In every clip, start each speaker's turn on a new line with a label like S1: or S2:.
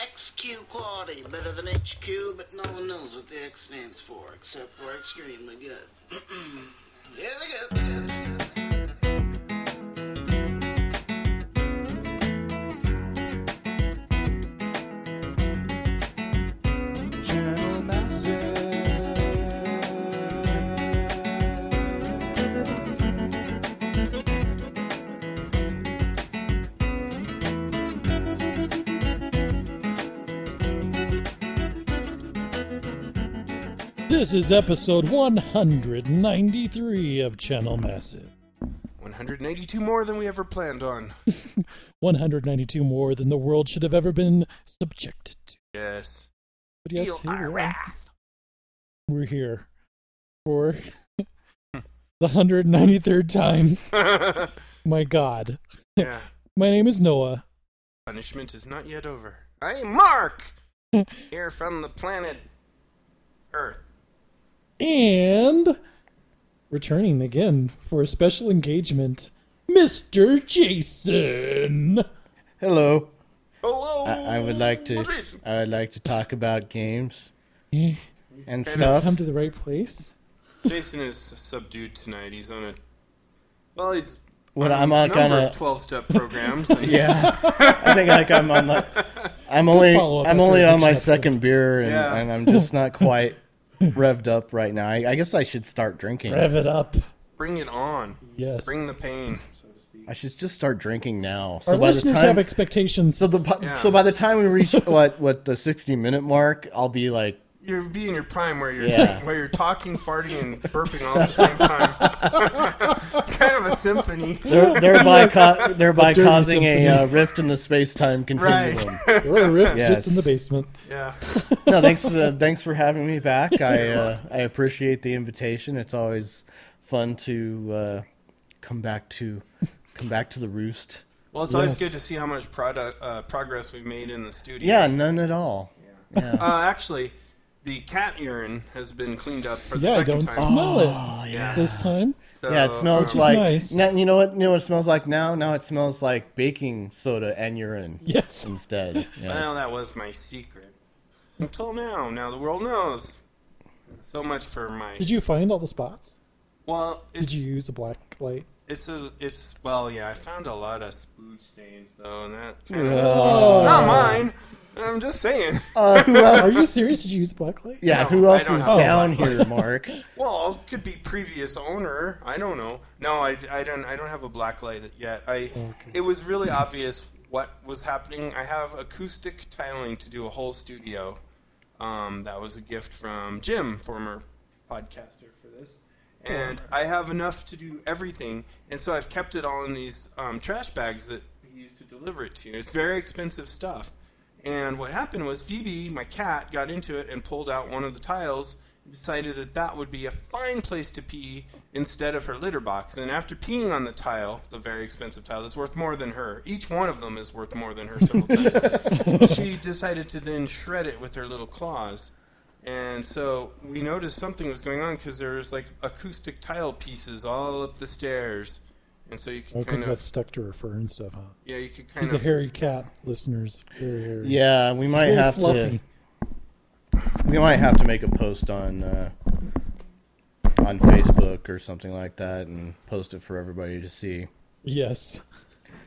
S1: XQ quality, better than HQ, but no one knows what the X stands for, except for extremely good. Here we go.
S2: This is episode 193 of Channel Massive.
S3: 182 more than we ever planned on.
S2: 192 more than the world should have ever been subjected to.
S3: Yes.
S2: But yes,
S3: Feel
S2: here we are. We're here for the 193rd time. My God.
S3: yeah.
S2: My name is Noah.
S3: Punishment is not yet over. I'm Mark! Here from the planet Earth.
S2: And returning again for a special engagement, Mr. Jason.
S4: Hello.
S3: Hello!
S4: I, I would like to.
S3: Jason.
S4: I would like to talk about games and
S3: kind
S4: stuff.
S2: come to the right place.
S3: Jason is subdued tonight. He's on a. Well, he's
S4: What I'm
S3: a
S4: on
S3: number
S4: kind
S3: of
S4: of.
S3: 12 step programs. and-
S4: Yeah, I think like I'm on. Like, I'm only. I'm only on my
S2: episode.
S4: second beer, and,
S3: Yeah.
S4: and I'm just not quite revved up right now. I, I guess I should start drinking.
S2: Rev it up.
S3: Bring it on.
S2: Yes.
S3: Bring the pain, so to speak.
S4: I should just start drinking now. So
S2: Our
S4: the
S2: listeners
S4: time-
S2: have expectations.
S4: So the
S3: Yeah.
S4: so by the time we reach what what the 60 minute mark, I'll be like
S3: You're be in your prime where you're
S4: Yeah.
S3: where you're talking, farting, and burping all at the same time. kind of a symphony,
S4: there- thereby ca- thereby
S2: dirty
S4: causing a uh, rift in the space time continuum.
S3: right?
S2: We're a rift
S4: Yes.
S2: just in the basement.
S3: yeah.
S4: no, thanks for thanks for having me back. I uh, I appreciate the invitation. It's always fun to uh, come back to come back to the roost.
S3: Well, it's always
S2: Yes.
S3: good to see how much product uh, progress we've made in the studio.
S4: Yeah, none at all. Yeah.
S3: Uh, actually, the cat urine has been cleaned up for the
S2: Yeah, I
S3: second
S2: don't
S3: time.
S2: smell it
S4: Oh yeah.
S2: this time.
S3: So,
S4: Yeah, it smells
S2: Which is
S4: like.
S2: nice.
S4: Now, you know what? You know what it smells like now? Now it smells like baking soda and urine
S2: Yes.
S4: instead.
S3: Well, that was my secret until now. Now the world knows. So much for my.
S2: Did you find all the spots?
S3: Well,
S2: Did you use a black light?
S3: It's a. It's well, yeah. I found a lot of spooge stains though, and that kind of
S4: Uh,
S3: not mine. I'm just saying.
S4: uh, who else?
S2: Are you serious? Did you use a black?
S4: Yeah,
S3: No,
S4: who else is down here, Mark?
S3: Well, could be previous owner. I don't know. No, I, I don't. I don't have a black light yet. I. Okay. It was really obvious what was happening. I have acoustic tiling to do a whole studio. Um, that was a gift from Jim, former podcaster for this. And I have enough to do everything, and so I've kept it all in these um, trash bags that he used to deliver it to. You. It's very expensive stuff. And what happened was Phoebe, my cat, got into it and pulled out one of the tiles decided that that would be a fine place to pee instead of her litter box. And after peeing on the tile, the very expensive tile that's worth more than her, each one of them is worth more than her several times, she decided to then shred it with her little claws. And so we noticed something was going on because there was like acoustic tile pieces all up the stairs. And so you could
S2: Oh, because
S3: kind
S2: it
S3: of,
S2: got stuck to her fur and stuff, huh?
S3: yeah, you could kind
S2: He's a hairy cat, listeners. Very hairy.
S4: Yeah, we
S2: He's
S4: might have
S2: fluffy.
S4: to. We might have to make a post on uh, on Facebook or something like that and post it for everybody to see.
S2: Yes.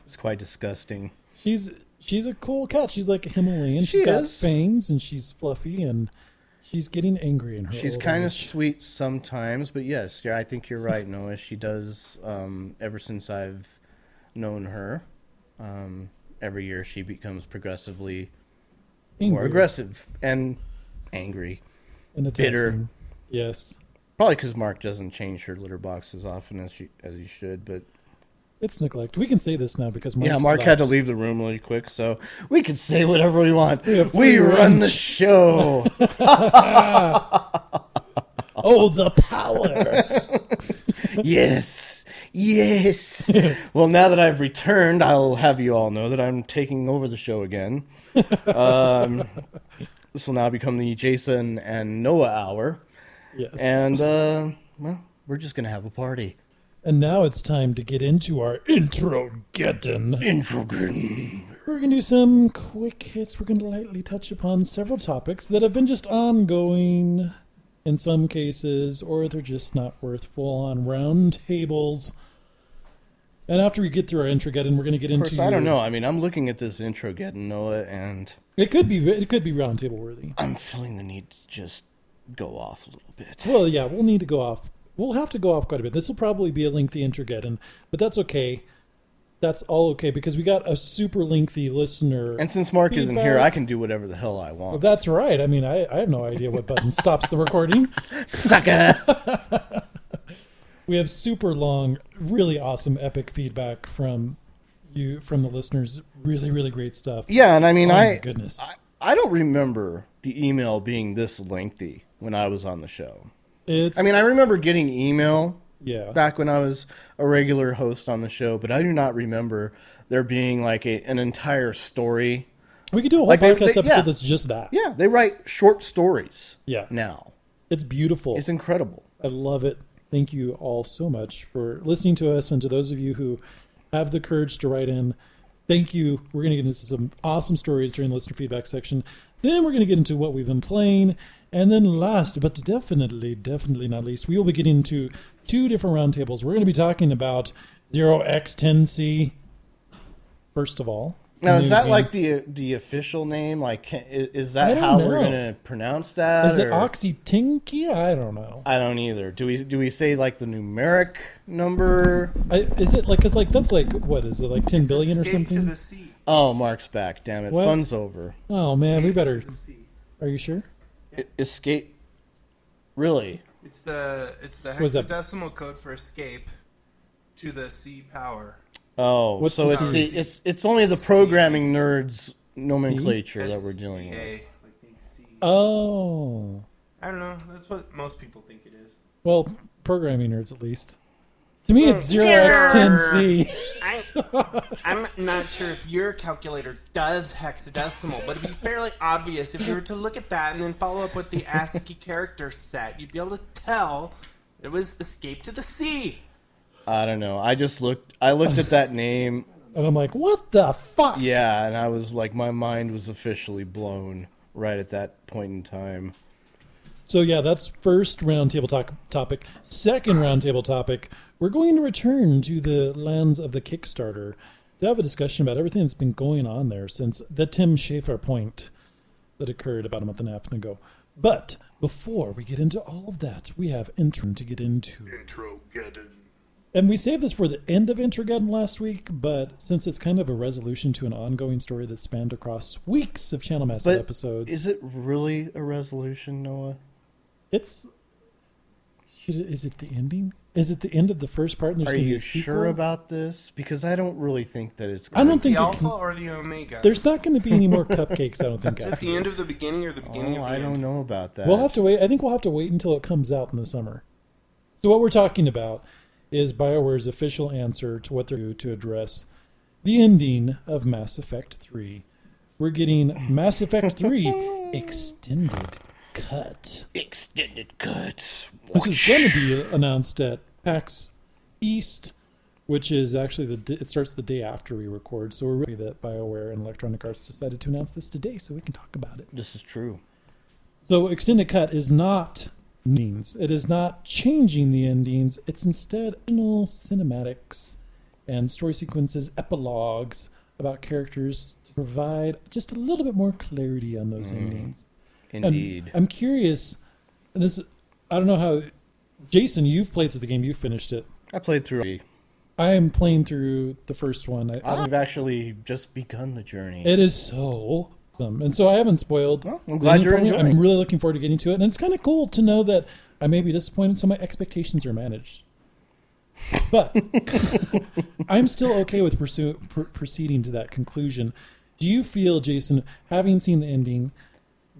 S4: It's quite disgusting.
S2: She's she's a cool cat. She's like a Himalayan.
S4: She
S2: she's got
S4: is.
S2: fangs and she's fluffy and she's getting angry in her.
S4: She's kind of sweet sometimes, but yes, yeah, I think you're right, Noah. She does. Um, ever since I've known her, um, every year she becomes progressively more aggressive and angry.
S2: and
S4: bitter.
S2: Yes.
S4: Probably because Mark doesn't change her litter box as often as she as he should, but
S2: It's neglect. We can say this now because Mark's
S4: yeah, Mark had to leave the room really quick, so we can say whatever we want. We,
S2: free
S4: run the show.
S2: Oh, the power!
S4: yes, yes. well, now that I've returned, I'll have you all know that I'm taking over the show again. Um, this will now become the Jason and Noah hour,
S2: yes.
S4: and uh, well, we're just gonna have a party.
S2: And now it's time to get into our intro Geddon.
S4: Introgun.
S2: We're going to do some quick hits. We're going to lightly touch upon several topics that have been just ongoing in some cases, or they're just not worth full on round tables. And after we get through our intro, Geddon, we're going to get
S4: Of course,
S2: into.
S4: I don't know. I mean, I'm looking at this intro, Geddon Noah, and
S2: It could be it could be round table worthy.
S4: I'm feeling the need to just go off a little bit.
S2: Well, yeah, we'll need to go off. We'll have to go off quite a bit. This will probably be a lengthy intro, Geddon, but that's okay. That's all okay because we got a super lengthy listener.
S4: And since Mark isn't here. I can do whatever the hell I
S2: Well,
S4: want.
S2: that's right. I mean, I, I have no idea what button stops the recording.
S4: Sucker!
S2: We have super long, really awesome, epic feedback from you, from the listeners. Really, really great stuff.
S4: yeah, and I mean,
S2: Oh
S4: I,
S2: goodness.
S4: I I don't remember the email being this lengthy when I was on the show.
S2: It's.
S4: I mean, I remember getting email
S2: yeah.
S4: back when I was a regular host on the show, but I do not remember there being like a, an entire story.
S2: we could do a whole
S4: like they-
S2: podcast
S4: they-
S2: episode
S4: yeah.
S2: that's just that.
S4: Yeah, they write short stories
S2: Yeah.
S4: now.
S2: It's beautiful.
S4: It's incredible.
S2: I love it. Thank you all so much for listening to us, and to those of you who have the courage to write in. Thank you. We're going to get into some awesome stories during the listener feedback section. Then we're going to get into what we've been playing, and then last but definitely, definitely not least, we will be getting to two different roundtables. We're going to be talking about Zero X Ten C. First of all,
S4: Now, is that
S2: game.
S4: like the the official name? Like, is, is that
S2: don't
S4: how we're going to pronounce that?
S2: is it
S4: or-
S2: Oxytinky? I don't know.
S4: I don't either. Do we do we say like the numeric number?
S2: I, is it like? Cause like that's like what is it like ten
S3: It's
S2: billion or something?
S3: to the sea.
S4: Oh, Mark's back. Damn it,
S2: What?
S4: fun's over.
S2: Oh man, we better.
S3: To the sea.
S2: Are you sure?
S4: Escape. Really?
S3: It's the it's the
S2: What is that?
S3: hexadecimal code for escape to the C power.
S4: Oh,
S2: What's
S4: so
S2: the
S4: it's
S2: C?
S4: the, it's it's only the programming nerds nomenclature that we're dealing with.
S3: SEA, like the sea.
S2: Oh,
S3: I don't know. That's what most people think it is.
S2: well, programming nerds at least. To me, it's zero x ten c.
S3: I, I'm not sure if your calculator does hexadecimal, but it'd be fairly obvious if you were to look at that and then follow up with the ASCII character set. You'd be able to tell it was escape to the sea.
S4: I don't know. I just looked. I looked at that name.
S2: And I'm like, what the fuck?
S4: Yeah, and I was like, my mind was officially blown right at that point in time.
S2: So yeah, that's first roundtable talk topic. Second roundtable topic, we're going to return to the lands of the Kickstarter to have a discussion about everything that's been going on there since the Tim Schafer point that occurred about a month and a half ago. But before we get into all of that, we have intro to get into.
S3: Intro Geddon.
S2: And we saved this for the end of Introgun last week, but since it's kind of a resolution to an ongoing story that spanned across weeks of Channel Massive
S4: But
S2: episodes,
S4: is it really a resolution, Noah?
S2: it's. Is it the ending? Is it the end of the first part and there's
S4: Are
S2: going to be
S4: you
S2: a sequel?
S4: sure about this? Because I don't really think that it's.
S2: I don't
S3: the
S2: think it
S3: alpha
S2: can-
S3: or the omega.
S2: There's not going to be any more cupcakes, I don't think.
S3: Is it the end
S2: afterwards.
S3: of the beginning or the oh, beginning
S4: Oh,
S3: of the
S4: I
S3: end?
S4: don't know about that.
S2: We'll have to wait. I think we'll have to wait until it comes out in the summer. So what we're talking about is BioWare's official answer to what they're doing to address the ending of Mass Effect 3. We're getting Mass Effect 3 extended cut.
S4: extended cut.
S2: This is going to be announced at PAX East, which is actually the it starts the day after we record. So we're really that BioWare and Electronic Arts decided to announce this today, so we can talk about it.
S4: This is true.
S2: So extended cut is not means it is not changing the endings. It's instead original cinematics and story sequences, epilogues about characters to provide just a little bit more clarity on those mm-hmm. endings. And
S4: Indeed.
S2: I'm curious, and this I don't know how. Jason, you've played through the game. You finished it.
S4: I played through.
S2: I am playing through the first one. I,
S4: I've actually just begun the journey.
S2: it is so awesome, and so I haven't spoiled.
S4: Well, I'm glad you're
S2: you. I'm really looking forward to getting to it, and it's kind of cool to know that I may be disappointed, so my expectations are managed. But I'm still okay with pursue, pr- proceeding to that conclusion. Do you feel, Jason, having seen the ending,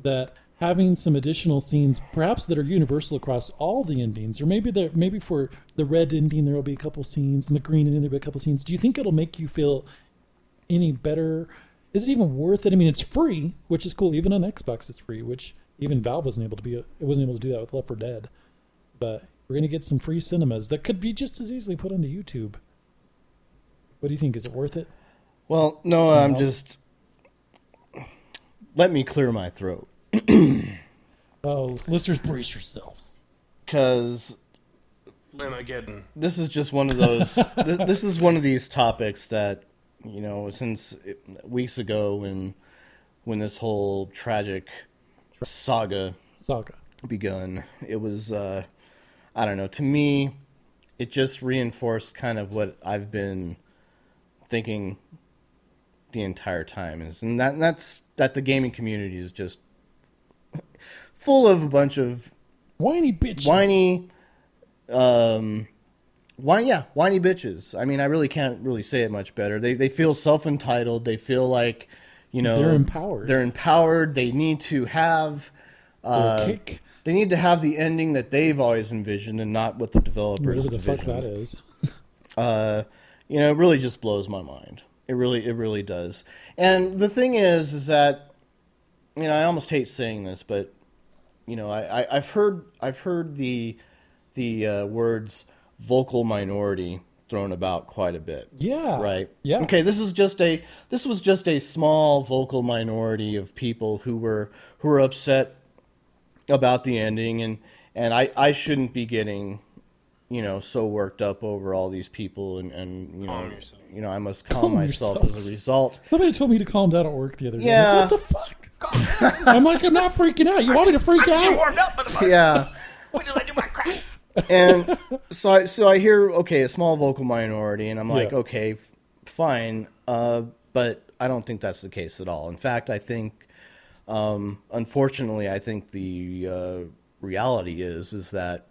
S2: that having some additional scenes, perhaps that are universal across all the endings, or maybe there, maybe for the red ending there will be a couple scenes, and the green ending there will be a couple scenes. Do you think it'll make you feel any better? Is it even worth it? I mean, it's free, which is cool. Even on Xbox, it's free, which even Valve wasn't able to be. It wasn't able to do that with Left 4 Dead. But we're gonna get some free cinemas that could be just as easily put onto YouTube. What do you think? Is it worth it?
S4: Well, no, I'm just let me clear my throat
S2: Oh, listeners, brace yourselves.
S4: because
S3: Flamageddon.
S4: this is just one of those. th- this is one of these topics that you know since it, weeks ago when when this whole tragic saga
S2: Saga.
S4: begun. It was, uh, I don't know, to me, it just reinforced kind of what I've been thinking the entire time is, and that and that's that the gaming community is just full of a bunch of
S2: Whiny bitches.
S4: whiny, um, whiny, yeah, whiny bitches. I mean, I really can't really say it much better. They they feel self entitled. They feel like, you know,
S2: They're empowered.
S4: They're empowered. They need to have. Uh,
S2: kick.
S4: they need to have the ending that they've always envisioned and not what the developers
S2: Whatever the fuck that is.
S4: Uh, you know, it really just blows my mind. It really, it really does. And the thing is, is that, you know, I almost hate saying this, but you know, I, I I've heard, I've heard the, the uh, words vocal minority thrown about quite a bit.
S2: Yeah.
S4: Right.
S2: Yeah.
S4: Okay. This is just a this was just a small vocal minority of people who were who were upset about the ending, and and I I shouldn't be getting you know so worked up over all these people, and and you know
S3: yourself.
S4: you know I must calm,
S2: Calm
S4: myself
S2: yourself.
S4: as a result.
S2: Somebody told me to calm down at work the other day.
S4: Yeah.
S2: Like, what the fuck? I'm like, I'm not freaking out. You want me to freak
S3: I'm getting
S2: out?
S3: warmed up, motherfucker.
S4: Yeah.
S3: Wait till I do my crack.
S4: and so I so I hear okay a small vocal minority, and I'm like
S2: Yeah.
S4: okay, fine, uh, but I don't think that's the case at all. In fact, I think, um, unfortunately, I think the uh, reality is is that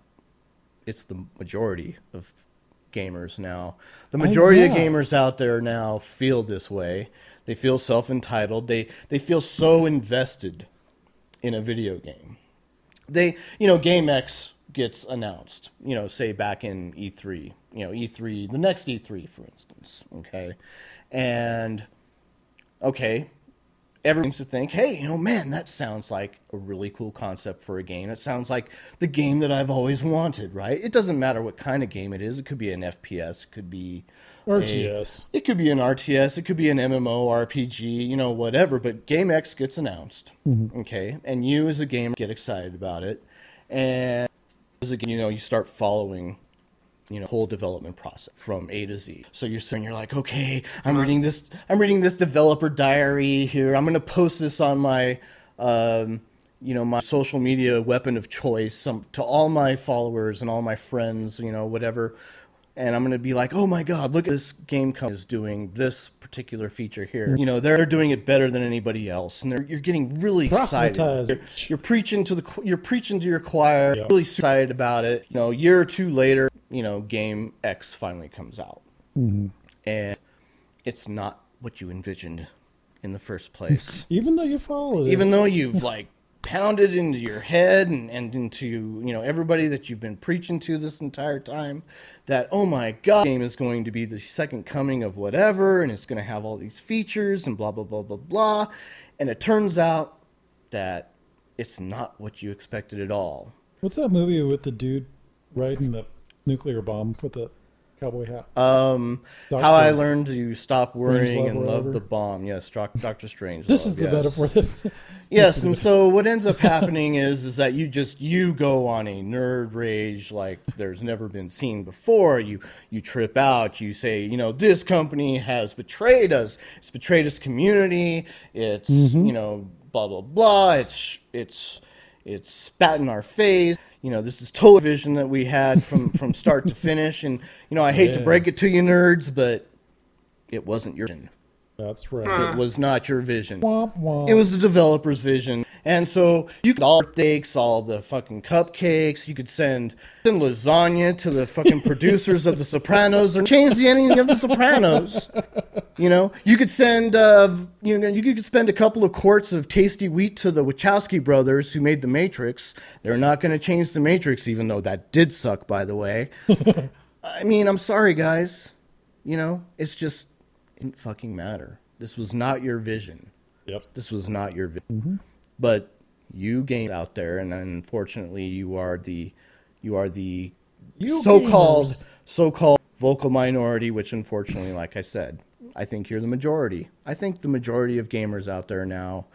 S4: it's the majority of gamers now. The majority of
S2: yeah.
S4: gamers out there now feel this way. They feel self entitled. They they feel so invested in a video game they you know GameX gets announced, you know, say back in E3, you know, E3, the next E3 for instance, okay? And okay, everyone seems to think, "Hey, you know, man, that sounds like a really cool concept for a game. It sounds like the game that I've always wanted, right? It doesn't matter what kind of game it is. It could be an FPS, it could be a-
S2: RTS.
S4: it could be an RTS, it could be an MMO, RPG, you know, whatever. But GameX gets announced, okay, and you as a gamer get excited about it, and as a you know, you start following, you know, whole development process from A to Z. So you're saying you're like, okay, I'm reading this, I'm reading this developer diary here. I'm gonna post this on my, um, you know, my social media weapon of choice some, to all my followers and all my friends, you know, whatever and I'm going to be like, oh my god, look at this game company is doing this particular feature here. You know, they're doing it better than anybody else, and they're, you're getting really excited. You're, you're preaching to the you're preaching to your choir,
S2: Yeah.
S4: really excited about it. You know, a year or two later, you know, game X finally comes out, mm-hmm. and it's not what you envisioned in the first place
S2: Even though you followed it.
S4: even though you've like pounded into your head and, and into you know everybody that you've been preaching to this entire time that oh my god game is going to be the second coming of whatever and it's going to have all these features and blah blah blah blah blah. And it turns out that it's not what you expected at all.
S2: What's that movie with the dude riding the nuclear bomb with the cowboy hat?
S4: um
S2: Doctor
S4: how i learned to stop worrying and love the bomb yes dr strange
S2: this is the
S4: yes.
S2: metaphor that
S4: Yes, and so what ends up happening is is that you just you go on a nerd rage like there's never been seen before. You you trip out. You say, you know, this company has betrayed us. It's betrayed its community. It's you know blah blah blah. It's it's it's spat in our face. You know, this is total vision that we had from from start to finish. And you know, I hate to break it to you nerds, but it wasn't your vision.
S2: That's right.
S4: It was not your vision.
S2: Womp womp.
S4: It was the developer's vision. And so you could all steaks, all the fucking cupcakes. You could send, send lasagna to the fucking producers of The Sopranos or change the ending of The Sopranos. You know, you could send, uh, you know, you could spend a couple of quarts of tasty wheat to the Wachowski brothers who made The Matrix. They're not going to change The Matrix, even though that did suck, by the way. I mean, I'm sorry, guys. You know, it's just, it didn't fucking matter. This was not your vision.
S2: Yep.
S4: This was not your vision. But you game out there, and unfortunately, you are the you are the
S2: You
S4: so-called
S2: gamers.
S4: so-called vocal minority, which unfortunately, like I said, I think you're the majority. I think the majority of gamers out there now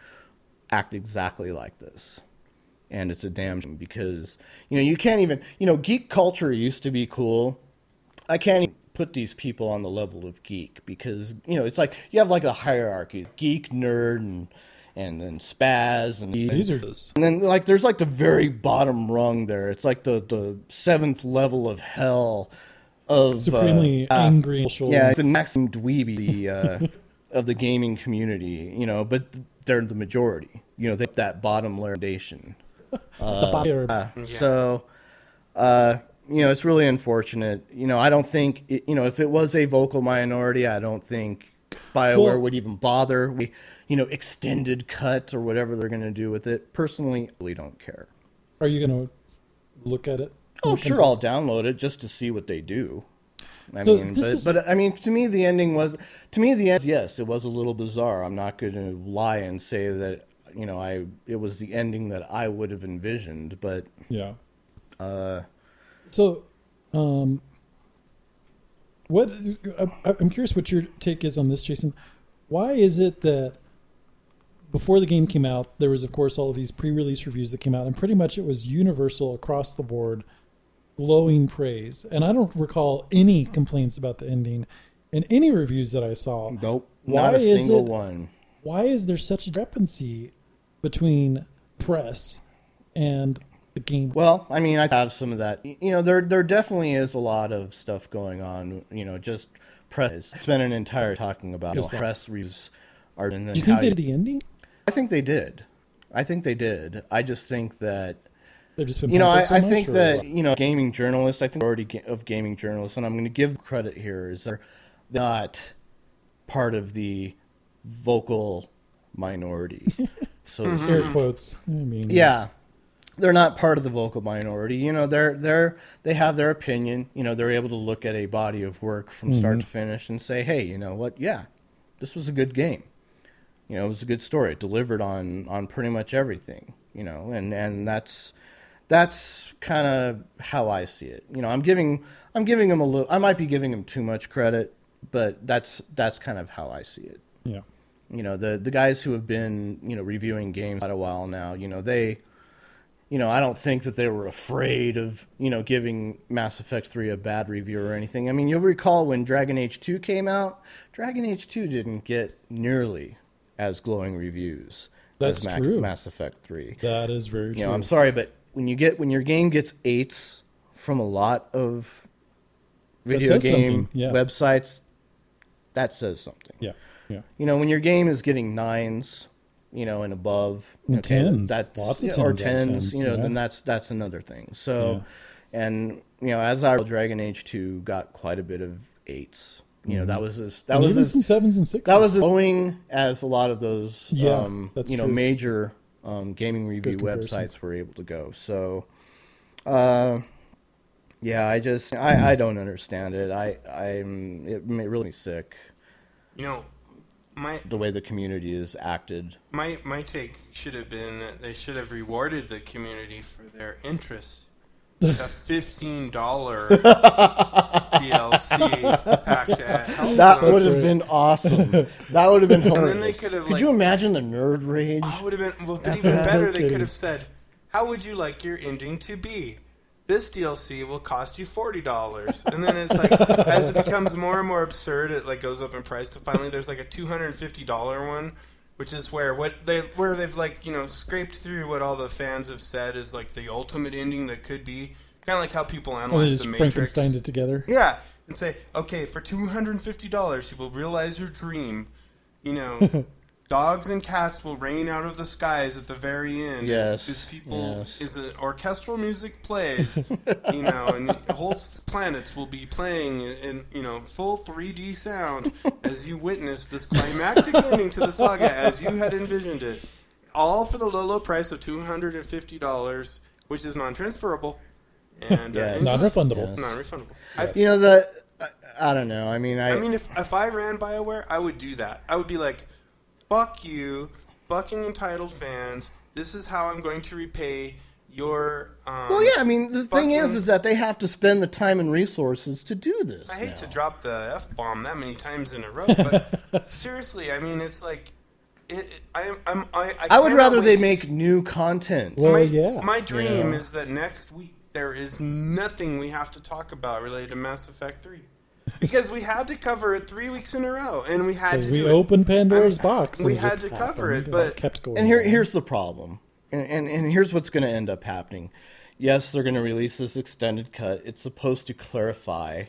S4: act exactly like this. And it's a damn shame because, you know, you can't even, you know, geek culture used to be cool. I can't even put these people on the level of geek because, you know, it's like you have like a hierarchy geek, nerd, and, and then spaz. And,
S2: These are those.
S4: and then like there's like the very bottom rung there. It's like the, the seventh level of hell of uh,
S2: Supremely
S4: uh,
S2: angry. social-
S4: yeah, the maximum dweeby uh, of the gaming community, you know, but they're the majority. You know, they that bottom layer foundation. Uh, So, uh, you know, it's really unfortunate. You know, I don't think, it, you know, if it was a vocal minority, I don't think BioWare
S2: Well-
S4: would even bother. We, you know, extended cut or whatever they're going to do with it. Personally, I really don't care.
S2: Are you going to look at it?
S4: Oh,
S2: it
S4: sure. I'll download it just to see what they do. I
S2: So
S4: mean, but,
S2: is-
S4: but I mean, to me, the ending was to me the end. Yes, it was a little bizarre. I'm not going to lie and say that you know I it was the ending that I would have envisioned, but
S2: Yeah.
S4: uh,
S2: So, um, what I'm curious what your take is on this, Jason. Why is it that before the game came out, there was of course all of these pre-release reviews that came out, and pretty much it was universal across the board, glowing praise. And I don't recall any complaints about the ending in any reviews that I saw.
S4: nope,
S2: Why
S4: not a
S2: is
S4: single
S2: it-
S4: one.
S2: Why is there such a discrepancy between press and the game?
S4: Well, I mean, I have some of that. You know, there there definitely is a lot of stuff going on. You know, just press. Spent an entire talking about press reviews are.
S2: Do you think they did the ending?
S4: I think they did. I think they did. I just think that
S2: They've just been
S4: you know, I,
S2: so
S4: I think that
S2: what?
S4: you know, gaming journalists. I think the majority ga- of gaming journalists, and I'm going to give credit here, is they're not part of the vocal minority. so to
S2: air quotes. I mean,
S4: yeah, they're not part of the vocal minority. You know, they're they're they have their opinion. You know, they're able to look at a body of work from mm-hmm. start to finish and say, hey, you know what? Yeah, this was a good game. You know, it was a good story. It delivered on on pretty much everything. You know, and and that's that's kind of how I see it. You know, I'm giving I'm giving them a little. I might be giving them too much credit, but that's that's kind of how I see it
S2: yeah.
S4: you know the the guys who have been you know reviewing games quite a while now you know they you know i don't think that they were afraid of you know giving mass effect 3 a bad review or anything i mean you'll recall when dragon age 2 came out dragon age 2 didn't get nearly as glowing reviews
S2: That's
S4: as Ma-
S2: true.
S4: mass effect 3
S2: That is very
S4: you
S2: true.
S4: know i'm sorry but when you get when your game gets eights from a lot of video game
S2: yeah.
S4: websites that says something
S2: Yeah, yeah.
S4: you know, when your game is getting nines, you know, and above,
S2: And
S4: okay,
S2: tens.
S4: that's
S2: Lots of
S4: yeah, or
S2: tens
S4: tens,
S2: tens,
S4: you know,
S2: yeah.
S4: then that's that's another thing. So, and you know, as our Dragon Age two got quite a bit of eights. You know, that was as that
S2: and
S4: was
S2: even
S4: as,
S2: some sevens and sixes.
S4: that was as as a lot of those,
S2: Yeah,
S4: um,
S2: that's
S4: you know,
S2: true.
S4: major um, gaming review websites were able to go. So, uh, yeah, I just I, I don't understand it. I I'm it made really sick
S3: You know, my
S4: the way the community is acted.
S3: my my take should have been that they should have rewarded the community for their interest. A fifteen dollar DLC pack to help
S4: That would have been awesome. That would have been hilarious.
S3: then they could have,
S4: Could
S3: like-
S4: you imagine the nerd rage?
S3: Oh, it would have been well, but even better. They could have said, "How would you like your ending to be?" This DLC will cost you forty dollars, and then it's like as it becomes more and more absurd, it like goes up in price. To finally, there's like a two hundred and fifty dollar one, which is where what they where they've like you know scraped through what all the fans have said is like the ultimate ending that could be kind of like how people
S2: Well, they
S3: analyze
S2: just
S3: the Matrix.
S2: Frankensteined it together.
S3: Yeah, and say, okay, for two hundred and fifty dollars, you will realize your dream. You know, dogs and cats will rain out of the skies at the very end.
S4: Yes,
S3: as, people
S4: yes.
S3: as an orchestral music plays. you know, and whole planets will be playing in, in you know full three D sound as you witness this climactic ending to the saga as you had envisioned it. All for the low, low price of two hundred and fifty dollars, which is non-transferable and
S4: Yes.
S3: uh,
S2: Non-refundable.
S4: Yes.
S3: non-refundable. I,
S4: You know the. I, I don't know. I mean, I.
S3: I mean, if if I ran Bioware, I would do that. I would be like, "Fuck you, fucking entitled fans. This is how I'm going to repay your." Um,
S4: well, yeah. I mean, the thing is, is that they have to spend the time and resources to do this.
S3: I hate
S4: now.
S3: to drop the f bomb that many times in a row, but seriously, I mean, it's like it, it, I, I'm, I, I,
S4: I would
S3: cannot
S4: rather they make new content.
S2: Well,
S3: my,
S2: yeah.
S3: My dream
S4: Yeah.
S3: is that next week there is nothing we have to talk about related to Mass Effect 3. Because we had to cover it three weeks in a row, and we had to
S2: Because
S3: do
S2: we
S3: it.
S2: opened Pandora's
S3: I
S2: box.
S3: we had
S2: just
S3: to cover it, but-
S2: kept going.
S4: And here,
S2: on.
S4: here's the problem, and, and, and here's what's going to end up happening. Yes, they're going to release this extended cut. It's supposed to clarify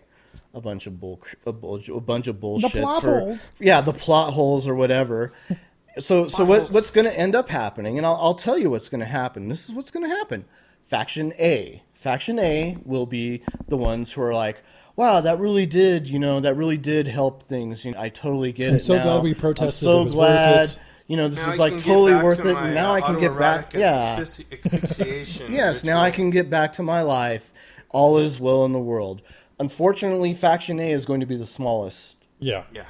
S4: a bunch of bull, a, bull, a bunch of bullshit.
S2: plot
S4: for-
S2: holes.
S4: Yeah, the plot holes or whatever. So, so what, what's going to end up happening? And I'll, I'll tell you what's going to happen. This is what's going to happen. Faction A, Faction A will be the ones who are like. Wow, that really did, you know, that really did help things. You know, I totally get it.
S2: I'm
S4: it.
S2: so
S4: now.
S2: glad we protested.
S4: I'm
S2: protested.
S4: so
S2: It was worth
S4: glad
S2: it.
S4: you know, this
S3: Now
S4: is
S3: I
S4: like totally worth
S3: to
S4: it.
S3: my,
S4: now
S3: uh,
S4: I can get back. Yeah.
S3: asphyxi- asphyxiation
S4: Yes, now I can get back to my life. All is well in the world. Unfortunately, Faction A is going to be the smallest
S2: Yeah.
S3: Yeah.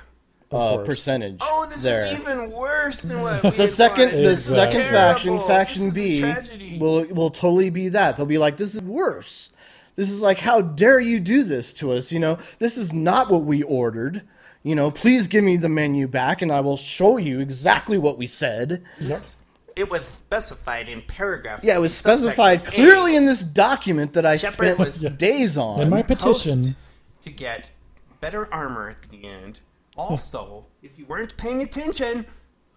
S4: Uh, percentage.
S3: Oh, this
S4: there.
S3: is even worse than what we
S4: the second, the
S3: This is
S4: second faction,
S3: terrible.
S4: Faction
S3: This is a
S4: B,
S3: tragedy.
S4: will will totally be that. They'll be like, "This is worse. This is like, how dare you do this to us? You know, this is not what we ordered. You know, please give me the menu back, and I will show you exactly what we said."
S3: It was specified in paragraph.
S4: Yeah, it was
S3: subsection
S4: specified
S3: A.
S4: clearly in this document that I
S3: Shepard
S4: spent
S3: was-
S4: days on.
S2: In my petition,
S3: to get better armor at the end. Also, if you weren't paying attention,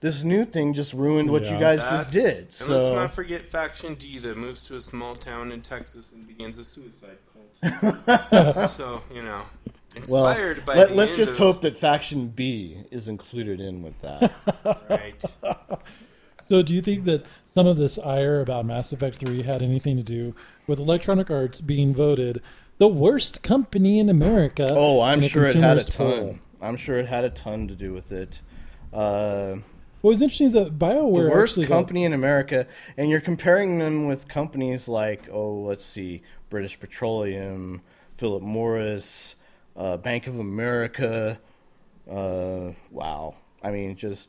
S4: This new thing just ruined what you guys
S3: That's-
S4: just did.
S3: And
S4: So
S3: let's not forget Faction D that moves to a small town in Texas and begins a suicide cult. so, you know,
S4: well,
S3: inspired by
S4: let,
S3: the
S4: let's
S3: end
S4: just
S3: of-
S4: hope that faction B is included in with that.
S3: Right.
S2: So, do you think that some of this ire about Mass Effect 3 had anything to do with Electronic Arts being voted the worst company in America?
S4: Oh, I'm sure it had a ton.
S2: poll?
S4: I'm sure it had a ton to do with it. Uh,
S2: What was interesting is that BioWare
S4: the worst
S2: actually got-
S4: company in America, and you're comparing them with companies like, oh, let's see, British Petroleum, Philip Morris, uh, Bank of America. Uh, wow, I mean, just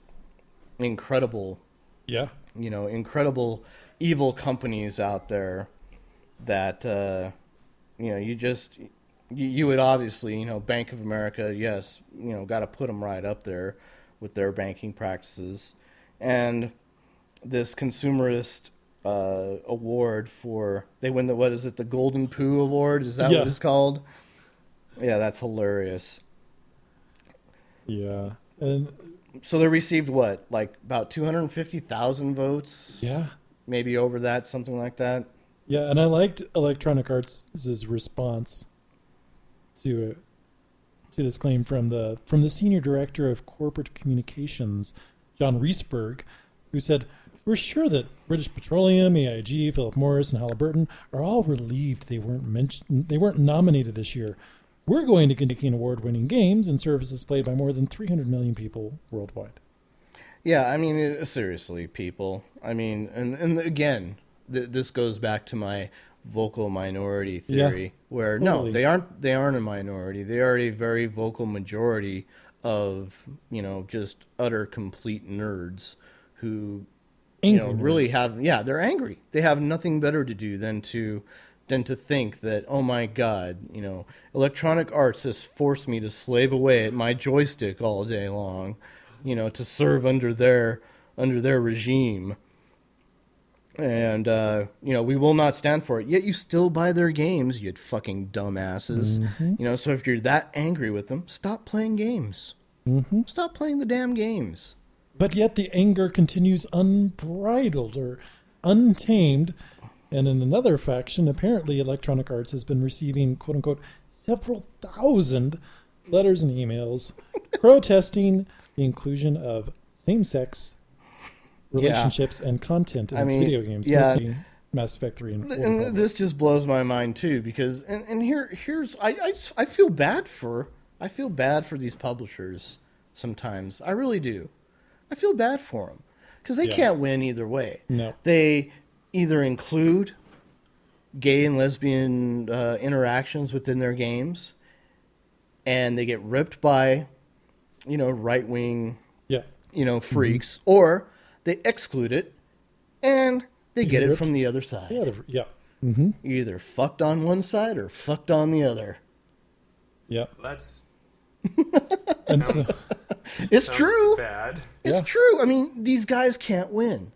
S4: incredible
S2: yeah,
S4: you know, incredible evil companies out there that uh, you know you just you, you would obviously you know Bank of America, yes, you know, got to put them right up there with their banking practices, and this consumerist uh, award for they win the what is it the Golden Poo Award? Is that
S2: Yeah.
S4: what it's called? Yeah, that's hilarious.
S2: yeah, and
S4: So they received what, like about two hundred fifty thousand votes,
S2: yeah,
S4: maybe over that, something like that.
S2: yeah, and I liked Electronic Arts' response to it, to this claim from the from the senior director of corporate communications, John Reseburg, who said, "We're sure that British Petroleum, AIG, Philip Morris, and Halliburton are all relieved they weren't mentioned, they weren't nominated this year. We're going to continue award-winning games and services played by more than 300 million people worldwide."
S4: Yeah, I mean, seriously, people. I mean, and and again, th- this goes back to my vocal minority
S2: Yeah,
S4: theory, where
S2: totally.
S4: no, they aren't. They aren't a minority. They are a very vocal majority of you know just utter complete nerds who you know
S2: Angry
S4: really
S2: nerds.
S4: have yeah they're angry. They have nothing better to do than to than to think that oh my god you know electronic arts has forced me to slave away at my joystick all day long you know to serve under their under their regime and uh, you know we will not stand for it. Yet you still buy their games you fucking dumbasses. You know so if you're that angry with them stop playing games. Stop playing the damn games.
S2: But yet the anger continues unbridled or untamed. And in another faction, apparently Electronic Arts has been receiving, quote unquote, several thousand letters and emails protesting the inclusion of same sex relationships and content in
S4: I
S2: its
S4: mean,
S2: video games,
S4: yeah.
S2: mostly Mass Effect 3 and
S4: and this just blows my mind too because and, and here here's I, I I feel bad for I feel bad for these publishers sometimes I really do I feel bad for them because they
S2: Yeah.
S4: can't win either way
S2: No.
S4: they either include gay and lesbian uh, interactions within their games, and they get ripped by, you know, right wing,
S2: Yeah.
S4: you know, freaks, or they exclude it, and they get it from the other side.
S2: Yeah. The, yeah.
S4: You either fucked on one side or fucked on the other.
S2: Yeah.
S3: That's
S2: And so,
S4: It's
S3: sounds
S4: true.
S3: bad.
S4: It's
S2: Yeah.
S4: true. I mean, these guys can't win.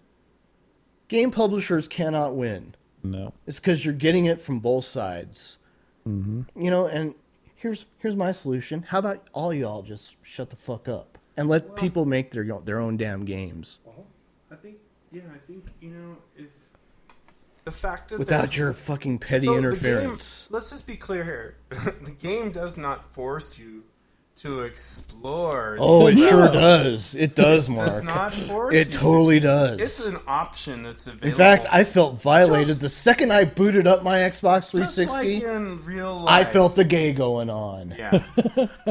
S4: Game publishers cannot win.
S2: no.
S4: It's because you're getting it from both sides. Mm-hmm. You know, and here's here's my solution. How about all y'all just shut the fuck up and let people make their their own damn games uh-huh.
S3: I think, yeah, I think you know if the fact that
S4: without your fucking petty
S3: So
S4: interference.
S3: Game, let's just be clear here. the game does not force you to explore.
S4: Oh, it sure does. It does, Mark.
S3: It does
S4: Mark.
S3: not force
S4: It
S3: you to.
S4: totally does.
S3: It's an option that's available.
S4: In fact, I felt violated
S3: Just-
S4: the second I booted up my Xbox 360.
S3: just
S4: 360.
S3: like in real life.
S4: I felt the gay going on.
S3: Yeah.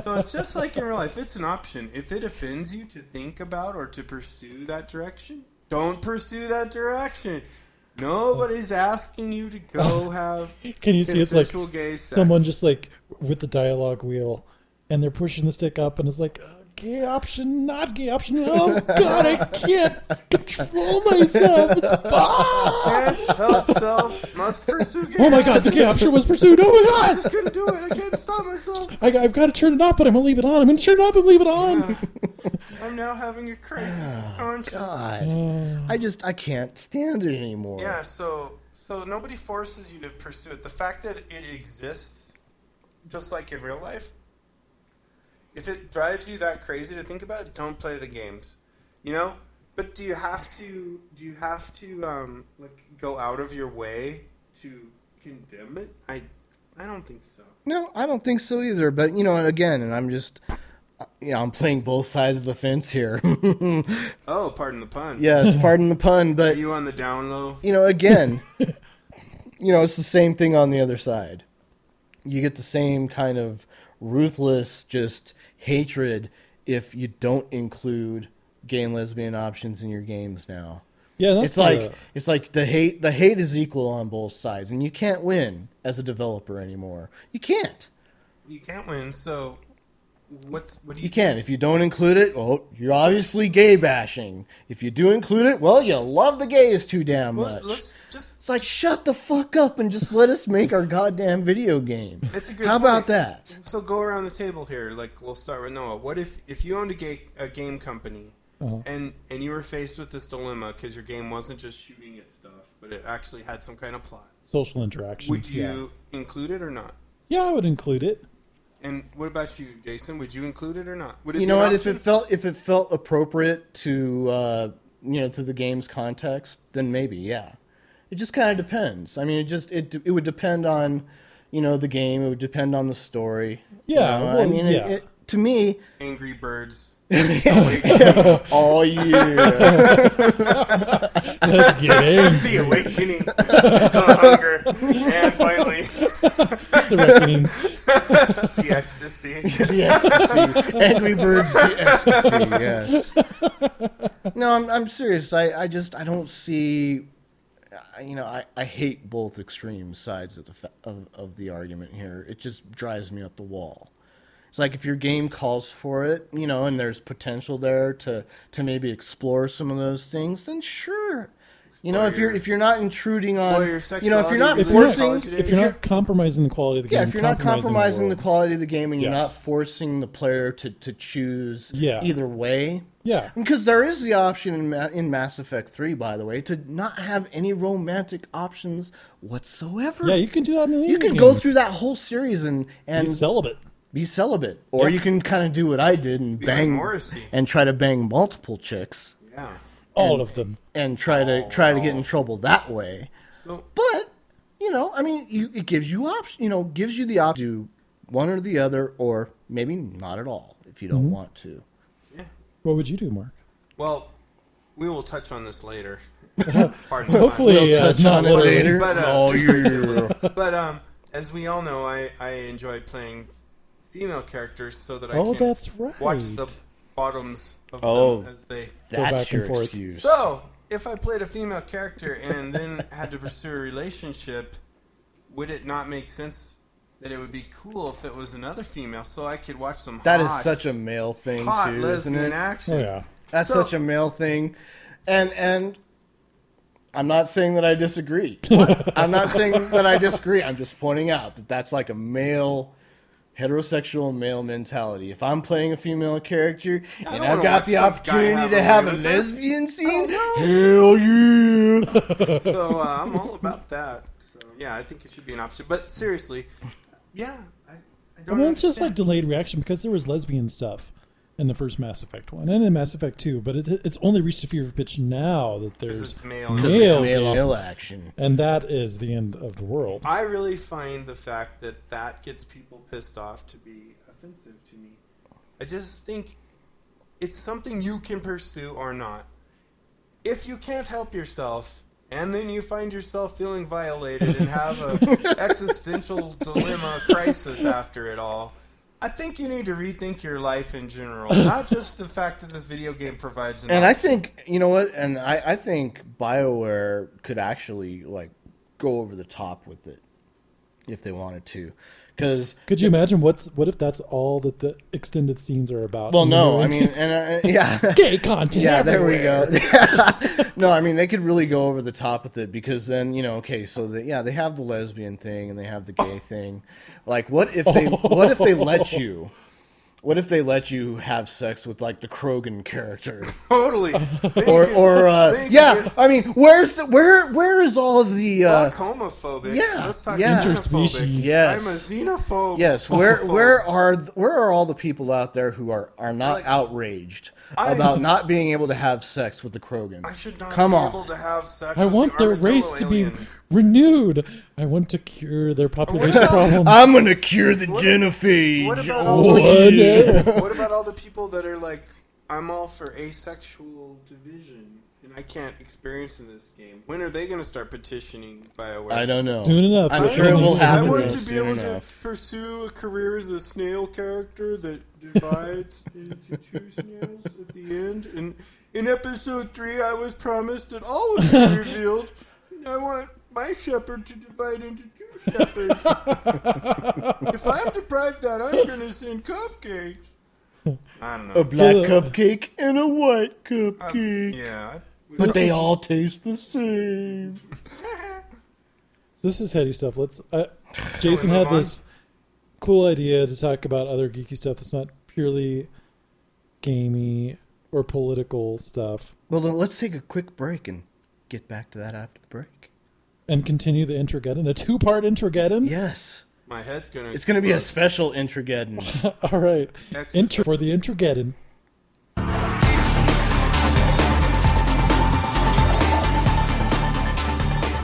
S3: so it's just like in real life. It's an option. If it offends you to think about or to pursue that direction, don't pursue that direction. Nobody's asking you to go oh. have
S2: Can you see it's like someone just like with the dialogue wheel and they're pushing the stick up and it's like gay option not gay option oh god i can't control myself it's ah!
S3: can't help self, must pursue gay
S2: oh my god the gay option was pursued oh my God,
S3: I just couldn't do it. I can't stop myself.
S2: I, i've got to turn it off but i'm gonna leave it on i'm gonna turn it off and leave it on
S3: I'm now having a crisis of conscience.
S4: God, I just I can't stand it anymore.
S3: Yeah, so so nobody forces you to pursue it. The fact that it exists, just like in real life, if it drives you that crazy to think about it, don't play the games. You know. But do you have to? Do you have to um, like go out of your way to condemn it? I I don't think so.
S4: No, I don't think so either. But you know, again, and I'm just, you know, I'm playing both sides of the fence here.
S3: Oh, pardon the pun.
S4: yes, pardon the pun,
S3: Are
S4: but
S3: you on the down low?
S4: you know, again, you know, it's the same thing on the other side. You get the same kind of ruthless, just hatred if you don't include gay and lesbian options in your games now.
S2: yeah that's
S4: it's like
S2: the-
S4: it's like the hate the hate is equal on both sides, and you can't win as a developer anymore. You can't.
S3: You can't win. So what's what do you?
S4: You can. If you don't include it, well, you're obviously gay bashing. If you do include it, well, you love the gays too damn
S3: Well,
S4: much.
S3: let's just
S4: It's like shut the fuck up and just let us make our goddamn video game.
S3: It's a good
S4: How about that?
S3: So go around the table here. Like we'll start with Noah. What if if you owned a, ga- a game company
S2: Uh-huh.
S3: and and you were faced with this dilemma because your game wasn't just shooting at stuff, but it actually had some kind of plot?
S2: social interaction
S3: Would you include it or not?
S2: yeah. yeah i would include it
S3: And what about you, Jason? Would you include it or not? Would it
S4: You know what? If it felt if it felt appropriate to uh, you know to the game's context, then maybe yeah. It just kind of depends. I mean, it just it it would depend on you know the game. It would depend on the story. You
S2: Yeah,
S4: know,
S2: well,
S4: I mean, it- it, to me,
S3: Angry Birds.
S4: oh yeah.
S2: let's get in
S3: the awakening, the hunger, and finally
S2: the reckoning
S3: the ecstasy.
S4: the ecstasy. Angry Birds, the ecstasy. Yes. No, I'm I'm serious. I, I just I don't see. I- You know, I, I hate both extreme sides of the fa- of, of the argument here. It just drives me up the wall. It's like if your game calls for it, you know, and there's potential there to to maybe explore some of those things, then sure. You know, if you're if you're not intruding on,
S3: explore
S4: you know, if you're not
S3: sexuality,
S2: if you're not, if you're not compromising the quality of the game, yeah,
S4: if you're not compromising the
S2: world.
S4: quality of the game and you're
S2: Yeah.
S4: not forcing the player to, to choose
S2: Yeah.
S4: either way.
S2: yeah
S4: Because there is the option in, Ma- in Mass Effect 3, by the way, to not have any romantic options whatsoever.
S2: yeah you can do that in any
S4: You
S2: of the
S4: can go through that whole series and, and
S2: be celibate
S4: be celibate. Or
S2: Yeah.
S4: you can kind of do what I did and
S3: Be
S4: bang
S3: Morrissey.
S4: and try to bang multiple chicks
S3: Yeah.
S2: all of them
S4: and try to try to get in trouble that way.
S3: So
S4: But you know, I mean, you, it gives you option. You know, gives you the option to do one or the other, or maybe not at all if you don't
S2: Mm-hmm.
S4: want to. Yeah.
S2: What would you do mark
S3: Well, we will touch on this later. Pardon the
S2: hopefully
S3: pun.
S2: uh,
S4: touch
S2: not
S4: on it later.
S3: But, uh,
S4: oh, yeah.
S3: But um, as we all know, I, I enjoy playing female characters so that I
S2: oh
S3: can
S2: that's right
S3: watch the bottoms of
S4: Oh.
S3: them as they.
S4: That's
S2: back
S4: your
S2: and forth.
S4: excuse.
S3: So if I played a female character and then had to pursue a relationship, would it not make sense that it would be cool if it was another female so I could watch some
S4: That is
S3: hot,
S4: such a male thing
S3: hot
S4: too, isn't
S3: lesbian
S4: it?
S3: action?
S2: Oh yeah.
S4: That's
S3: So-
S4: such a male thing, and and I'm not saying that I disagree. I'm not saying that I disagree. I'm just pointing out that that's like a male, heterosexual male mentality. If I'm playing a female character and I've got the opportunity
S3: have
S4: to have a
S3: way with her.
S4: lesbian scene,
S3: Oh,
S4: hell yeah!
S3: So uh, I'm all about that. So yeah, I think it should be an option. But seriously, yeah, I, I don't.
S2: Well, it's just like delayed reaction because there was lesbian stuff in the first Mass Effect one and in Mass Effect two, but it, it's only reached a fever pitch now that there's
S3: it's male.
S2: male,
S4: male, action.
S2: and that is the end of the world.
S3: I really find the fact that that gets people pissed off to be offensive to me. I just think it's something you can pursue or not. If you can't help yourself, and then you find yourself feeling violated and have an existential dilemma crisis after it all, I think you need to rethink your life in general, not just the fact that this video game provides an
S4: And I think you know what, and I, I think Bioware could actually like go over the top with it if they wanted to, because
S2: Could you imagine what's what if that's all that the extended scenes are about?
S4: well, no, I mean, and uh, yeah,
S2: gay content.
S4: yeah, there we go. no, I mean they could really go over the top with it because then you know, okay, so the, yeah, they have the lesbian thing and they have the gay thing. Like, what if they what if they let you? What if they let you have sex with like the Krogan character?
S3: totally.
S4: Or
S3: can-
S4: or uh, yeah,
S3: can get
S4: I mean, where's the where where is all of the uh,
S3: homophobic.
S4: yeah,
S3: Let's talk
S4: yeah.
S3: xenophobic.
S2: Interspecies.
S4: Yes.
S3: I'm a xenophobe.
S4: yes, where
S3: homophobe.
S4: where are where are all the people out there who are are not
S3: Like,
S4: outraged
S3: I-
S4: about not being able to have sex with the Krogan?
S3: I should not
S4: Come
S3: be
S4: on.
S3: able to have sex
S2: I
S3: with
S2: want
S3: the
S2: their race to be
S3: alien.
S2: renewed. I want to cure their population
S3: about-
S2: problems.
S4: I'm gonna cure the
S3: What-
S4: genophage.
S3: What about
S4: Oh,
S3: all the,
S2: yeah.
S3: what about all the people that are like, I'm all for asexual division, and I can't experience in this game? When are they going to start petitioning BioWare?
S4: I don't know.
S2: Soon enough.
S4: I'm sure it
S2: what
S4: will
S2: we need.
S3: I want to be
S4: soon
S3: able to pursue a career as a snail character that divides into two snails at the end. And in episode three, I was promised that all would be revealed. I want my shepherd to divide into two shepherds. if I'm deprived that, I'm going to send cupcakes. I don't know.
S4: A black
S2: So- uh,
S4: cupcake and a white cupcake,
S3: yeah. I-
S4: but they all taste the same.
S2: This is heady stuff. Let's. Uh, Jason had
S3: on?
S2: this cool idea to talk about other geeky stuff that's not purely gamey or political stuff,
S4: Well, then let's take a quick break and get back to that after the break.
S2: and continue the Introgeddon, a two-part Introgeddon.
S4: Yes,
S3: My head's going to
S4: it's going to be a special Introgeddon.
S2: All right,
S3: Extra
S2: Intro for the Introgeddon.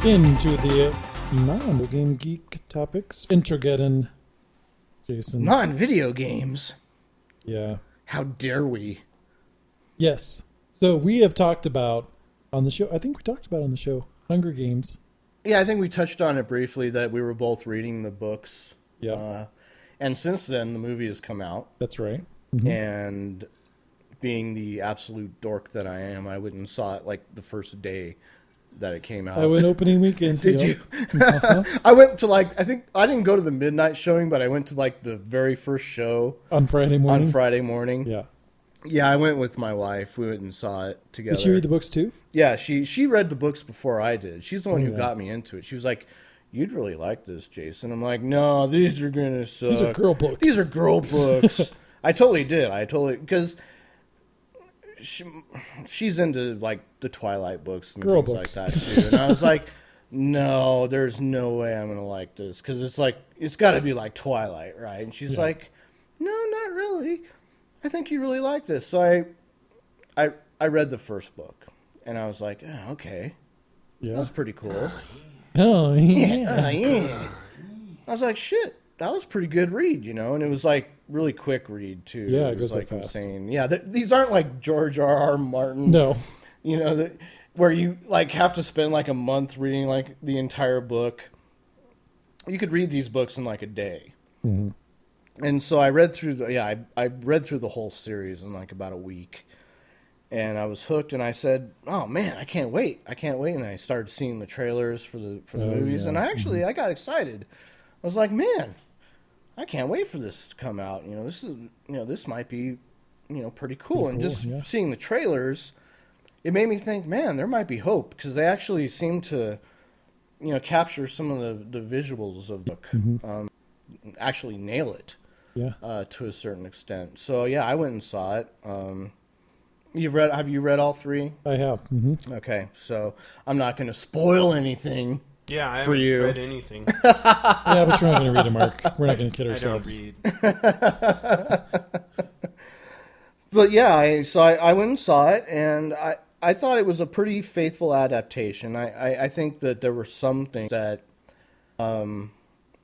S2: Into the non-game geek topics. Introgeddon. Jason.
S4: Non-video games.
S2: yeah.
S4: How dare we?
S2: Yes. So we have talked about on the show. I think we talked about on the show Hunger Games.
S4: Yeah, I think we touched on it briefly that we were both reading the books.
S2: Yeah.
S4: Uh, and since then, the movie has come out.
S2: That's right.
S4: And being the absolute dork that I am, I went and saw it like the first day that it came out.
S2: I went opening weekend.
S4: Did you? Uh-huh. I went to like I think I didn't go to the midnight showing, but I went to like the very first show
S2: on Friday morning?
S4: on Friday morning.
S2: Yeah.
S4: Yeah, I went with my wife. We went and saw it together.
S2: Did she read the books too?
S4: Yeah, she she read the books before I did. She's the one oh, who
S2: yeah.
S4: got me into it. She was like, "You'd really like this, Jason." I'm like, "No, these are gonna suck.
S2: These are girl books."
S4: These are girl books." I totally did. I totally because she, she's into like the Twilight books and
S2: Girl
S4: things
S2: books.
S4: like that too. And I was like, "No, there's no way I'm gonna like this because it's like it's got to be like Twilight, right?" And she's
S2: Yeah.
S4: like, "No, not really. I think you really like this." So I I I read the first book and I was like, oh, okay,
S2: Yeah.
S4: was pretty cool.
S2: Oh yeah.
S4: Oh, yeah. I was like, shit, that was a pretty good read, you know, and it was like really quick read too.
S2: Yeah, it
S4: was
S2: goes by
S4: like
S2: fast.
S4: insane. Yeah, th- these aren't like George R. R. Martin.
S2: No.
S4: you know that where you like have to spend like a month reading like the entire book. You could read these books in like a day. Mm-hmm. And so I read through the yeah I I read through the whole series in like about a week, and I was hooked. And I said, "Oh man, I can't wait! I can't wait!" And I started seeing the trailers for the for the
S2: Oh,
S4: movies,
S2: yeah.
S4: and I actually mm-hmm. I got excited. I was like, "Man, I can't wait for this to come out. You know, this is you know this might be you know pretty cool."
S2: Pretty
S4: and
S2: cool,
S4: just
S2: yeah.
S4: seeing the trailers, it made me think, man, there might be hope because they actually seem to you know capture some of the the visuals of the book,
S2: Mm-hmm.
S4: um, actually nail it
S2: Yeah.
S4: uh, to a certain extent. So yeah, I went and saw it. Um, you've read? Have you read all three?
S2: I have. hmm
S4: Okay, so I'm not going to spoil anything.
S3: Yeah, I
S4: For
S3: haven't
S4: you.
S3: read anything.
S2: Yeah, but you're not going to read it, Mark. We're not going to kid
S3: I don't
S2: ourselves.
S3: read.
S4: But yeah, I, so I, I went and saw it, and I, I thought it was a pretty faithful adaptation. I, I, I think that there were some things that, um,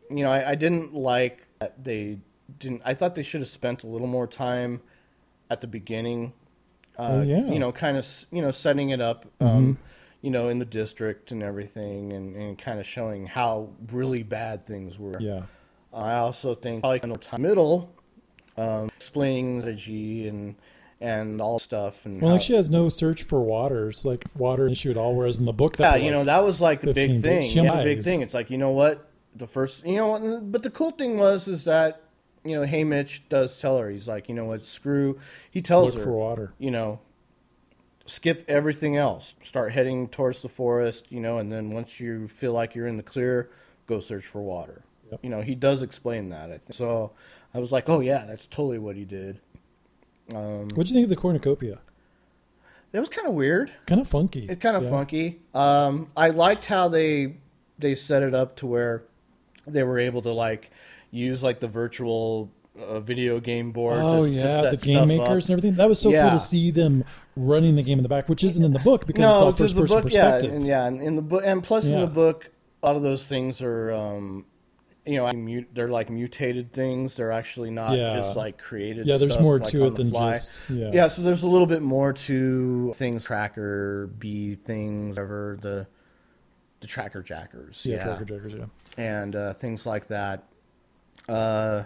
S4: you know, I, I didn't like that they didn't. I thought they should have spent a little more time at the beginning. Uh,
S2: Oh, yeah.
S4: You know, kind of you know setting it up. Um, you know, in the district and everything, and, and kind of showing how really bad things were.
S2: Yeah.
S4: I also think probably kind of middle, um, explaining strategy and and all stuff. And
S2: Well,
S4: how-
S2: like she has no search for water. It's like water issue at all. Whereas in the book,
S4: yeah,
S2: that
S4: you know that was like the
S2: 15
S4: big thing. Yeah, the big thing. It's like you know what the first you know, but the cool thing was is that you know, Haymitch does tell her he's like you know what screw. He tells
S2: look
S4: her
S2: for water.
S4: you know, skip everything else. Start heading towards the forest, you know, and then once you feel like you're in the clear, go search for water.
S2: Yep.
S4: You know, he does explain that, I think. So I was like, oh, yeah, that's totally what he did. Um,
S2: What do you think of the cornucopia?
S4: it was kind of weird.
S2: Kind of funky.
S4: It's kind of
S2: Yeah.
S4: funky. Um, I liked how they they set it up to where they were able to like use like the virtual uh, video game board.
S2: Oh yeah, the game makers
S4: up.
S2: and everything. That was so
S4: Yeah.
S2: cool to see them running the game in the back, which isn't in the book because it's all first person
S4: book,
S2: perspective.
S4: Yeah, and, yeah, and in the book, and plus in the book, a lot of those things are, um, you know, they're like mutated things. They're actually not
S2: Yeah.
S4: just like created.
S2: Yeah, there's more
S4: like,
S2: to it than
S4: fly.
S2: just yeah.
S4: Yeah, so there's a little bit more to things tracker, B things, whatever the the tracker jackers.
S2: yeah,
S4: Yeah,
S2: tracker jackers, yeah.
S4: and uh, things like that. Uh,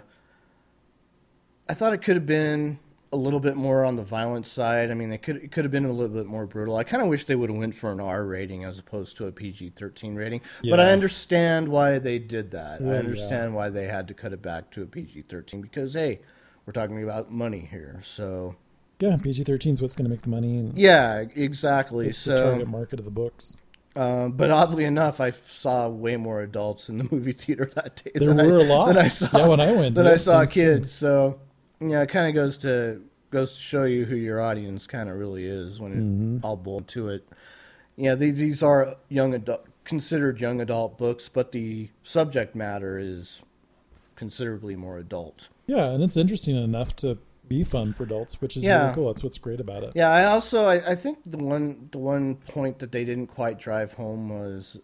S4: I thought it could have been a little bit more on the violent side. I mean, it could it could have been a little bit more brutal. I kind of wish they would have went for an R rating as opposed to a PG thirteen rating. But I understand why they did that.
S2: Well,
S4: I
S2: yeah.
S4: understand why they had to cut it back to a PG thirteen because hey, we're talking about money here. So
S2: Yeah, PG thirteen is what's going to make the money, and
S4: yeah, exactly.
S2: it's
S4: so
S2: the target market of the books.
S4: Um, but oddly enough, I saw way more adults in the movie theater that day.
S2: There
S4: than
S2: were
S4: I,
S2: a lot.
S4: Than I saw,
S2: Yeah, when I went,
S4: than
S2: yeah,
S4: I saw kids. So, yeah, it kind of goes to goes to show you who your audience kind of really is when it
S2: Mm-hmm.
S4: all boiled to it. Yeah, these these are young adult considered young adult books, but the subject matter is considerably more adult.
S2: Yeah, and it's interesting enough to be fun for adults, which is
S4: Yeah.
S2: really cool. That's what's great about it.
S4: Yeah, I also I, I think the one the one point that they didn't quite drive home was,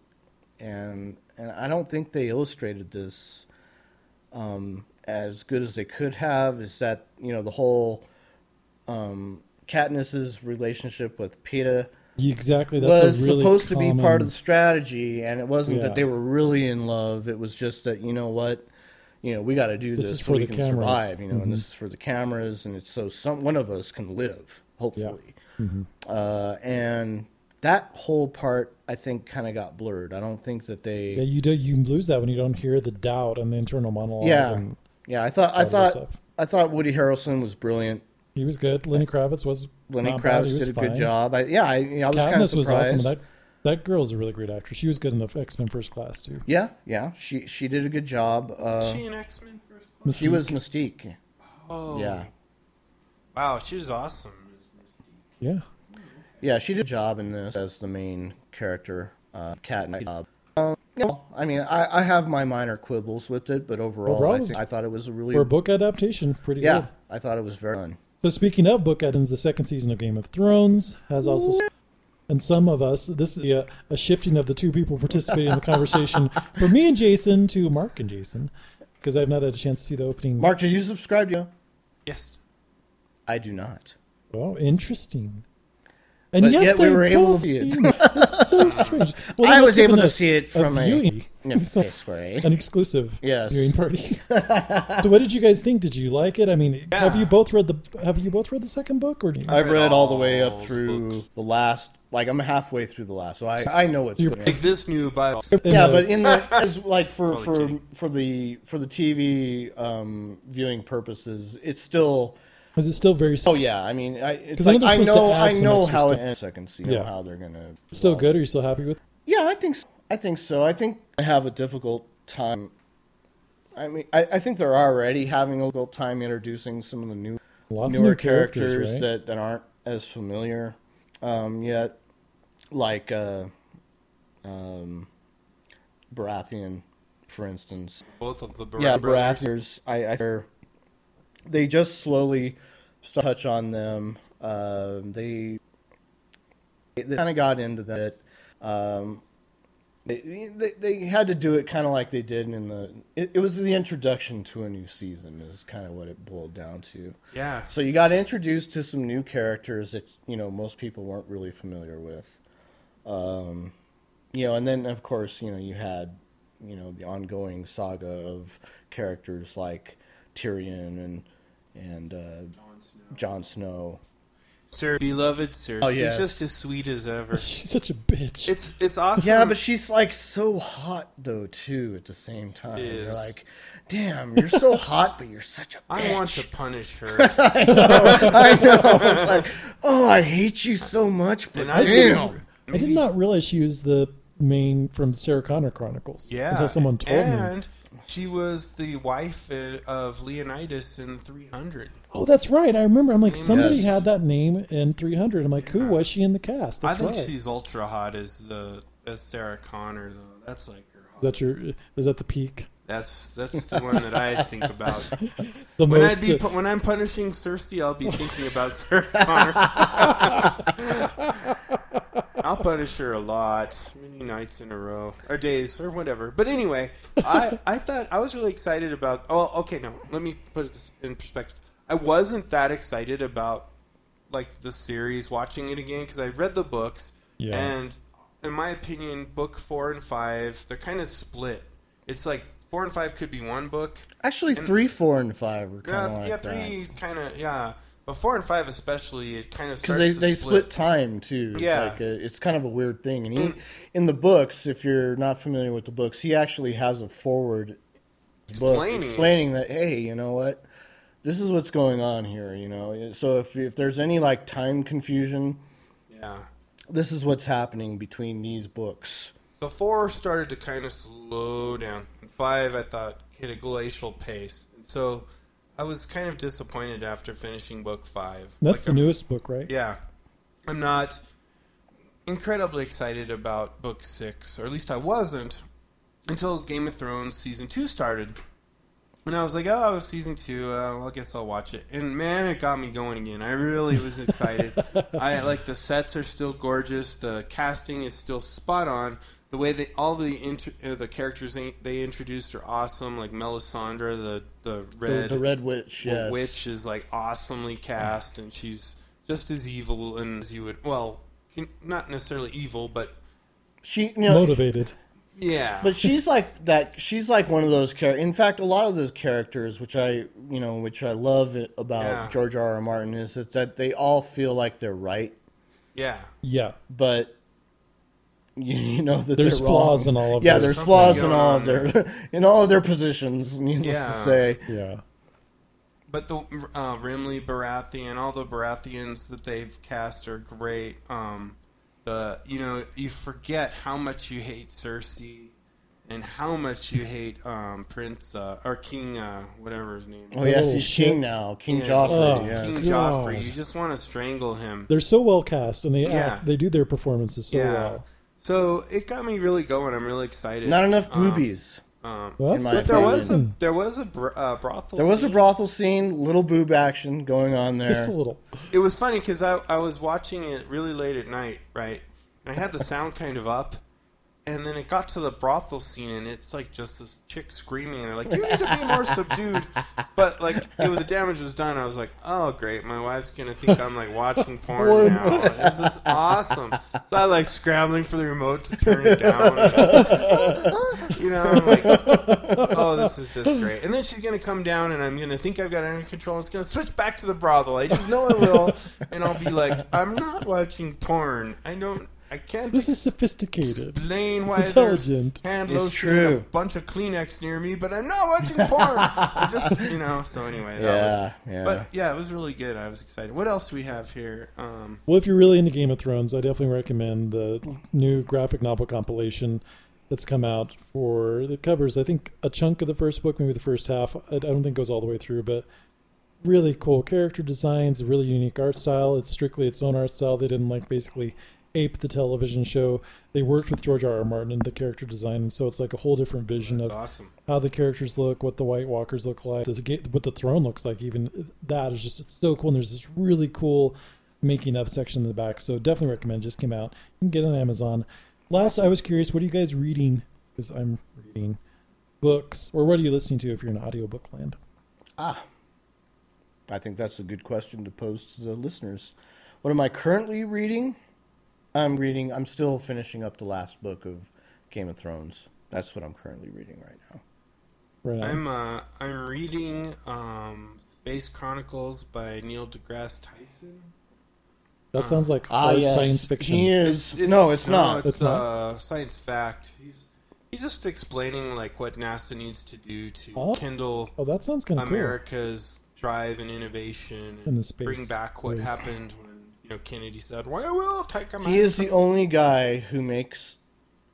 S4: and and I don't think they illustrated this um, as good as they could have. Is that you know the whole um, Katniss's relationship with Peeta
S2: Exactly. That's
S4: was
S2: really
S4: supposed to be part of the strategy, and it wasn't
S2: Yeah.
S4: that they were really in love. It was just that you know what, you know, we got to do
S2: This
S4: this,
S2: is
S4: so
S2: for
S4: we can
S2: cameras.
S4: survive. You know,
S2: Mhm.
S4: and this is for the cameras, and it's so some one of us can live, hopefully.
S2: Mhm.
S4: Uh, and that whole part, I think, kind of got blurred. I don't think that they.
S2: Yeah, you do. You lose that when you don't hear the doubt and the internal monologue.
S4: Yeah.
S2: and
S4: Yeah, I thought I thought. I thought Woody Harrelson was brilliant.
S2: he was good. Lenny Kravitz was
S4: Lenny
S2: not bad.
S4: Kravitz
S2: He was
S4: did a good job. I, yeah, I, I was kind of
S2: Katniss was
S4: surprised.
S2: awesome. That that girl's a really great actress. She was good in the X Men First Class too.
S4: yeah, yeah, she she did a good job. Uh,
S3: she an X Men first?
S2: Mystique.
S4: she was Mystique.
S3: Oh,
S4: Yeah.
S3: Wow, she was awesome.
S2: Yeah,
S4: Yeah, she did a job in this as the main character, uh, Cat. Uh, you know, I mean, I, I have my minor quibbles with it, but overall,
S2: Overall,
S4: I, think- I thought it was a really
S2: for a book adaptation, pretty
S4: yeah,
S2: good.
S4: I thought it was very fun.
S2: So speaking of book items, the second season of Game of Thrones has also, and some of us, this is a, uh, a shifting of the two people participating in the conversation from me and Jason to Mark and Jason, because I've not had a chance to see the opening.
S4: Mark, did you subscribe to?
S3: Yes.
S4: I do not.
S2: Oh, interesting. And
S4: But
S2: yet,
S4: yet we
S2: they
S4: were able to
S2: both
S4: see it.
S2: seen. It's so strange. Well,
S4: I
S2: there
S4: was
S2: must have
S4: able
S2: been
S4: to
S2: a-
S4: see it from a-
S2: viewing.
S4: Yeah,
S2: So-
S4: basically.
S2: an exclusive
S4: Yes.
S2: viewing party. so, what did you guys think? Did you like it? I mean, have you both read the Have you both read the second book, or you?
S4: I've read all the way up through
S3: books.
S4: the last. Like I'm halfway through the last, so I I know what's
S2: You're
S4: going
S3: Like this new Bible.
S4: Yeah, but in the as like for
S3: Totally
S4: for
S3: kidding.
S4: for the for the TV um, viewing purposes, it's still.
S2: Is it still very
S4: Oh yeah, I mean, I, it's
S2: 'Cause I know
S4: like
S2: they're
S4: I
S2: supposed to
S4: know
S2: add
S4: I
S2: some
S4: know
S2: extra
S4: how it
S2: stuff.
S4: ends. I can see
S2: Yeah.
S4: how they're gonna.
S2: still good? Are you still happy with?
S4: Yeah, I think so. I think so. I think I have a difficult time. I mean, I, I think they're already having a difficult time introducing some of the new
S2: Lots of
S4: newer
S2: new characters,
S4: characters,
S2: right?
S4: that, that aren't as familiar um, yet, like uh, um, Baratheon, for instance.
S3: Both of the
S4: yeah,
S3: brothers.
S4: Baratheons. I, I they're- they just slowly touch on them. Um, they they kind of got into that. Um, they, they they had to do it kind of like they did in the. It, it was the introduction to a new season. Is kind of what it boiled down to.
S3: Yeah.
S4: So you got introduced to some new characters that you know most people weren't really familiar with. Um, you know, and then of course you know you had you know the ongoing saga of characters like Tyrion and and uh, Jon Snow.
S3: Cersei, beloved Cersei.
S4: Oh,
S3: She's just as sweet as ever.
S2: She's such a bitch.
S3: It's it's awesome.
S4: Yeah, but she's like so hot though too. At the same time,
S3: Is.
S4: you're like, damn, you're so hot, but you're such a.
S3: I
S4: bitch."
S3: want to punish her.
S4: I know. I It's like, oh, I hate you so much, but
S3: And I
S4: damn.
S2: I did not realize she was the main from Sarah Connor Chronicles.
S3: Yeah.
S2: until someone told me.
S3: She was the wife of Leonidas in 300.
S2: Oh, that's right. I remember. I'm like, somebody
S4: Yes.
S2: had that name in 300. I'm like, who was she in the cast? That's
S3: I think
S2: right.
S3: she's ultra hot as the as Sarah Connor though. That's like her.
S2: Is that your? Is that the peak?
S3: That's that's the one that I think about.
S2: The
S3: When I
S2: most.
S3: be
S2: uh,
S3: when I'm punishing Cersei, I'll be thinking about Sarah Connor. I'll punish her a lot, many nights in a row, or days, or whatever. But anyway, I I thought I was really excited about. Oh, okay, no, let me put this in perspective. I wasn't that excited about like the series, watching it again because I read the books,
S2: Yeah.
S3: and in my opinion, book four and five they're kind of split. It's like four and five could be one book,
S4: Actually, three, four, and five are kind
S3: yeah,
S4: like
S3: yeah,
S4: that.
S3: three is kind of yeah, but four and five especially, it kind of
S4: because
S3: starts
S4: they,
S3: to
S4: they split time too.
S3: Yeah.
S4: like a, it's kind of a weird thing. And he,
S3: Mm.
S4: in the books, if you're not familiar with the books, he actually has a forward book
S3: Explaining it.
S4: explaining that hey, you know what, this is what's going on here. You know, so if if there's any like time confusion,
S3: Yeah.
S4: this is what's happening between these books.
S3: So four started to kind of slow down, and five I thought hit a glacial pace. And so I was kind of disappointed after finishing book five.
S2: that's
S3: Like,
S2: the
S3: I'm-
S2: newest book, right?
S3: Yeah, I'm not incredibly excited about book six, or at least I wasn't until Game of Thrones season two started. And I was like, oh, season two, uh, well, I guess I'll watch it. And man, it got me going again. I really was excited. I like the sets are still gorgeous. The casting is still spot on. The way they all the inter, uh, the characters they, they introduced are awesome. Like Melisandre, the the
S4: The,
S3: red
S4: the Red Witch,
S3: well,
S4: yes.
S3: witch is like awesomely cast, and she's just as evil and as you would. Well, not necessarily evil, but
S4: She, you know,
S2: Motivated.
S3: yeah.
S4: but she's like that. She's like one of those characters. In fact, a lot of those characters, which I, you know, which I love about
S3: Yeah.
S4: George R. R. Martin, is that, that they all feel like they're right,
S3: yeah,
S2: Yeah.
S4: but you, you know that
S2: There's
S4: they're
S2: flaws
S4: wrong.
S2: in all of
S4: yeah,
S2: those.
S4: there's flaws in all of their in all of their positions. Needless
S3: Yeah.
S4: to say,
S2: Yeah.
S3: but the uh, Renly Baratheon, all the Baratheons that they've cast are great. Um, the you know you forget how much you hate Cersei. And how much you hate um, Prince uh, or King, uh, whatever his name.
S4: oh yes,
S2: Oh,
S4: he's
S2: shit.
S4: king now, King
S3: Yeah.
S4: Joffrey.
S2: Oh,
S4: yeah.
S3: King
S2: God.
S3: Joffrey. You just want to strangle him.
S2: They're so well cast, and they
S3: Yeah.
S2: act, they do their performances so
S3: yeah.
S2: well.
S3: So it got me really going. I'm really excited.
S4: Not enough
S3: Um,
S4: boobies.
S3: Um,
S2: Well,
S4: In
S2: that's
S4: my
S3: but there was a there was a br- uh, brothel.
S4: there was a
S3: scene.
S4: brothel scene, little boob action going on there.
S2: just a little.
S3: It was funny because I I was watching it really late at night, right? And I had the sound kind of up, and then it got to the brothel scene, and it's like just this chick screaming, and they're like, "You need to be more subdued." But like, it was, the damage was done. I was like, "Oh, great! My wife's gonna think I'm like watching porn, now. This is awesome." So I like scrambling for the remote to turn it down. you know, I'm like, "Oh, this is just great." And then she's gonna come down, and I'm gonna think I've got it under control. It's gonna switch back to the brothel. I just know it will, and I'll be like, "I'm not watching porn. I don't." I can't
S2: This is sophisticated.
S3: explain why
S2: It's
S3: there's
S2: intelligent.
S3: hand
S4: It's
S3: lotion and a bunch of Kleenex near me, but I'm not watching porn. I just, you know. So anyway, that
S4: Yeah,
S3: was.
S4: yeah.
S3: But yeah, it was really good. I was excited. What else do we have here? Um,
S2: Well, if you're really into Game of Thrones, I definitely recommend the new graphic novel compilation that's come out for that covers I think a chunk of the first book, maybe the first half. I I don't think it goes all the way through, but really cool character designs, a really unique art style. It's strictly its own art style. They didn't like basically ape the television show. They worked with George R. R. Martin in the character design, and so it's like a whole different vision of
S3: awesome.
S2: how the characters look, what the White Walkers look like, the, ga- what the throne looks like. Even that is just it's so cool. And there's this really cool making up section in the back. So definitely recommend. Just came out. You can get it on Amazon. Last, I was curious, what are you guys reading? Because I'm reading books, or what are you listening to if you're in audiobook land?
S4: Ah, I think that's a good question to pose to the listeners. What am I currently reading? I'm reading. I'm still finishing up the last book of Game of Thrones. That's what I'm currently reading right now.
S2: Right.
S3: I'm uh, I'm reading um, Space Chronicles by Neil deGrasse Tyson.
S2: that sounds like
S4: Ah,
S2: hard
S4: yes.
S2: science fiction.
S4: He is. no, it's not.
S3: It's,
S2: It's not?
S3: uh, science fact. He's he's just explaining like what NASA needs to do to
S2: Oh.
S3: kindle
S2: Oh, that sounds kind of cool.
S3: America's drive and innovation
S2: In the
S3: and
S2: space
S3: bring back what
S2: race.
S3: happened when you know Kennedy said, "Well, we'll take America."
S4: He is the only guy who makes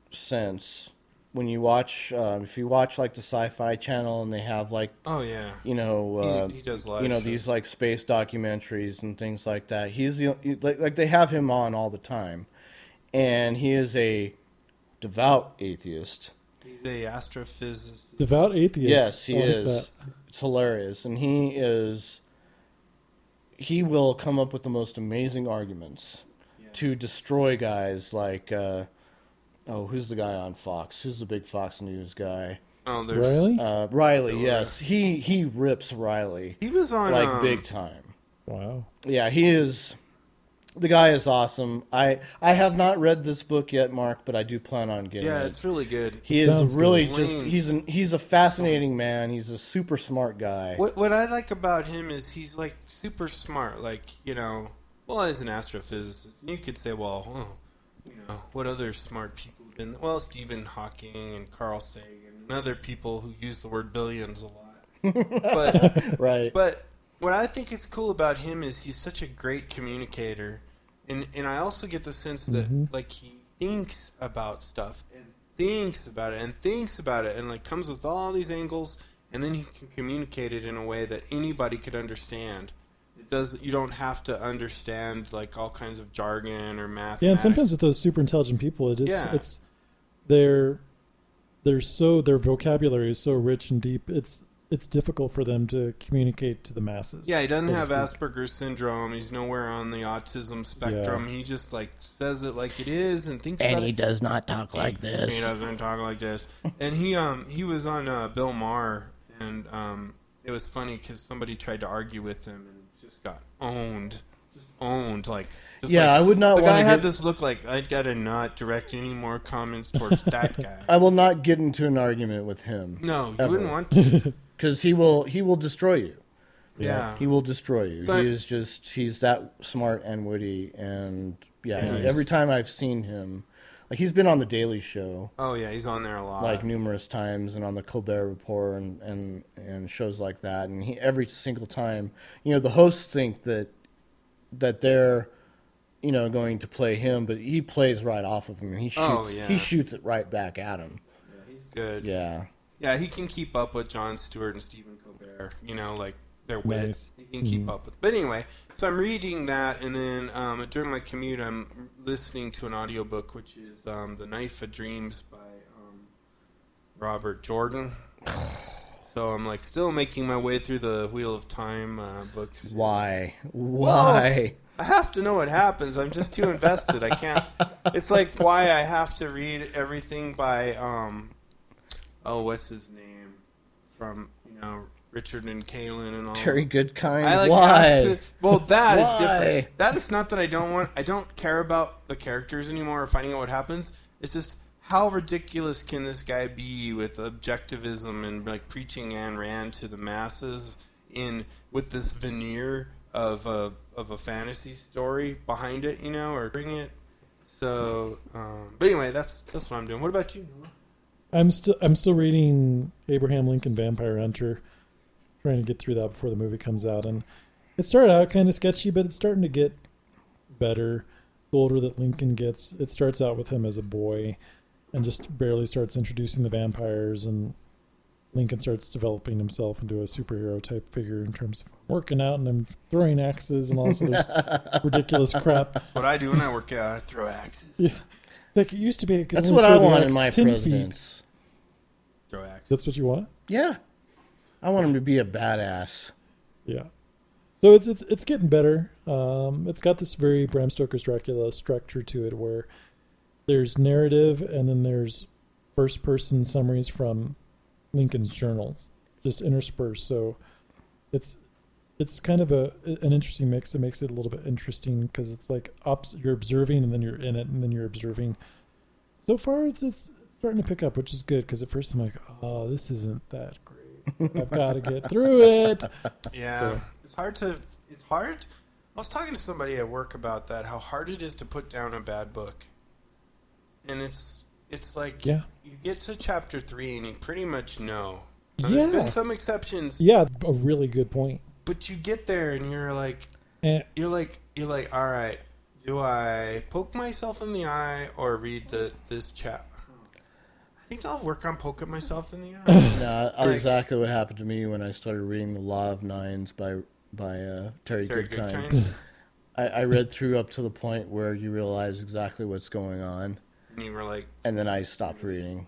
S4: sense when you watch. Uh, if you watch like the Sci-Fi Channel and they have like
S3: Oh yeah,
S4: you know, uh,
S3: he, he does a
S4: you know
S3: shows.
S4: these like space documentaries and things like that. He's the he- like, like they have him on all the time, and he is a devout atheist.
S3: He's a astrophysicist.
S2: Devout atheist.
S4: Yes, he
S2: like
S4: is.
S2: that.
S4: It's hilarious, and he is. He will come up with the most amazing arguments to destroy guys like, uh, oh, who's the guy on Fox? Who's the big Fox News guy?
S3: Oh, there's
S2: Riley?
S4: Uh, Riley.
S3: Oh,
S4: Yes, he he rips Riley
S3: he was on
S4: like
S3: um,
S4: big time.
S2: Wow.
S4: Yeah, he is. The guy is awesome. I I have not read this book yet, Mark, but I do plan on getting
S3: Yeah,
S4: it.
S3: Yeah, it's really good.
S4: he
S2: It sounds
S4: is really
S3: good.
S4: just he's an he's a fascinating man. He's a super smart guy.
S3: What what I like about him is he's like super smart. Like you know, well, as an astrophysicist, you could say, well, oh, you know, what other smart people have been? Well, Stephen Hawking and Carl Sagan and other people who use the word billions a lot. but
S4: right.
S3: but what I think is cool about him is he's such a great communicator, and and I also get the sense that mm-hmm. like he thinks about stuff and thinks about it and thinks about it and like comes with all these angles, and then he can communicate it in a way that anybody could understand. It does. You don't have to understand like all kinds of jargon or math.
S2: Yeah, and sometimes with those super intelligent people, it is
S3: Yeah.
S2: it's they're they're so their vocabulary is so rich and deep. It's it's difficult for them to communicate to the masses.
S3: Yeah, he doesn't
S2: so
S3: have. Asperger's syndrome. He's nowhere on the autism spectrum. He just like says it like it is and thinks about it.
S4: does not talk like this.
S3: He doesn't talk like this. And he um he was on uh, Bill Maher, and um it was funny because somebody tried to argue with him and just got owned, just owned. Like just
S4: Yeah,
S3: like-
S4: I would not
S3: The guy
S4: wanna
S3: had
S4: get-
S3: this look like I'd gotta not direct any more comments towards that guy.
S4: I will not get into an argument with him.
S3: no, you
S4: Ever.
S3: wouldn't want to.
S4: because he will he will destroy you.
S3: Yeah.
S4: He will destroy you.
S3: So-
S4: he is just he's that smart and witty, and yeah,
S3: Yeah,
S4: every time I've seen him, like he's been on the Daily Show
S3: Oh yeah, he's on there a lot.
S4: like numerous times, and on the Colbert Report and and and shows like that, and he every single time, you know, the hosts think that that they're you know going to play him, but he plays right off of him, and he oh, shoots
S3: Oh, yeah.
S4: he shoots it right back at him.
S3: he's good.
S4: Yeah.
S3: Yeah, he can keep up with Jon Stewart and Stephen Colbert. You know, like their wit.
S2: Nice.
S3: He can keep up with. But anyway, so I'm reading that, and then um, during my commute, I'm listening to an audiobook, which is um, "The Knife of Dreams" by um, Robert Jordan. So I'm like still making my way through the Wheel of Time uh, books.
S4: Why? Why?
S3: I have to know what happens. I'm just too invested. I can't. It's like why I have to read everything by um, oh, what's his name from you know Richard and Kahlan and all.
S4: Terry Goodkind.
S3: I like
S4: Why?
S3: to. Well, that is different. That is not that I don't want. I don't care about the characters anymore or finding out what happens. It's just how ridiculous can this guy be with objectivism and like preaching Ayn Rand to the masses in with this veneer of a of a fantasy story behind it, you know, or bring it. So, um, but anyway, that's that's what I'm doing. What about you? Noah?
S2: I'm still I'm still reading Abraham Lincoln Vampire Hunter, trying to get through that before the movie comes out, and it started out kind of sketchy, but it's starting to get better. The older that Lincoln gets, it starts out with him as a boy, and just barely starts introducing the vampires, and Lincoln starts developing himself into a superhero type figure in terms of working out and I'm throwing axes and all this ridiculous crap.
S3: What I do when I work out, I throw axes.
S2: Yeah. Like it used to be. I could
S4: That's what I want in my
S2: 10 feet.
S4: presidents.
S3: Throw axes.
S2: That's what you want.
S4: Yeah, I want him to be a badass.
S2: Yeah. So it's it's it's getting better. Um, it's got this very Bram Stoker's Dracula structure to it, where there's narrative and then there's first person summaries from Lincoln's journals, just interspersed. So it's it's kind of a an interesting mix. It makes it a little bit interesting because it's like you're observing and then you're in it and then you're observing. So far, it's it's, starting to pick up, which is good because at first I'm like, oh, this isn't that great. I've got to get through it.
S3: Yeah, it's hard to. It's hard. I was talking to somebody at work about that. How hard it is to put down a bad book, and it's it's like
S2: Yeah.
S3: you get to chapter three and you pretty much know. Now,
S2: Yeah.
S3: There's been some exceptions,
S2: Yeah, a really good point.
S3: But you get there and you're like,
S2: And
S3: you're like, you're like, all right. Do I poke myself in the eye or read the this chat? I think I'll work on poking myself in the eye.
S4: Nah, that's
S3: Like-
S4: exactly what happened to me when I started reading The Law of Nines by by uh, Terry,
S3: Very
S4: Goodkind.
S3: good kind.
S4: I, I read through up to the point where you realize exactly what's going on,
S3: And you were like,
S4: and then I stopped reading.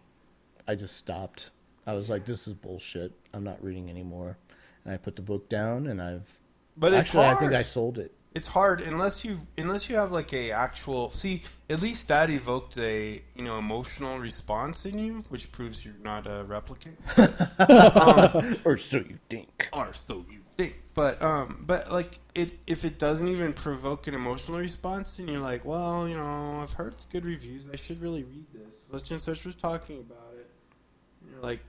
S4: I just stopped. I was like, "This is bullshit. I'm not reading anymore." And I put the book down, and I've
S3: but it's
S4: actually
S3: hard.
S4: I think I sold it.
S3: it's hard unless you unless you have like a actual see at least that evoked a you know emotional response in you which proves you're not a replicant.
S4: Or so you think.
S3: or so you think. But um but like it if it doesn't even provoke an emotional response and you're like well you know i've heard good reviews. I should really read this. Let's just such was talking about it. And you're like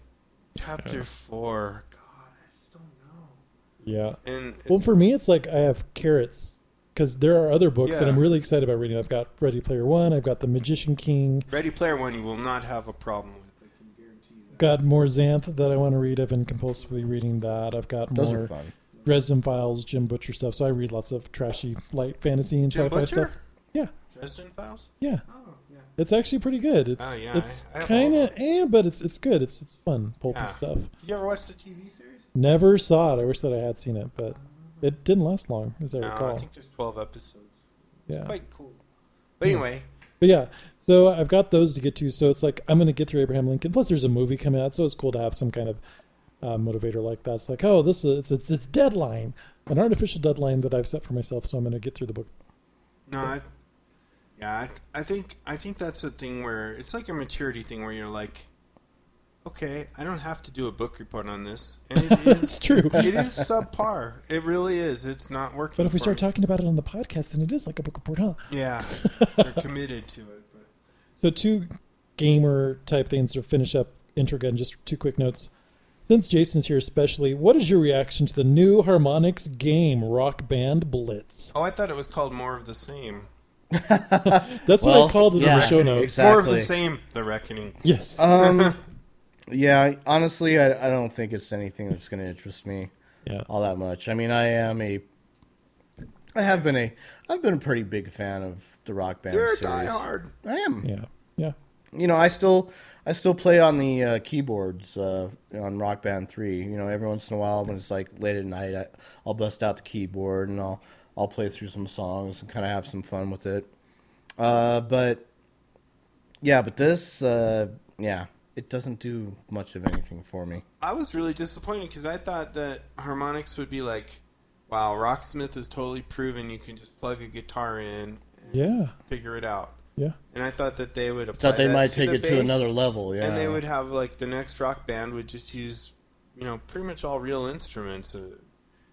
S3: chapter four. god i just don't know
S2: yeah.
S3: and
S2: Well, for me, it's like I have carrots because there are other books that I'm really excited about reading. I've got Ready Player One. I've got The Magician King.
S3: ready player one you will not have a problem with i can guarantee you that
S2: Got more Xanth that I want to read. I've been compulsively reading that. I've got
S4: Those
S2: more
S4: are.
S2: Dresden Files, Jim Butcher stuff. So I read lots of trashy light fantasy and
S3: Jim
S2: sci-fi
S3: Butcher?
S2: stuff. Yeah,
S3: Dresden Files?
S2: yeah.
S3: Oh, yeah.
S2: It's actually pretty good. It's
S3: Oh, yeah,
S2: it's
S3: I- I have
S2: kind of eh, but it's it's good. It's it's fun, pulpy
S3: Yeah.
S2: stuff.
S3: You ever watch the TV series?
S2: Never saw it. I wish that I had seen it, but it didn't last long, as I
S3: No,
S2: recall.
S3: I think there's 12 episodes.
S2: yeah.
S3: Quite cool. But anyway,
S2: But yeah, so I've got those to get to. So it's like I'm going to get through Abraham Lincoln. Plus, there's a movie coming out, so it's cool to have some kind of uh, motivator like that. It's like, oh, this is it's, it's it's a deadline, an artificial deadline that I've set for myself. So I'm going to get through the book.
S3: no, I, yeah, I, I think I think that's a thing where it's like a maturity thing where you're like, okay, I don't have to do a book report on this, and it
S2: It's true.
S3: it is subpar. It really is. It's not working.
S2: But if we
S3: for
S2: start
S3: me.
S2: talking about it on the podcast, then it is like a book report, huh?
S3: yeah, they're committed to it. But
S2: So two gamer type things to finish up Introgeddon. Just two quick notes. Since Jason's here, especially, what is your reaction to the new Harmonix game, Rock Band Blitz?
S3: oh, I thought it was called more of the same.
S2: That's what I called it in
S4: yeah,
S2: the show notes.
S4: exactly.
S3: More of the same. The reckoning.
S2: Yes.
S4: Um, yeah, honestly, I, I don't think it's anything that's going to interest me
S2: yeah.
S4: all that much. I mean, I am a, I have been a, I've been a pretty big fan of the Rock Band
S3: You're a
S4: series.
S3: diehard.
S4: I am.
S2: Yeah. Yeah.
S4: You know, I still, I still play on the uh, keyboards uh, on Rock Band Three. You know, every once in a while when it's like late at night, I, I'll bust out the keyboard and I'll, I'll play through some songs and kind of have some fun with it. Uh, but yeah, but this, uh, yeah, it doesn't do much of anything for me.
S3: I was really disappointed because I thought that Harmonix would be like wow, Rocksmith is totally proven you can just plug a guitar in,
S2: Yeah,
S3: figure it out.
S2: yeah.
S3: And I thought that they would apply
S4: Thought they
S3: that
S4: might
S3: to
S4: take
S3: the
S4: it to another level. Yeah,
S3: and they would have like the next rock band would just use, you know, pretty much all real instruments. Uh,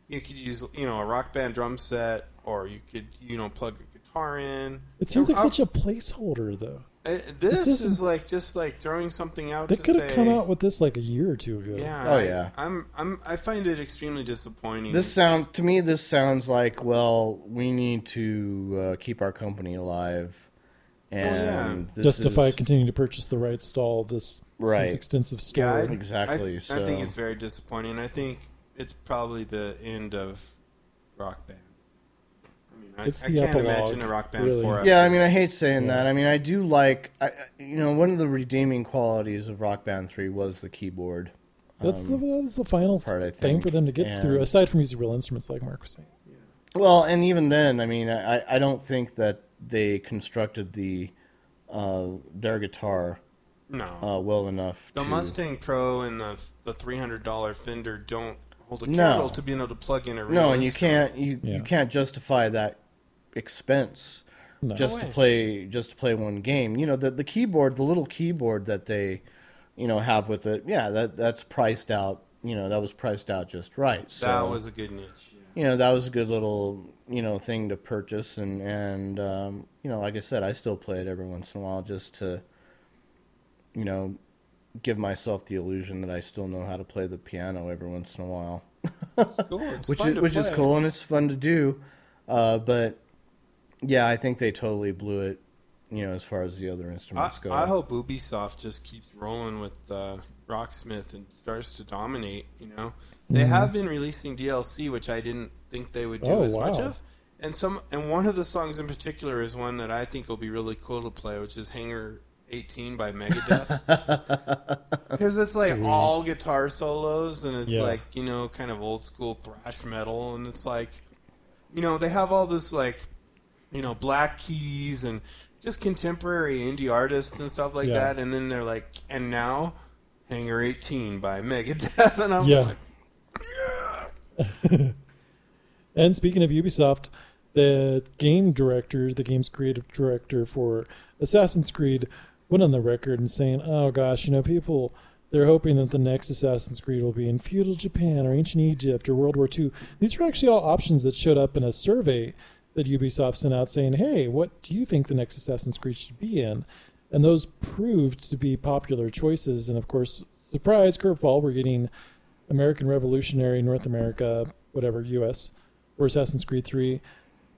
S3: you could use, you know, a rock band drum set, or you could, you know, plug a guitar in.
S2: It seems like
S3: I-
S2: such a placeholder, though.
S3: Uh, this
S2: isn't-
S3: is like just like throwing something out.
S2: They
S3: to
S2: could have come out with this like a year or two ago.
S3: Yeah.
S4: Oh,
S3: I-
S4: yeah.
S3: I'm. I'm. I find it extremely disappointing.
S4: This sound to me. This sounds like well, we need to uh, keep our company alive, and this
S2: Justify
S4: is-
S2: continuing to purchase the rights to all this,
S4: Right.
S2: this extensive
S3: Yeah, I-
S2: store.
S4: Exactly,
S3: I,
S4: so-
S3: I think it's very disappointing. I think it's probably the end of rock band. I mean, I,
S2: It's
S3: I
S2: the
S3: can't
S2: epilogue,
S3: imagine a rock band
S2: really.
S3: forever.
S4: Yeah, I mean, I hate saying
S2: Yeah.
S4: that. I mean, I do like, I, I- you know, one of the redeeming qualities of Rock Band Three was the keyboard.
S2: That's the
S4: Um,
S2: that was the final
S4: part, I
S2: thing
S4: think,
S2: for them to get
S4: and-
S2: through, aside from using real instruments, like Mark was saying.
S4: Well, and even then, I mean, I, I don't think that they constructed the uh, their guitar
S3: No.
S4: uh, well enough.
S3: the
S4: to,
S3: Mustang Pro and the the three hundred dollar Fender don't hold a
S4: No.
S3: candle to being able to plug in a real
S4: No, and you
S3: instrument.
S4: can't you,
S2: Yeah.
S4: you can't justify that expense
S2: No.
S4: just
S3: No
S4: to play just to play one game. You know, the the keyboard, the little keyboard that they, you know, have with it. Yeah, that that's priced out. You know, that was priced out just right. So,
S3: That was a good niche. yeah.
S4: you know that was a good little you know thing to purchase and and um, you know like I said I still play it every once in a while just to you know give myself the illusion that I still know how to play the piano every once in a while
S3: Cool. It's
S4: which
S3: fun
S4: is
S3: to
S4: which is cool and it's fun to do uh, but yeah I think they totally blew it you know as far as the other
S3: I,
S4: instruments go
S3: I hope Ubisoft just keeps rolling with uh, Rocksmith and starts to dominate. You know, they have been releasing DLC, which I didn't think they would do
S2: Oh,
S3: as much of. And some, and one of the songs in particular is one that I think will be really cool to play, which is "Hangar 18" by Megadeth, because it's like all guitar solos, and it's
S2: Yeah.
S3: like you know, kind of old school thrash metal, and it's like, you know, they have all this like you know, Black Keys and just contemporary indie artists and stuff like
S2: Yeah.
S3: that. And then they're like, and now Hangar 18 by Megadeth. And I'm
S2: Yeah.
S3: like,
S2: And speaking of Ubisoft, the game director, the game's creative director for Assassin's Creed, went on the record and saying, "Oh gosh, you know, people they're hoping that the next Assassin's Creed will be in feudal Japan or ancient Egypt or World War II." These are actually all options that showed up in a survey that Ubisoft sent out saying, "Hey, what do you think the next Assassin's Creed should be in?" And those proved to be popular choices. And of course, surprise curveball, we're getting American Revolutionary, North America, whatever, U.S. or Assassin's Creed 3.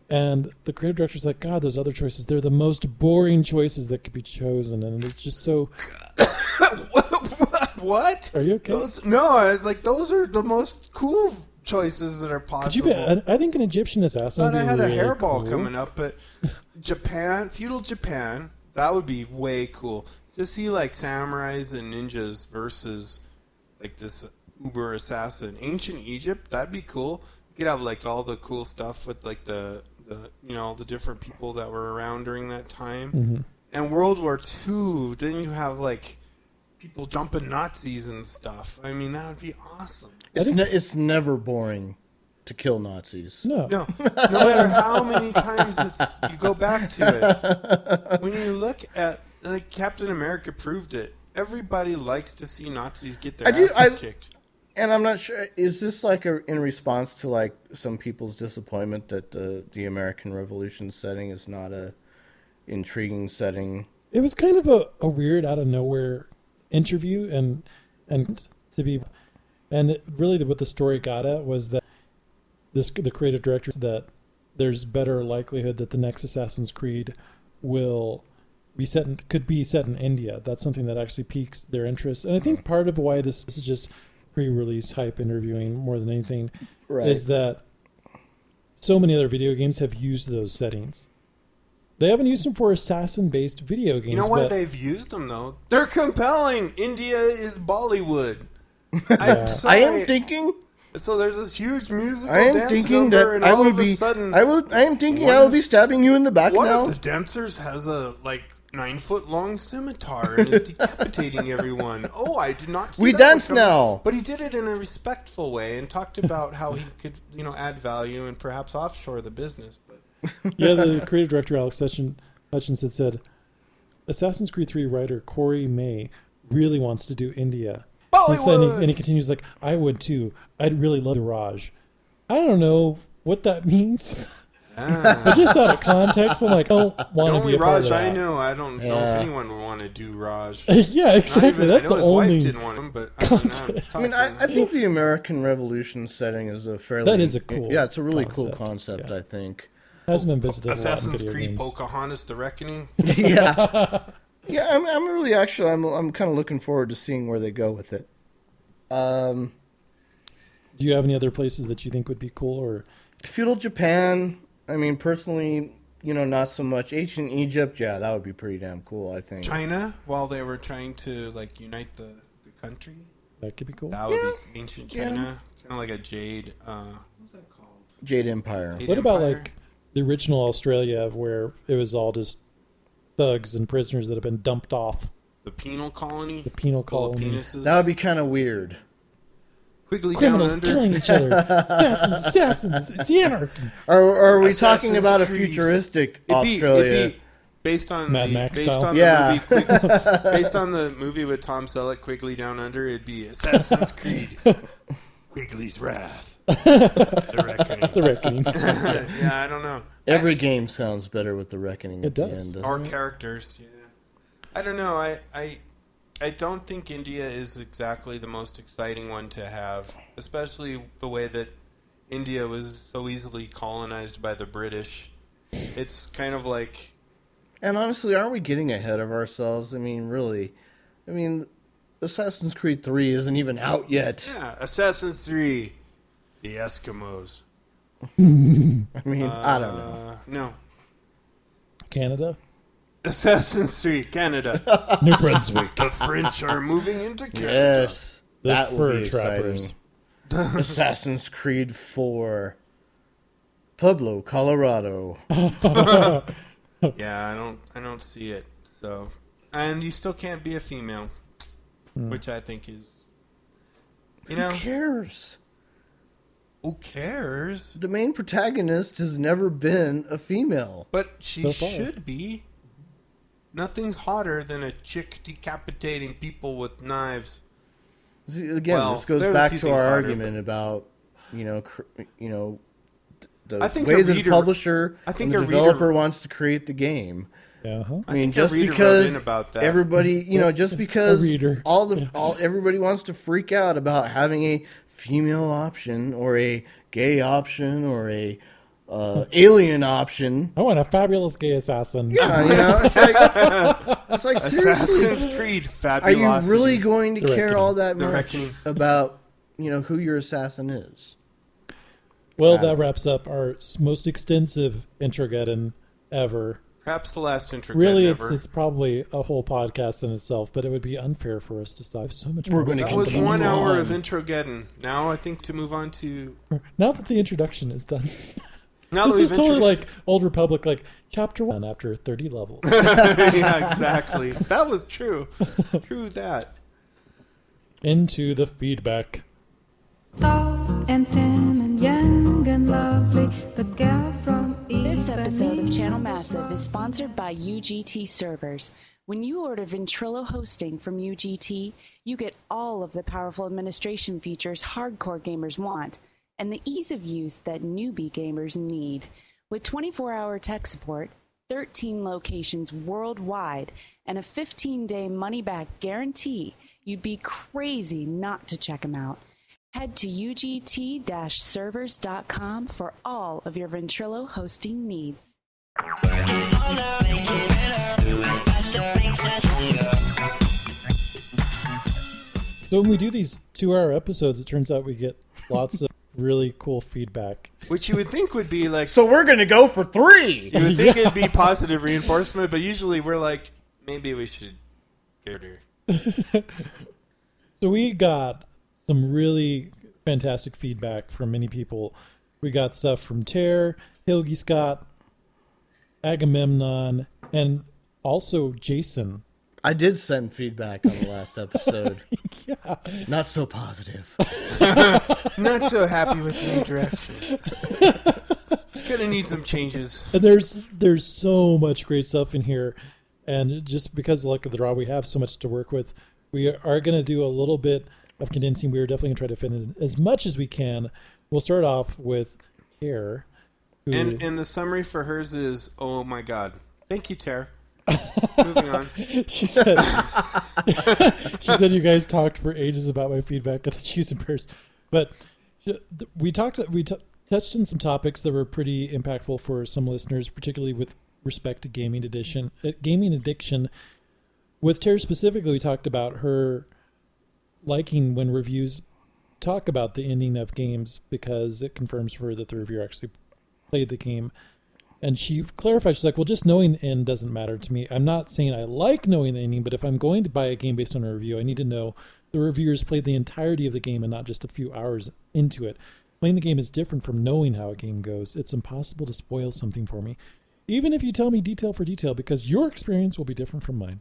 S2: And the creative director's like, God, those other choices, they're the most boring choices that could be chosen. And it's just so.
S3: what?
S2: Are you okay?
S3: Those, no, I was like, those are the most cool choices that are possible.
S2: be, I, think an Egyptian assassin
S3: thought I had
S2: really
S3: a hairball
S2: cool.
S3: coming up, but Japan, feudal Japan, that would be way cool to see like samurais and ninjas versus like this uber assassin. Ancient Egypt, that'd be cool. You could have like all the cool stuff with like the the you know the different people that were around during that time.
S2: Mm-hmm.
S3: And World War II, then you have like people jumping Nazis and stuff. I mean, that would be awesome.
S4: It's ne- it's never boring to kill Nazis
S2: No.
S3: No, no matter how many times it's you go back to it. When you look at like Captain America proved it. Everybody likes to see Nazis get their
S4: I do-
S3: asses
S4: I-
S3: kicked.
S4: And I'm not sure. Is this like a, in response to like some people's disappointment that the the American Revolution setting is not a intriguing setting?
S2: it was kind of a, a weird out of nowhere interview and and to be and it, really what the story got at was that this the creative director said that there's better likelihood that the next Assassin's Creed will be set in, could be set in India. That's something that actually piques their interest. And I think mm-hmm. part of why this, this is just pre-release hype interviewing more than anything
S4: Right.
S2: is that so many other video games have used those settings. They haven't used them for assassin-based video games.
S3: You know what?
S2: but-
S3: They've used them though. They're compelling. India is Bollywood.
S2: Yeah.
S3: I'm sorry.
S4: I am thinking.
S3: so there's this huge musical
S4: I am
S3: dance
S4: thinking
S3: number,
S4: that
S3: and
S4: I
S3: all
S4: will
S3: of a
S4: be.
S3: sudden,
S4: I will. I am thinking I will
S3: if-
S4: be stabbing you in the back
S3: One
S4: now.
S3: of the dancers has a like nine foot long scimitar and is decapitating everyone. Oh, I did not. See
S4: We
S3: that
S4: dance
S3: coming.
S4: now.
S3: But he did it in a respectful way and talked about how he could, you know, add value and perhaps offshore the business. But
S2: yeah, the creative director Alex Hutchin, Hutchins had said, Assassin's Creed 3 writer Corey May really wants to do India. And, so- and, he,
S3: Bollywood!
S2: and he continues like, I would too. I'd really love the Raj. I don't know what that means. Ah. I just out of context, I'm like, oh, I don't
S3: the
S2: want to be
S3: only
S2: a part
S3: Raj
S2: of that.
S3: I know, I don't know if anyone would want to do Raj.
S2: yeah, exactly.
S3: even-
S2: That's
S3: I know
S2: the
S3: his
S2: only.
S3: wife didn't want him, but I, mean, I'm
S4: I mean, I, I think the American Revolution setting is a fairly
S2: That is a cool
S4: yeah, it's a really cool
S2: concept,
S4: concept.
S2: yeah.
S4: I think.
S2: hasn't been visited a lot in
S3: Assassin's
S2: video
S3: Creed
S2: games.
S3: Pocahontas: The Reckoning.
S4: yeah, yeah. I'm, I'm really actually I'm I'm kind of looking forward to seeing where they go with it. Um,
S2: Do you have any other places that you think would be cool? Or
S4: feudal Japan. I mean, personally, you know, not so much. Ancient Egypt, yeah, that would be pretty damn cool. I think.
S3: China, while they were trying to like unite the, the country,
S2: that could be cool.
S3: that would be ancient
S4: Yeah.
S3: China, kind of like a jade. Uh, what's that called?
S4: Jade Empire.
S3: Jade
S2: What about like the original Australia, where it was all just thugs and prisoners that have been dumped off
S3: the penal colony?
S2: the penal
S3: Full of
S2: colony?
S3: penises.
S4: That would be kind of weird.
S3: Quigley
S2: Criminals killing each other, assassins, assassins. It's anarchy.
S4: Or, or are we
S3: Assassin's
S4: talking about a futuristic
S3: It'd be,
S4: Australia?
S3: it'd be based on
S2: Mad
S3: the,
S2: Max
S3: based
S2: style?
S3: on
S4: Yeah.
S3: the movie Quig- based on the movie with Tom Selleck, Quigley Down Under. It'd be Assassin's Creed, Quigley's Wrath, The Reckoning.
S2: The reckoning.
S3: yeah, I don't know.
S4: Every game sounds better with the reckoning.
S2: It does.
S4: end,
S3: Our
S4: it?
S3: characters. Yeah. I don't know. I, I I don't think India is exactly the most exciting one to have, especially the way that India was so easily colonized by the British. It's kind of like
S4: And honestly, aren't we getting ahead of ourselves? I mean, really. I mean, Assassin's Creed 3 isn't even out yet.
S3: yeah, Assassin's 3, the Eskimos.
S4: I mean, I don't know.
S3: Uh, no.
S2: Canada,
S3: Assassin's 3, Canada.
S2: New Brunswick,
S3: the French are moving into Canada.
S4: Yes.
S2: the
S4: that will be
S2: trappers.
S4: exciting. Assassin's Creed 4. Pueblo, Colorado.
S3: Yeah, I don't I don't see it. So, and you still can't be a female, which I think is you know,
S4: Who cares?
S3: Who cares?
S4: The main protagonist has never been a female.
S3: But she
S2: So
S3: should be. Nothing's hotter than a chick decapitating people with knives.
S4: See, Again,
S3: Well,
S4: this goes back to our
S3: harder,
S4: argument about, you know, cr- you know, the
S3: I think
S4: way
S3: a
S4: the
S3: reader-
S4: publisher
S3: I think
S4: and the
S3: a reader-
S4: developer wants to create the game.
S2: Yeah, huh?
S4: I,
S3: I
S4: mean,
S3: think
S4: just because
S3: about that.
S4: everybody, you know,
S2: That's
S4: just because all the all everybody wants to freak out about having a female option or a gay option or a uh, alien option.
S2: I want a fabulous gay assassin.
S4: Yeah, you know, it's like, it's like
S3: Assassin's Creed Fabulous.
S4: are
S3: fabulous.
S4: you really going to
S2: The
S4: care
S2: Reckoning.
S4: all that
S3: The
S4: much
S3: Reckoning.
S4: about you know who your assassin is?
S2: Well, that wraps up our most extensive introgeddon ever.
S3: Perhaps the last intro.
S2: Really,
S3: ever.
S2: it's it's probably a whole podcast in itself, but it would be unfair for us to stop so much.
S4: We're
S2: more
S4: gonna
S2: to
S3: that was one
S4: Continue
S3: hour
S4: on.
S3: of introgeddon. Now I think to move on to
S2: Now that the introduction is done,
S3: now
S2: this is totally
S3: introduced-
S2: like Old Republic, like chapter one after thirty levels.
S3: yeah, exactly. That was true. True that.
S2: Into the feedback.
S5: Tall and tan and young and lovely, the gal from
S6: This episode of Channel Massive is sponsored by UGT Servers. When you order Ventrilo hosting from UGT, you get all of the powerful administration features hardcore gamers want and the ease of use that newbie gamers need. With 24 hour tech support, 13 locations worldwide, and a 15 day money back guarantee, you'd be crazy not to check them out. Head to ugt servers.com for all of your Ventrilo hosting needs.
S2: So when we do these two-hour episodes, it turns out we get lots of really cool feedback.
S3: Which you would think would be like
S4: So we're gonna go for three.
S3: you would think it'd be positive reinforcement, but usually we're like maybe we should get.
S2: So we got some really fantastic feedback from many people. We got stuff from Tear, Hilgi Scott, Agamemnon, and Also, Jason.
S4: I did send feedback on the last episode. yeah. Not so positive.
S3: Not so happy with the new direction. Gonna need some changes.
S2: And there's there's so much great stuff in here, and just because of the luck of the draw, we have so much to work with. We are going to do a little bit of condensing. We are definitely going to try to fit in as much as we can. We'll start off with Tare. who-
S3: And and the summary for hers is, oh my god. Thank you, Tare. Moving on.
S2: she said she said you guys talked for ages about my feedback at the Choose and Prayers, but we talked we t- touched on some topics that were pretty impactful for some listeners, particularly with respect to gaming addiction, uh, gaming addiction. With Tara specifically, we talked about her liking when reviews talk about the ending of games because it confirms for her that the reviewer actually played the game. And she clarified, she's like, well, just knowing the end doesn't matter to me. I'm not saying I like knowing the ending, but if I'm going to buy a game based on a review, I need to know the reviewers played the entirety of the game and not just a few hours into it. Playing the game is different from knowing how a game goes. It's impossible to spoil something for me, even if you tell me detail for detail, because your experience will be different from mine.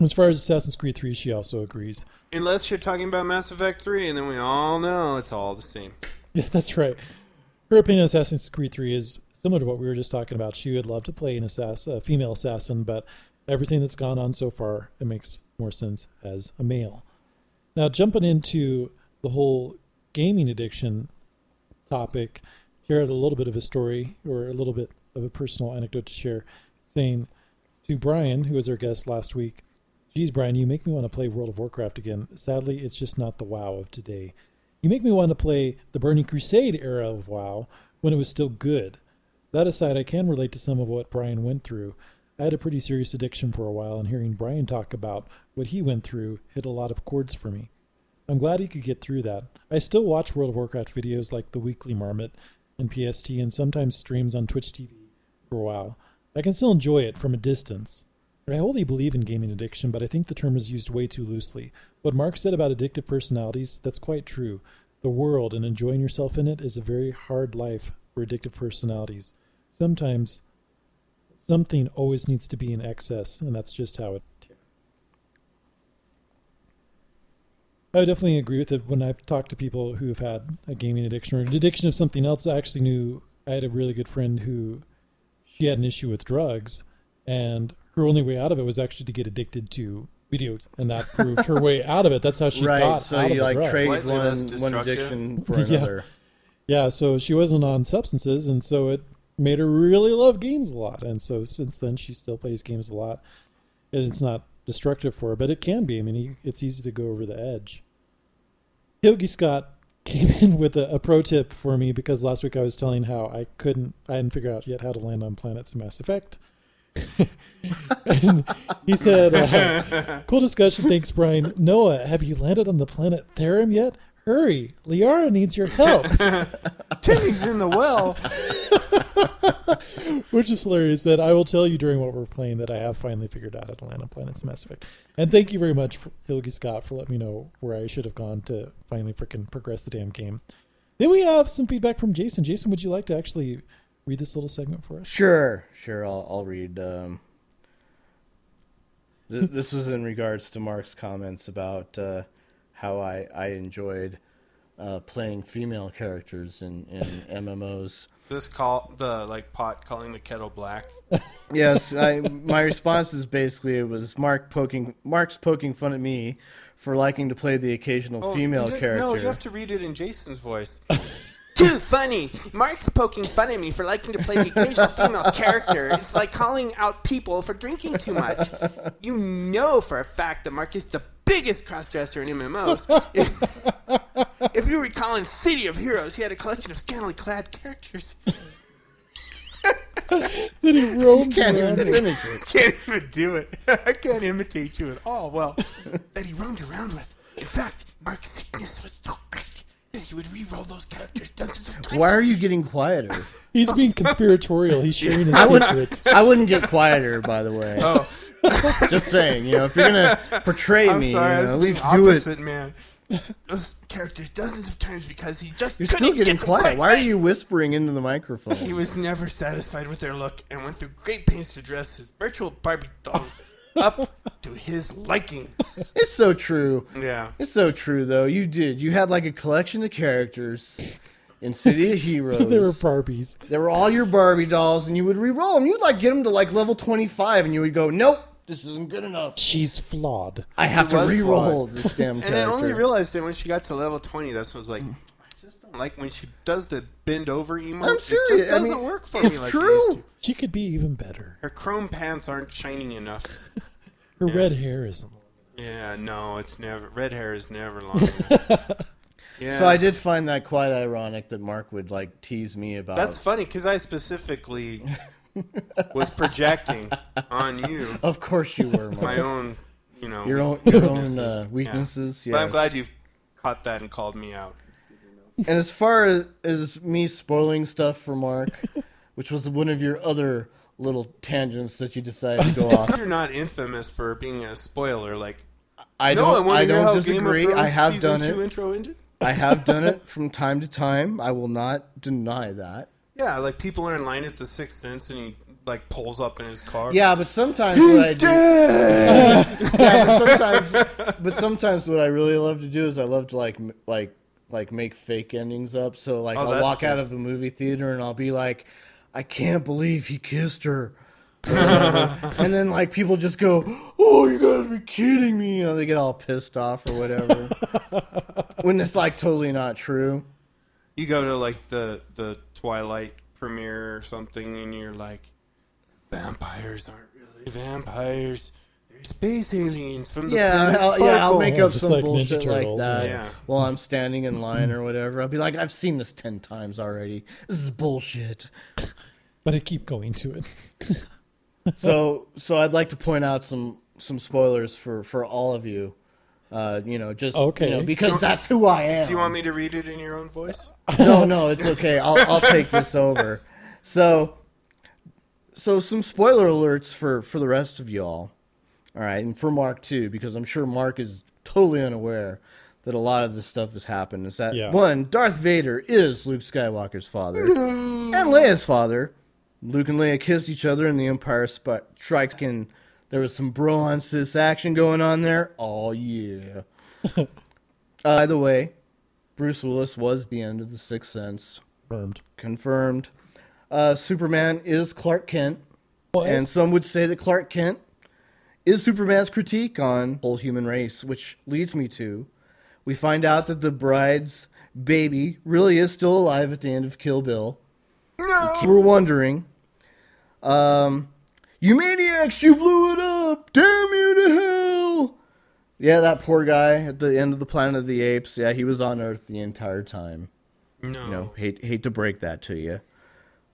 S2: As far as Assassin's Creed 3, she also agrees.
S3: Unless you're talking about Mass Effect 3, and then we all know it's all the same.
S2: Yeah, that's right. Her opinion on Assassin's Creed 3 is similar to what we were just talking about. She would love to play an assassin, a female assassin, but everything that's gone on so far, it makes more sense as a male. Now, jumping into the whole gaming addiction topic, here had a little bit of a story or a little bit of a personal anecdote to share, saying to Brian, who was our guest last week, Geez, Brian, you make me want to play World of Warcraft again. Sadly, it's just not the WoW of today. You make me want to play the Burning Crusade era of WoW when it was still good. That aside, I can relate to some of what Brian went through. I had a pretty serious addiction for a while, and hearing Brian talk about what he went through hit a lot of chords for me. I'm glad he could get through that. I still watch World of Warcraft videos like the Weekly Marmot and PST, and sometimes streams on Twitch TV for a while. I can still enjoy it from a distance. I wholly believe in gaming addiction, but I think the term is used way too loosely. What Mark said about addictive personalities, that's quite true. The world and enjoying yourself in it is a very hard life for addictive personalities. Sometimes something always needs to be in excess, and that's just how it. I definitely agree with it. When I've talked to people who have had a gaming addiction or an addiction of something else, I actually knew I had a really good friend who she had an issue with drugs, and her only way out of it was actually to get addicted to videos, and that proved her way out of it. That's how she
S4: right.
S2: got
S4: So
S2: out
S4: you
S2: of the
S4: like
S2: drugs.
S4: trade
S3: Slightly
S4: one,
S3: less
S4: one addiction for
S2: Yeah.
S4: another.
S2: Yeah, so she wasn't on substances, and so it made her really love games a lot. And so since then, she still plays games a lot. And it's not destructive for her, but it can be. I mean, he- it's easy to go over the edge. Yogi Scott came in with a, a pro tip for me because last week I was telling how I couldn't, I hadn't figured out yet how to land on planets in Mass Effect. And he said, uh, "Cool discussion, thanks, Brian. Noah, have you landed on the planet Therum yet? Hurry, Liara needs your help."
S3: Timmy's in the well.
S2: Which is hilarious. That I will tell you during what we're playing that I have finally figured out how to land on planets in Mass Effect. And thank you very much, Hilgi Scott, for letting me know where I should have gone to finally freaking progress the damn game. Then we have some feedback from Jason. Jason, would you like to actually read this little segment for us?
S4: Sure, sure. I'll, I'll read. Um, th- this was in regards to Mark's comments about uh, how I, I enjoyed uh, playing female characters in, in MMOs.
S3: This call the like pot calling the kettle black.
S4: Yes, I, my response is basically it was Mark poking Mark's poking fun at me for liking to play the occasional
S3: Oh,
S4: female
S3: did-
S4: character.
S3: No, you have to read it in Jason's voice. Too funny. Mark's poking fun at me for liking to play the occasional female character. It's like calling out people for drinking too much. You know for a fact that Mark is the biggest crossdresser in MMOs. if you recall in City of Heroes, he had a collection of scantily clad characters.
S2: Then he roamed
S4: Can't
S2: around.
S4: even it.
S3: can't even do it. I can't imitate you at all. Well, that he roamed around with. In fact, Mark's sickness was so great that he would re-roll those characters dozens of times.
S4: Why are you getting quieter?
S2: He's being conspiratorial. He's sharing his
S4: I would
S2: secret.
S4: I wouldn't get quieter, by the way.
S3: Oh,
S4: Just saying, you know, if you're gonna portray
S3: I'm
S4: me,
S3: sorry. I
S4: you
S3: was
S4: know, at
S3: being
S4: least do it.
S3: opposite, man. those characters dozens of times because he just
S4: You're
S3: couldn't
S4: still getting
S3: get them
S4: quiet.
S3: quite
S4: Why are you whispering into the microphone?
S3: He was never satisfied with their look and went through great pains to dress his virtual Barbie dolls up to his liking.
S4: It's so true.
S3: Yeah.
S4: It's so true, though. You did. You had like a collection of characters in City of Heroes.
S2: they were Barbies.
S4: They were all your Barbie dolls, and you would re-roll them. You'd like get them to like level twenty-five, and you would go, "Nope, this isn't good enough.
S2: She's flawed.
S4: I have to re-roll
S3: flawed.
S4: this damn
S3: And
S4: character."
S3: I only realized it when she got to level 20. That's when I was like, I just don't like when she does the bend over emote.
S4: I'm
S3: It
S4: serious.
S3: just doesn't
S4: mean,
S3: work for
S4: it's
S3: me like
S4: true.
S3: it used to.
S2: She could be even better.
S3: Her chrome pants aren't shining enough.
S2: Her red hair isn't.
S3: Yeah, no, it's never. Red hair is never long. Yeah.
S4: So I did find that quite ironic that Mark would like tease me about.
S3: That's funny because I specifically was projecting on you
S4: of course you were Mark.
S3: my own, you know,
S4: your own your own
S3: weaknesses.
S4: uh,
S3: Yeah.
S4: weaknesses.
S3: But I'm glad you caught that and called me out.
S4: And as far as, as me spoiling stuff for Mark, which was one of your other little tangents that you decided to go off,
S3: You're not infamous for being a spoiler. Like,
S4: I
S3: no, I
S4: don't. I
S3: to
S4: don't
S3: how Game of
S4: disagree.
S3: Thrones
S4: I have done
S3: two
S4: it.
S3: intro ended.
S4: I have done it from time to time. I will not deny that.
S3: Yeah, like people are in line at the Sixth Sense, and he like pulls up in his car.
S4: Yeah, but sometimes what I
S3: he's
S4: do,
S3: dead.
S4: yeah, but sometimes, but sometimes what I really love to do is I love to like like like make fake endings up. So like
S3: Oh,
S4: I'll walk out of the movie theater and I'll be like, I can't believe he kissed her. and then like people just go, "Oh, you gotta be kidding me!" You know, they get all pissed off or whatever. when it's like totally not true.
S3: you go to like the the Twilight premiere or something, and you're like, vampires aren't really vampires. They're space aliens from the
S4: Yeah,
S3: planet
S4: I'll, yeah, I'll make up
S2: just
S4: some
S2: like Ninja
S4: bullshit like
S2: Turtles,
S4: that
S3: yeah.
S4: while I'm standing in line or whatever. I'll be like, I've seen this ten times already. This is bullshit.
S2: But I keep going to it.
S4: so, so I'd like to point out some some spoilers for for all of you. Uh, you know, just
S2: Okay.
S4: you know, because that's who I am.
S3: Do you want me to read it in your own voice?
S4: no, no, it's okay. I'll I'll take this over. So, so some spoiler alerts for for the rest of y'all. All right, and for Mark too, because I'm sure Mark is totally unaware that a lot of this stuff has happened. Is that
S2: Yeah.
S4: one? Darth Vader is Luke Skywalker's father and Leia's father. Luke and Leia kissed each other in the Empire Sp- Strikes, and there was some bro on sis action going on there. Oh yeah. uh, by the way, Bruce Willis was the end of the Sixth Sense.
S2: Confirmed.
S4: Confirmed. Uh, Superman is Clark Kent,
S2: What?
S4: and some would say that Clark Kent is Superman's critique on whole human race, which leads me to we find out that the bride's baby really is still alive at the end of Kill Bill.
S3: No.
S4: You were wondering. Um, you maniacs, you blew it up! Damn you to hell! Yeah, that poor guy at the end of the Planet of the Apes. Yeah, he was on Earth the entire time.
S3: No.
S4: You know, hate hate to break that to you.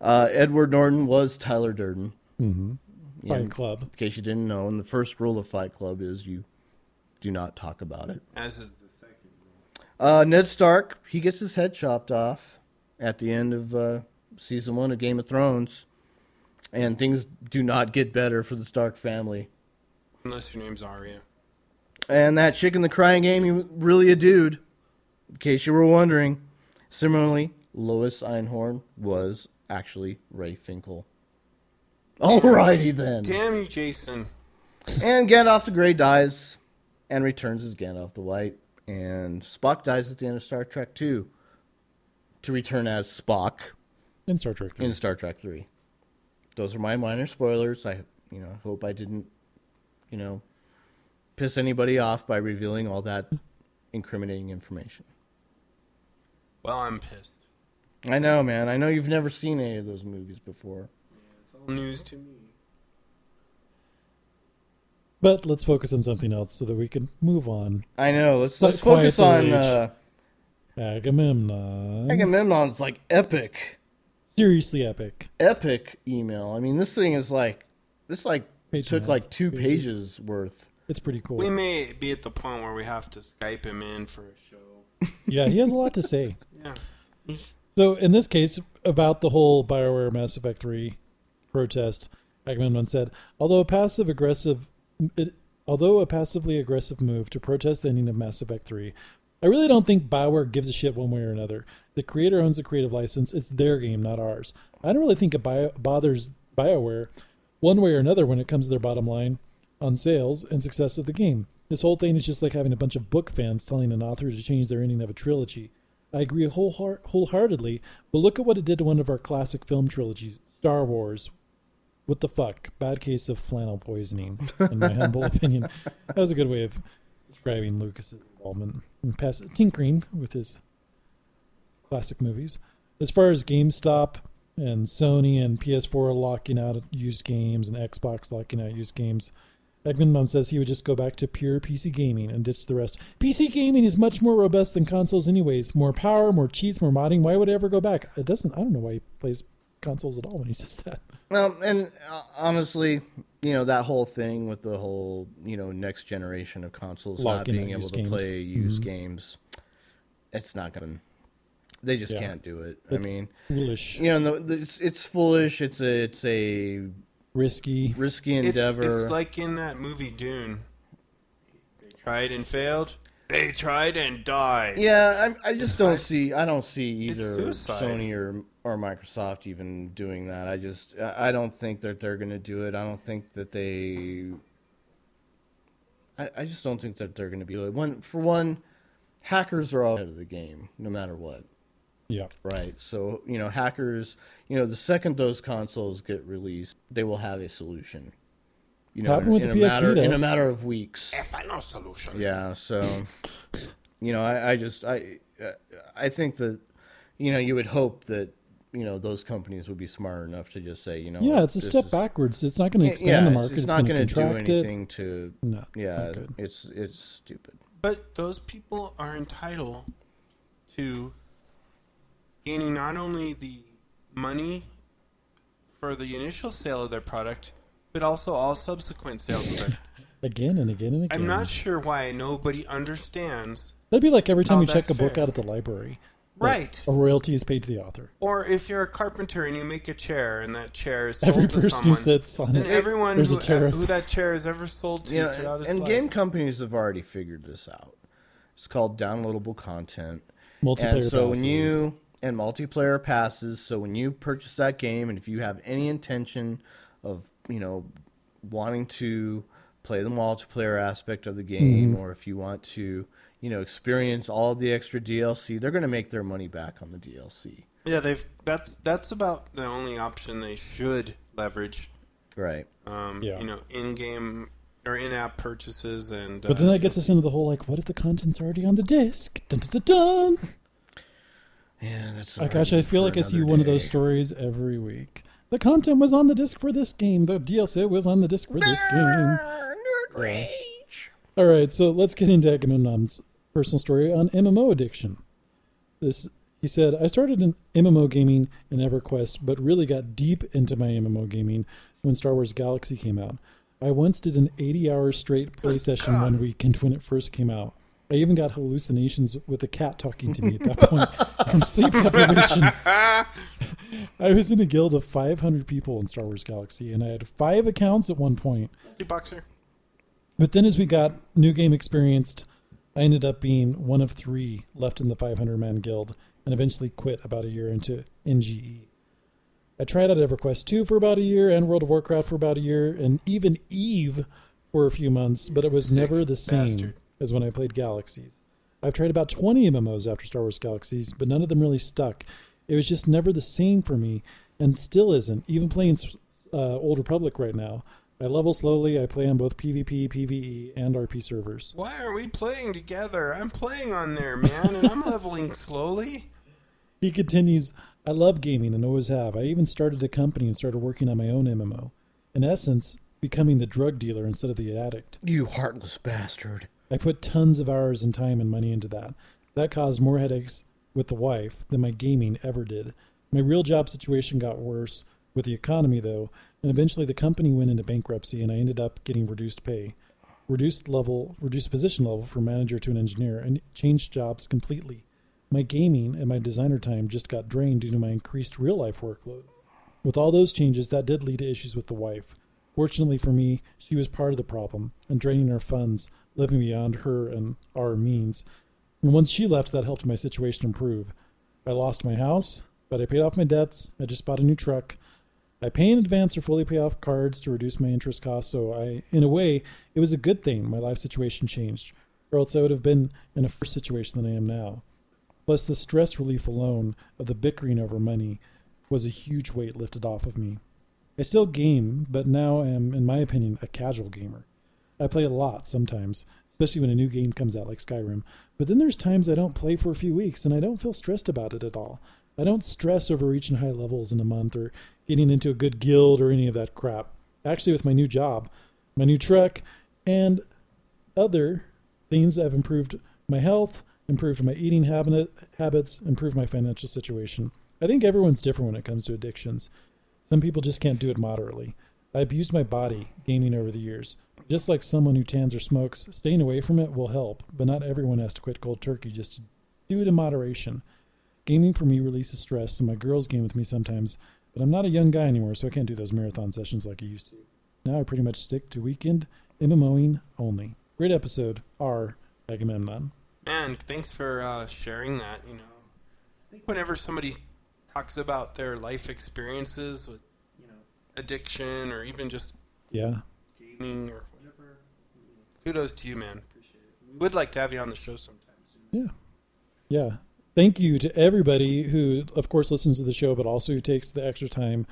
S4: Uh, Edward Norton was Tyler Durden. Mm-hmm.
S2: Fight Club.
S4: In case you didn't know, and the first rule of Fight Club is you do not talk about it.
S3: As is the second.
S4: Uh, Ned Stark, he gets his head chopped off at the end of uh, season one of Game of Thrones, and things do not get better for the Stark family.
S3: Unless your name's Arya.
S4: And that chick in the crying game, he was really a dude. In case you were wondering. Similarly, Lois Einhorn was actually Ray Finkel. Alrighty then.
S3: Damn you, Jason.
S4: And Gandalf the Grey dies and returns as Gandalf the White. And Spock dies at the end of Star Trek 2 to return as Spock
S2: In Star Trek.
S4: in Star Trek 3. Those are my minor spoilers. I you know, hope I didn't, you know, piss anybody off by revealing all that incriminating information.
S3: Well, I'm pissed.
S4: I know, man. I know you've never seen any of those movies before.
S3: It's all news to me.
S2: But let's focus on something else so that we can move on.
S4: I know. Let's
S2: Let
S4: let's focus on
S2: the
S4: uh,
S2: Agamemnon.
S4: Agamemnon's like epic,
S2: Seriously epic.
S4: epic email. I mean, this thing is like this like
S2: Page
S4: took like two
S2: pages.
S4: pages worth.
S2: It's pretty cool.
S3: We may be at the point where we have to Skype him in for a show.
S2: Yeah, he has a lot to say.
S3: Yeah.
S2: So in this case, about the whole Bioware Mass Effect 3 protest, Agamemnon said, although a passive aggressive, it, although a passively aggressive move to protest the ending of Mass Effect 3, I really don't think Bioware gives a shit one way or another. The creator owns the creative license. It's their game, not ours. I don't really think it bio- bothers Bioware one way or another when it comes to their bottom line on sales and success of the game. This whole thing is just like having a bunch of book fans telling an author to change their ending of a trilogy. I agree wholeheart- wholeheartedly, but look at what it did to one of our classic film trilogies, Star Wars. What the fuck? Bad case of flannel poisoning, in my humble opinion. That was a good way of describing Lucas's involvement in past tinkering with his classic movies. As far as GameStop and Sony and PS4 locking out used games and Xbox locking out used games, Agamemnon says he would just go back to pure PC gaming and ditch the rest. PC gaming is much more robust than consoles, anyways. More power, more cheats, more modding. Why would I ever go back? It doesn't. I don't know why he plays consoles at all when he says that.
S4: Well, and uh, honestly, you know that whole thing with the whole you know next generation of consoles
S2: Locking
S4: not being able to
S2: games.
S4: play used
S2: Mhm.
S4: games, it's not gonna. They just
S2: Yeah.
S4: can't do it.
S2: It's
S4: I mean,
S2: foolish,
S4: you know, the, it's, it's foolish. It's a it's a
S2: risky.
S4: risky endeavor.
S3: it's like in that movie Dune. They tried and failed. They tried and died.
S4: Yeah, I, I just don't see. I don't see either. Sony or or Microsoft even doing that. I just I I don't think that they're going to do it. I don't think that they. I, I just don't think that they're going to be one for one. Hackers are all ahead of the game, no matter what.
S2: Yeah.
S4: Right. So you know, hackers. You know, the second those consoles get released, they will have a solution. You know,
S2: Happened with
S4: in,
S2: the
S4: a
S2: PS
S4: matter
S2: Vita.
S4: in a matter of weeks.
S3: A final solution.
S4: Yeah, so you know, I, I just I uh, I think that you know you would hope that you know those companies would be smart enough to just say you know
S2: Yeah, it's a step
S4: is-
S2: backwards. It's not going to expand
S4: yeah,
S2: the market.
S4: It's,
S2: It's,
S4: not
S2: going to
S4: do
S2: contract it.
S4: anything to
S2: No,
S4: yeah,
S2: not good.
S4: it's it's stupid.
S3: But those people are entitled to gaining not only the money for the initial sale of their product, but also all subsequent sales of it.
S2: Again and again and again.
S3: I'm not sure why nobody understands.
S2: That'd be like every time we check a
S3: that's
S2: book out at the library. That
S3: Right.
S2: A royalty is paid to the author.
S3: Or if you're a carpenter and you make a chair and that chair is sold
S2: Every
S3: to
S2: person
S3: someone,
S2: who sits on
S3: then
S2: it,
S3: everyone
S2: there's
S3: who,
S2: a tariff.
S3: who that chair is ever sold to
S4: You know,
S3: throughout its
S4: and
S3: life.
S4: game companies have already figured this out. It's called downloadable content.
S2: Multiplayer
S4: and so
S2: passes.
S4: when you and multiplayer passes, so when you purchase that game, and if you have any intention of you know wanting to play the multiplayer aspect of the game,
S2: Mm-hmm.
S4: or if you want to you know experience all the extra DLC, they're going to make their money back on the DLC.
S3: yeah, they've that's that's about the only option they should leverage.
S4: Right.
S3: Um,
S2: Yeah.
S3: You know, in-game or in-app purchases and.
S2: But then
S3: uh,
S2: that gets us into the whole like, what if the content's already on the disc? Dun, dun, dun, dun.
S4: Yeah, that's.
S2: Oh, gosh, I feel like I see
S4: another
S2: one of those stories every week. The content was on the disc for this game. The DLC was on the disc for this game. All right, so let's get into Agamemnon's personal story on MMO addiction. This he said, I started in MMO gaming in EverQuest, but really got deep into my MMO gaming when Star Wars Galaxy came out. I once did an 80 hour straight play session one weekend when it first came out. I even got hallucinations with a cat talking to me at that point from sleep deprivation. I was in a guild of 500 people in Star Wars Galaxy, and I had five accounts at one point.
S3: boxer.
S2: But then as we got new game experienced, I ended up being one of three left in the 500 man guild and eventually quit about a year into NGE. I tried out EverQuest 2 for about a year and World of Warcraft for about a year and even Eve for a few months, but it was
S3: Sick
S2: never the same
S3: bastard.
S2: as when I played Galaxies. I've tried about 20 MMOs after Star Wars Galaxies, but none of them really stuck. It was just never the same for me and still isn't, even playing uh, Old Republic right now. I level slowly. I play on both PvP, PvE, and RP servers.
S3: Why are we playing together? I'm playing on there, man, and I'm leveling slowly.
S2: He continues, I love gaming and always have. I even started a company and started working on my own MMO. In essence, becoming the drug dealer instead of the addict.
S4: You heartless bastard.
S2: I put tons of hours and time and money into that. That caused more headaches with the wife than my gaming ever did. My real job situation got worse with the economy, though, and eventually the company went into bankruptcy and I ended up getting reduced pay, reduced level, reduced position level from manager to an engineer, and changed jobs completely. My gaming and my designer time just got drained due to my increased real life workload. With all those changes, that did lead to issues with the wife. Fortunately for me, she was part of the problem and draining our funds, living beyond her and our means. And once she left, that helped my situation improve. I lost my house, but I paid off my debts. I just bought a new truck. I pay in advance or fully pay off cards to reduce my interest costs. So I, in a way, it was a good thing. My life situation changed, or else I would have been in a worse situation than I am now. Plus, the stress relief alone of the bickering over money was a huge weight lifted off of me. I still game, but now I am, in my opinion, a casual gamer. I play a lot sometimes, especially when a new game comes out like Skyrim. But then there's times I don't play for a few weeks and I don't feel stressed about it at all. I don't stress over reaching high levels in a month or getting into a good guild or any of that crap. Actually, with my new job, my new truck, and other things, I've improved my health, improved my eating habit, habits, improved my financial situation. I think everyone's different when it comes to addictions. Some people just can't do it moderately. I abused my body gaming over the years. Just like someone who tans or smokes, staying away from it will help, but not everyone has to quit cold turkey just to do it in moderation. Gaming for me releases stress, so my girls game with me sometimes, but I'm not a young guy anymore, so I can't do those marathon sessions like I used to. Now I pretty much stick to weekend MMOing only. Great episode, R. Agamemnon.
S3: Man, thanks for uh, sharing that. You know, I think whenever somebody talks about their life experiences with, you know, addiction or even just
S2: Yeah.
S3: gaming or whatever, kudos to you, man. Appreciate it. We would like to have you on the show sometime soon.
S2: Yeah. Yeah. Thank you to everybody who, of course, listens to the show, but also who takes the extra time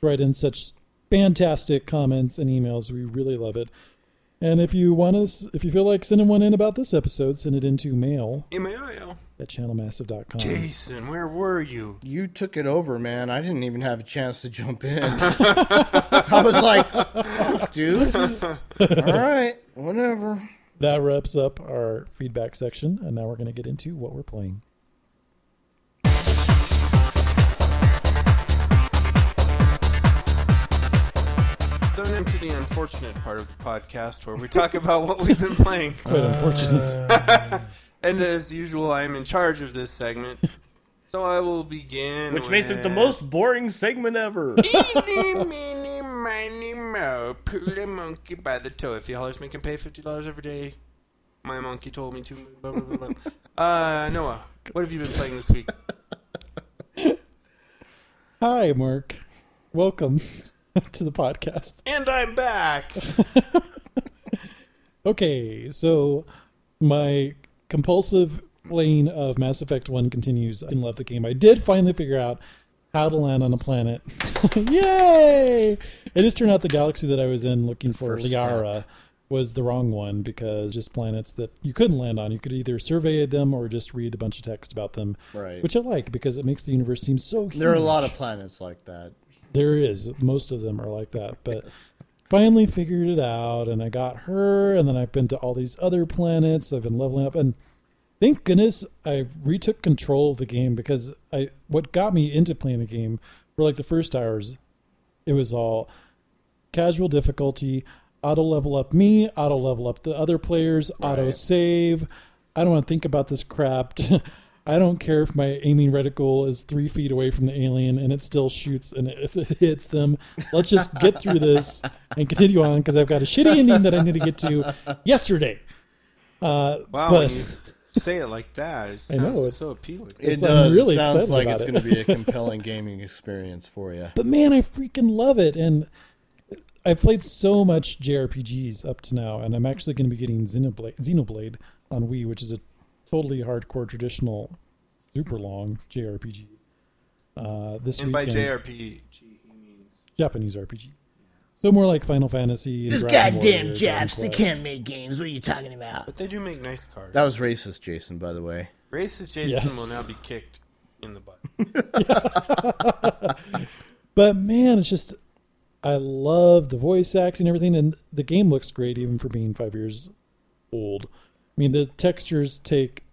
S2: to write in such fantastic comments and emails. We really love it. And if you want us, if you feel like sending one in about this episode, send it into mail
S3: M-A-I-L.
S2: at channelmassive.com.
S3: Jason, where were you?
S4: You took it over, man. I didn't even have a chance to jump in. I was like, fuck, dude. All right, whatever.
S2: That wraps up our feedback section. And now we're going to get into what we're playing.
S3: Going into the unfortunate part of the podcast where we talk about what we've been playing.
S2: Quite unfortunate.
S3: And as usual, I am in charge of this segment. So I will begin.
S4: Which makes it the most boring segment ever.
S3: Eeny, meeny, miny, moe. Pull a monkey by the toe. If he hollers, make him pay fifty dollars every day. My monkey told me to. Blah, blah, blah, blah. Uh, Noah, what have you been playing this week?
S2: Hi, Mark. Welcome to the podcast.
S3: And I'm back.
S2: Okay, so my compulsive playing of Mass Effect 1 continues. I love the game. I did finally figure out how to land on a planet. Yay! It just turned out the galaxy that I was in looking for
S4: first
S2: Liara was the wrong one because just planets that you couldn't land on. You could either survey them or just read a bunch of text about them.
S4: Right.
S2: Which I like because it makes the universe seem so huge.
S4: There are a lot of planets like that.
S2: There is. Most of them are like that. But finally figured it out and I got her and then I've been to all these other planets. I've been leveling up and thank goodness I retook control of the game because I what got me into playing the game for like the first hours it was all casual difficulty, auto level up me, auto level up the other players, auto save. I don't want to think about this crap. I don't care if my aiming reticle is three feet away from the alien and it still shoots and it, it hits them. Let's just get through this and continue on because I've got a shitty ending that I need to get to yesterday. Uh,
S3: Wow,
S2: but
S3: when you say it like that, it
S2: I know, it's-
S3: so appealing.
S4: It
S2: It's- I'm really
S4: it sounds
S2: excited
S4: like
S2: about
S4: it's going to be a compelling gaming experience for you.
S2: but man, I freaking love it. And I've played so much JRPGs up to now, and I'm actually going to be getting Xenoblade, Xenoblade on Wii, which is a totally hardcore, traditional, super long JRPG. Uh, this
S3: And by JRPG, he means
S2: Japanese RPG. So more like Final Fantasy. And
S7: Those
S2: Dragon
S7: goddamn
S2: Warrior,
S7: Japs, they can't make games. What are you talking about?
S3: But they do make nice cars.
S4: That was racist, Jason, by the way.
S3: Racist Jason
S2: Yes.
S3: will now be kicked in the butt.
S2: But man, it's just I love the voice acting and everything, and the game looks great even for being five years old. I mean, the textures take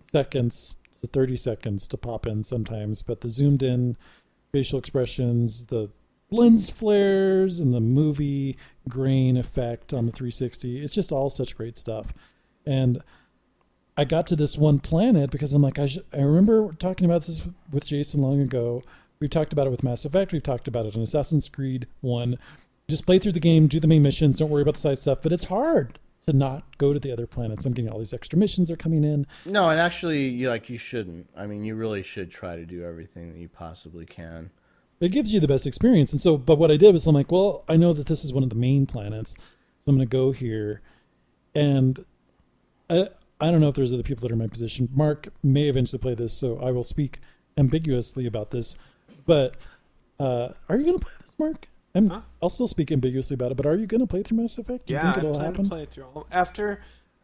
S2: seconds to thirty seconds to pop in sometimes, but the zoomed in facial expressions, the lens flares, and the movie grain effect on the 360, it's just all such great stuff. And I got to this one planet because I'm like, I, sh- I remember talking about this with Jason long ago. We've talked about it with Mass Effect. We've talked about it in Assassin's Creed 1. Just play through the game, do the main missions, don't worry about the side stuff. But it's hard to not go to the other planets. I'm getting all these extra missions are coming in.
S4: No, and actually, you like you shouldn't. I mean, you really should try to do everything that you possibly can.
S2: It gives you the best experience. And so, but what I did was I'm like, well, I know that this is one of the main planets, so I'm going to go here. And I, I don't know if there's other people that are in my position. Mark may eventually play this, so I will speak ambiguously about this. But uh, are you going to play this, Mark? I'm,
S3: Huh?
S2: I'll still speak ambiguously about it, but are you going to play through Mass Effect? Do you
S3: Yeah,
S2: think
S3: I
S2: it'll
S3: plan
S2: happen?
S3: to play it through all. After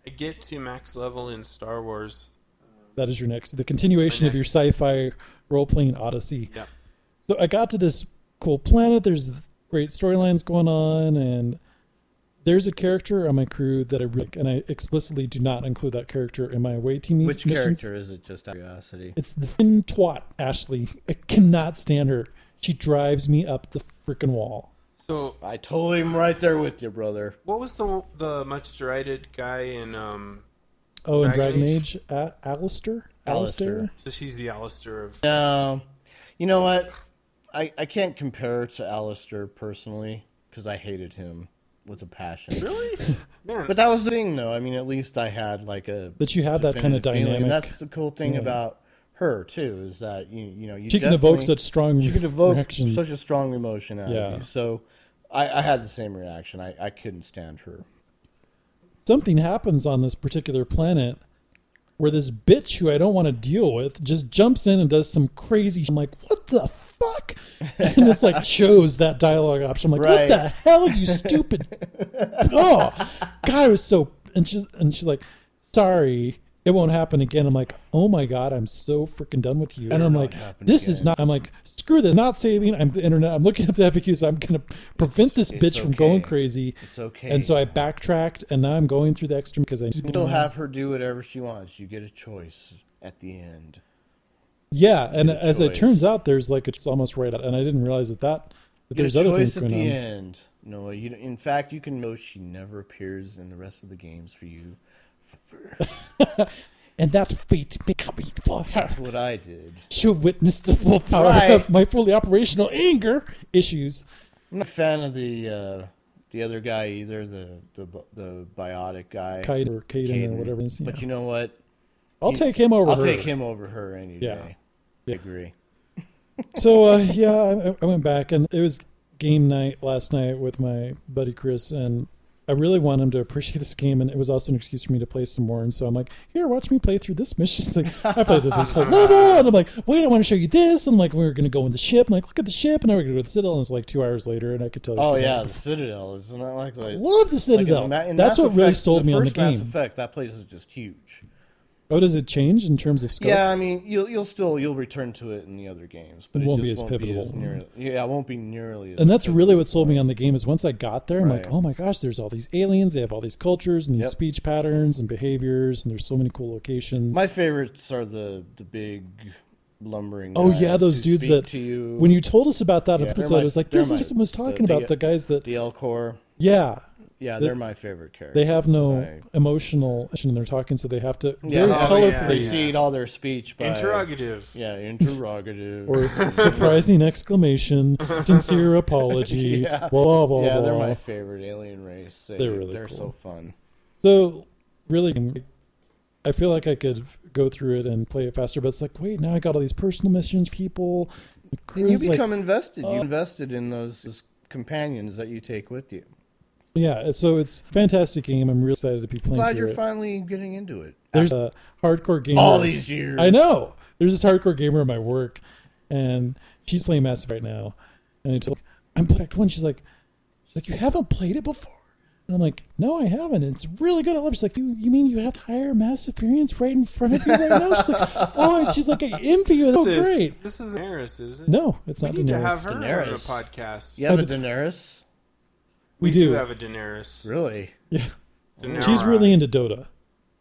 S3: I get to max level in Star Wars.
S2: Um, that is your next, the continuation
S3: My
S2: of your sci-fi role-playing odyssey.
S3: Yeah.
S2: So I got to this cool planet. There's great storylines going on, and there's a character on my crew that I really, and I explicitly do not include that character in my away team
S4: Which
S2: missions.
S4: character is it? Just out of curiosity.
S2: It's the fin twat Ashley. I cannot stand her. She drives me up the freaking wall.
S3: So,
S4: I totally am right there with you, brother.
S3: what was the the much derided guy in? um
S2: Oh, and
S3: Dragon
S2: Dragon
S3: Age?
S2: Age, A- Alistair,
S4: Alistair.
S2: Alistair.
S3: So she's the Alistair of.
S4: No, you know what? I I can't compare to Alistair personally because I hated him with a passion.
S3: Really? Man,
S4: But that was the thing, though. I mean, at least I had like a
S2: But you had that kind of
S4: definitive feeling.
S2: Dynamic.
S4: that's the cool thing
S2: Yeah.
S4: about her too, is that you you know you
S2: She can evoke such strong
S4: she could evoke
S2: reactions.
S4: such a strong emotion out
S2: Yeah.
S4: of you. So I, I had the same reaction. I, I couldn't stand her.
S2: something happens on this particular planet where this bitch who I don't want to deal with just jumps in and does some crazy. I'm like, what the fuck? And it's like chose that dialogue option. I'm like,
S4: Right.
S2: what the hell, you stupid? oh, God, I was so. And she's and she's like, sorry. It won't happen again. I'm like, oh my god, I'm so freaking done with you. And I'm like, this is not. I'm like, screw this. Not saving. I'm the internet. I'm looking at the FAQs. I'm gonna prevent this
S4: It's
S2: bitch from going crazy.
S4: It's okay.
S2: And so I backtracked, and now I'm going through the extra because I
S4: You'll have her do whatever she wants. You get a choice at the end.
S2: Yeah, and as it turns out, there's like it's almost right, and I didn't realize that that, that there's other
S4: choice
S2: things
S4: at
S2: going
S4: the
S2: on.
S4: end. No, you. In fact, you can know she never appears in the rest of the games for you.
S2: And that's fate becoming for her.
S4: That's what I did.
S2: She'll witness the full power
S4: Right.
S2: of my fully operational anger issues.
S4: I'm not a fan of the uh, the other guy either. The the the biotic guy,
S2: Kaiden or Caden or whatever is.
S4: But
S2: yeah.
S4: you know what?
S2: I'll take him over
S4: I'll
S2: her.
S4: take him over her any
S2: Yeah.
S4: day.
S2: Yeah.
S4: I agree.
S2: So uh, yeah, I, I went back, and it was game night last night with my buddy Chris, and I really want him to appreciate this game, and it was also an excuse for me to play some more. And so I'm like, here, watch me play through this mission. It's like I played through this whole level, and I'm like, wait, I want to show you this. And like, we are gonna go in the ship, and like, look at the ship, and now we're gonna go to the Citadel. And it's like two hours later, and I could tell.
S4: Oh yeah, the Citadel. Isn't that like
S2: I love the
S4: like in
S2: Citadel.
S4: In
S2: That's
S4: Mass
S2: what really sold me on the
S4: first Mass
S2: game.
S4: Effect, that place is just huge.
S2: Oh, does it change in terms of scope?
S4: Yeah, I mean, you'll you'll still you'll return to it in the other games, but
S2: It
S4: it,
S2: won't be as
S4: won't
S2: pivotal.
S4: Be as yeah, it won't be nearly. As
S2: And that's really what sold me on the game is once I got there, I'm like, oh my gosh, there's all these aliens, they have all these cultures and these
S4: Yep.
S2: speech patterns and behaviors, and there's so many cool locations.
S4: My favorites are the the big lumbering.
S2: Oh yeah, those dudes that
S4: to you.
S2: when you told us about that
S4: Yeah,
S2: episode,
S4: my-
S2: it was like this
S4: my-
S2: is was talking
S4: the-
S2: about
S4: the-
S2: the guys that
S4: the Elcor,
S2: yeah
S4: yeah, they're my favorite characters.
S2: they have no
S4: I-
S2: emotional and they're talking, so they have to
S4: yeah,
S2: very
S3: Oh,
S2: colorfully
S3: yeah,
S4: precede all their speech by
S3: interrogative.
S4: Yeah, interrogative.
S2: or surprising exclamation, sincere apology,
S4: Yeah.
S2: blah blah
S4: yeah,
S2: blah.
S4: they're my favorite alien race. They,
S2: They're really
S4: they're
S2: cool.
S4: so fun.
S2: So really, I feel like I could go through it and play it faster, but it's like, wait, now I got all these personal missions, people,
S4: And you
S2: crews, like,
S4: become invested.
S2: uh,
S4: you invested in those, those companions that you take with you.
S2: Yeah. So it's a fantastic game. I'm really excited to be playing
S4: Glad you're
S2: it.
S4: finally getting into it.
S2: There's a hardcore gamer.
S4: all these years.
S2: I know. There's this hardcore gamer at my work, and she's playing Mass Effect right now. And I told her, I'm playing Effect one. She's like, she's like, you haven't played it before. And I'm like, no, I haven't. It's really good. I love it. She's like, you, you mean you have higher mass experience right in front of you right now? She's like, oh, and she's like, I envy you. That's so great.
S3: This is Daenerys, is it?
S2: No, it's
S3: we
S2: not
S3: need to
S2: Daenerys.
S3: have her on the podcast.
S4: You have
S2: Oh,
S4: a
S2: but-
S4: Daenerys?
S2: We, do.
S3: have a Daenerys.
S4: Really?
S2: yeah.
S3: Daenerys.
S2: She's really into Dota.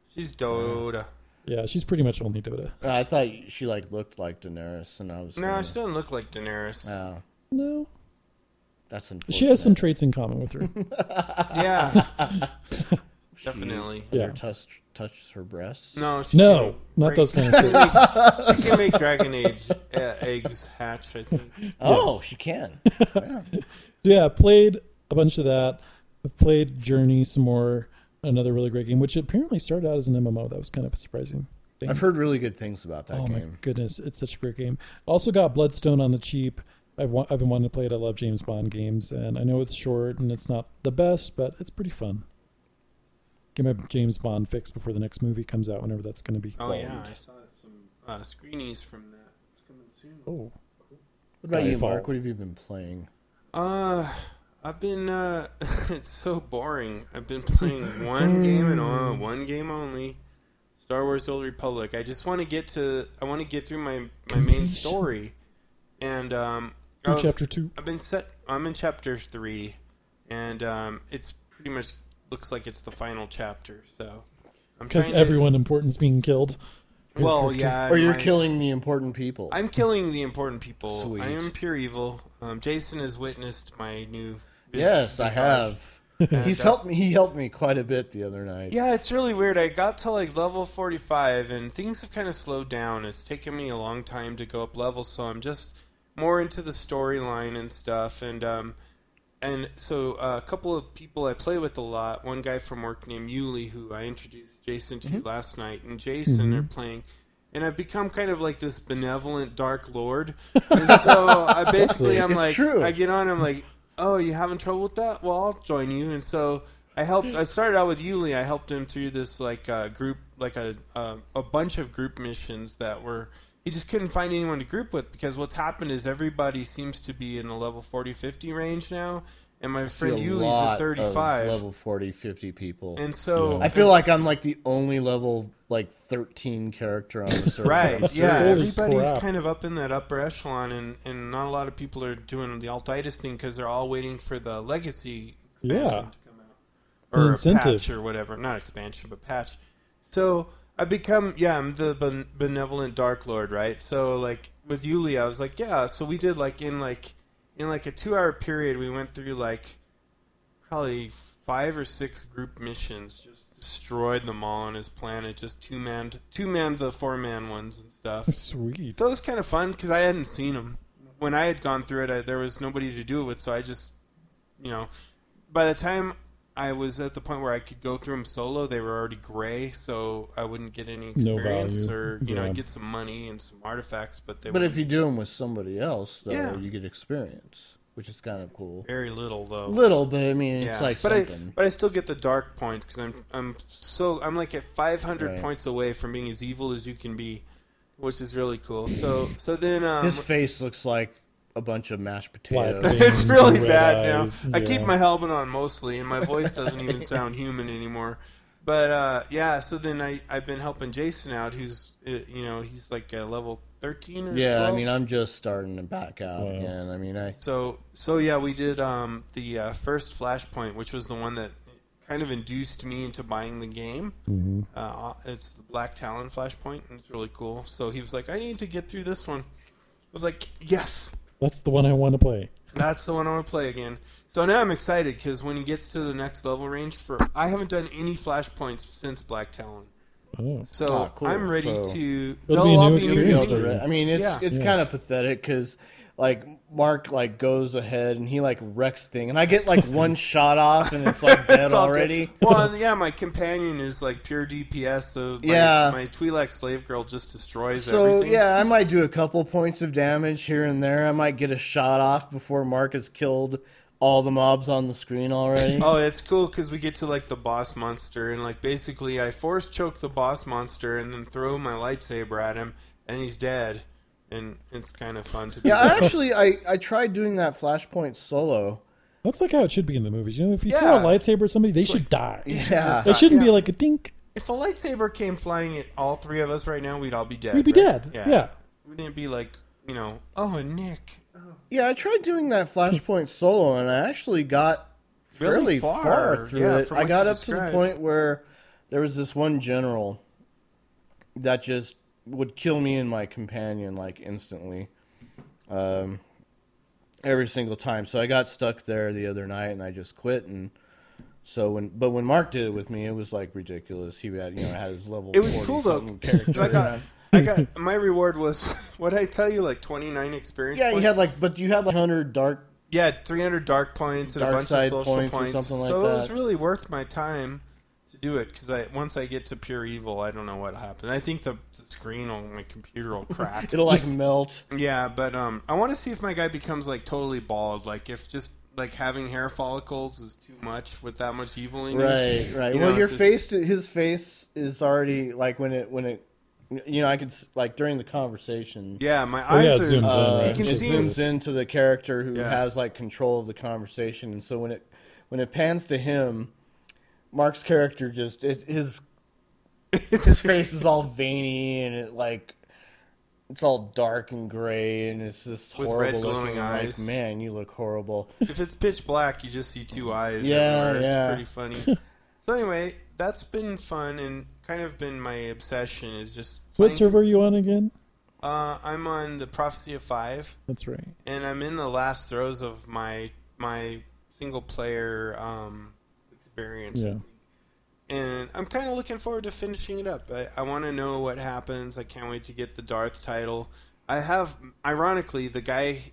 S3: She's Dota.
S2: Yeah, she's pretty much only Dota.
S4: Uh, I thought she like looked like Daenerys, and I was.
S3: No,
S4: gonna-
S3: she doesn't look like Daenerys.
S4: Oh,
S2: No,
S4: that's unfortunate.
S2: she has some traits in common with her.
S3: Yeah, definitely.
S2: Yeah.
S4: Ever touch touches her breasts?
S2: No,
S3: No, can
S2: not
S3: break-
S2: those kind of traits.
S3: She can make dragon age uh, eggs hatch. I think.
S4: Oh,
S2: Yes.
S4: she can. Yeah.
S2: So yeah, I played a bunch of that. I've played Journey some more. another really great game, which apparently started out as an MMO. That was kind of a surprising thing.
S4: I've heard really good things about that
S2: oh my goodness, it's such a great game. Also got Blood Stone on the cheap. I've wa- I've been wanting to play it. I love James Bond games, and I know it's short and it's not the best, but it's pretty fun. Get my James Bond fix before the next movie comes out, whenever that's going to be.
S3: Oh
S2: called.
S3: yeah, I saw some uh, screenies from that. It's coming soon.
S2: Oh, cool.
S4: What about you,
S2: Skyfall.
S4: Mark? What have you been playing?
S3: Uh, I've been. Uh, it's so boring. I've been playing one game and uh, one game only. Star Wars: Old Republic. I just want to get to. I want to get through my my main story, and um, I've-
S2: chapter two.
S3: I've been set. I'm in chapter three, and um, it's pretty much looks like it's the final chapter. So I'm
S2: Because everyone important's being killed.
S3: Well, yeah.
S4: Or you're
S3: my-
S4: killing the important people.
S3: I'm killing the important people.
S4: Sweet.
S3: I am pure evil. Um, Jason has witnessed my new. Vis-
S4: yes, I
S3: visage.
S4: have.
S3: And,
S4: He's
S3: uh,
S4: helped me. He helped me quite a bit the other night.
S3: Yeah, it's really weird. I got to like level 45 and things have kind of slowed down. It's taken me a long time to go up levels, so I'm just more into the storyline and stuff. And um, and so uh, a couple of people I play with a lot. One guy from work named Yuli, who I introduced Jason to
S4: Mm-hmm.
S3: last night, and Jason are playing. And I've become kind of like this benevolent dark lord. And so I basically, I'm
S4: It's
S3: like,
S4: true.
S3: I get on, I'm like, oh, you having trouble with that? Well, I'll join you. And so I helped. I started out with Yuli. I helped him through this like uh, group, like a uh, a bunch of group missions that were. He just couldn't find anyone to group with because what's happened is everybody seems to be in the level 40, 50 range now, and my
S4: See
S3: friend Yuli's
S4: lot
S3: at
S4: of
S3: 35.
S4: level 40, 50 people.
S3: And so
S4: I feel like I'm like the only level like 13 character on the server.
S3: Right. Yeah. Everybody's kind of up in that upper echelon, and, and not a lot of people are doing the altitis thing because they're all waiting for the legacy expansion
S2: Yeah.
S3: to come out,
S2: The
S3: or a
S2: incentive.
S3: patch or whatever. Not expansion, but patch. So I become yeah, I'm the ben- benevolent dark lord, right? So like with Yuli, I was like yeah. So we did like in like in like a two hour period, we went through like probably five or six group missions. Just destroyed them all on his planet. Just two man, two man the four man ones and stuff.
S2: Sweet.
S3: So it was kind of fun because I hadn't seen him when I had gone through it. I, there was nobody to do it with, so I just, you know, by the time I was at the point where I could go through them solo, they were already gray, so I wouldn't get any experience
S2: value.
S3: or you know I'd get some money and some artifacts, but they
S4: But
S3: were
S4: if you do them with somebody else, though,
S3: Yeah.
S4: you get experience, which is kind of cool.
S3: very little though.
S4: Little, but I mean, it's like
S3: but
S4: something.
S3: I but I still get the dark points because I'm I'm so I'm like at 500
S4: Right.
S3: points away from being as evil as you can be, which is really cool. So so then um,
S4: His face looks like a bunch of mashed potatoes.
S3: it's really bad
S2: eyes.
S3: now. I keep my helmet on mostly, and my voice doesn't even sound human anymore. But uh, yeah, so then I I've been helping Jason out, who's uh, you know he's like a level 13 or
S4: yeah,
S3: 12.
S4: I mean, I'm just starting to back out
S2: Wow.
S4: again. I mean, I
S3: So so yeah, we did um, the uh, first Flashpoint, which was the one that kind of induced me into buying the game.
S2: Mm-hmm.
S3: Uh, it's the Black Talon Flashpoint, and it's really cool. So he was like, "I need to get through this one." I was like, "Yes,
S2: That's the one I want to play.
S3: that's the one I want to play again." So now I'm excited because when he gets to the next level range, for I haven't done any Flashpoints since Black Talon,
S2: Oh,
S3: so
S4: Ah, cool.
S3: I'm ready
S4: So-
S3: to.
S2: It'll be a new
S3: new
S2: experience
S3: to
S2: for
S3: me.
S2: you.
S4: I mean, it's
S3: Yeah.
S4: it's
S2: Yeah.
S4: kind of pathetic because like Mark like goes ahead and he like wrecks thing, and I get like one shot off and it's like dead
S3: It's
S4: already.
S3: dead. Well, yeah, my companion is like pure DPS, so my,
S4: Yeah.
S3: my Twi'lek slave girl just destroys
S4: So
S3: everything.
S4: yeah, I might do a couple points of damage here and there. I might get a shot off before Mark has killed all the mobs on the screen already.
S3: Oh, it's cool because we get to like the boss monster, and like basically, I force choke the boss monster and then throw my lightsaber at him, and he's dead, and it's kind of fun to be.
S4: Yeah, I actually I, I tried doing that flashpoint solo.
S2: that's like how it should be in the movies. You know, if you
S3: Yeah.
S2: throw a lightsaber at somebody, they should die.
S3: You should
S4: Yeah.
S3: just
S2: That
S3: die.
S2: shouldn't be like a dink.
S3: if a lightsaber came flying at all three of us right now, we'd all be dead.
S2: We'd be
S3: right?
S2: dead. Yeah.
S3: we didn't be like you know, oh, a Nick.
S4: Yeah, I tried doing that flashpoint solo, and I actually got
S3: Really
S4: fairly
S3: far,
S4: far, through
S3: yeah,
S4: it.
S3: from
S4: I got
S3: you
S4: up to the point where there was this one general that just would kill me and my companion like instantly, um, every single time. So I got stuck there the other night, and I just quit. And so when, but when Mark did it with me, it was like ridiculous. He had you know had his level.
S3: It was cool though.
S4: character
S3: I got. I got my reward was what I tell you, like twenty nine experience.
S4: Yeah, you had like, but you had like hundred dark
S3: Yeah, 300 dark points and
S4: Dark
S3: a bunch of social
S4: points
S3: points.
S4: like
S3: so it was really worth my time do it because I once I get to pure evil, I don't know what happened. I think the, the screen on my computer will crack.
S4: It'll like
S2: Just-
S4: melt.
S3: yeah, but um, I want to see if my guy becomes like totally bald. Like if just like having hair follicles is too much with that much evil in you.
S4: Right, right.
S3: You
S4: well,
S3: know,
S4: your
S3: it's just-
S4: face, his face is already like when it when it, you know, I could like during the conversation.
S3: Yeah, my
S2: Oh, yeah,
S3: eyes
S2: it
S3: are.
S2: zooms in,
S4: uh,
S2: right?
S3: You can
S4: it
S3: see-
S4: zooms into the character who
S3: Yeah.
S4: has like control of the conversation, and so when it when it pans to him, Mark's character just it, his his face is all veiny and it like it's all dark and gray and it's just
S3: With
S4: horrible
S3: red glowing
S4: looking.
S3: eyes.
S4: Like man, you look horrible.
S3: if it's pitch black, you just see two eyes.
S4: Yeah, yeah.
S3: It's pretty funny. so anyway, that's been fun and kind of been my obsession is just.
S2: What server are you on again?
S3: Uh, I'm on the Prophecy of Five,
S2: That's right.
S3: and I'm in the last throes of my my single player um, experience.
S2: Yeah.
S3: And I'm kind of looking forward to finishing it up. I, I want to know what happens. I can't wait to get the Darth title. I have, ironically, the guy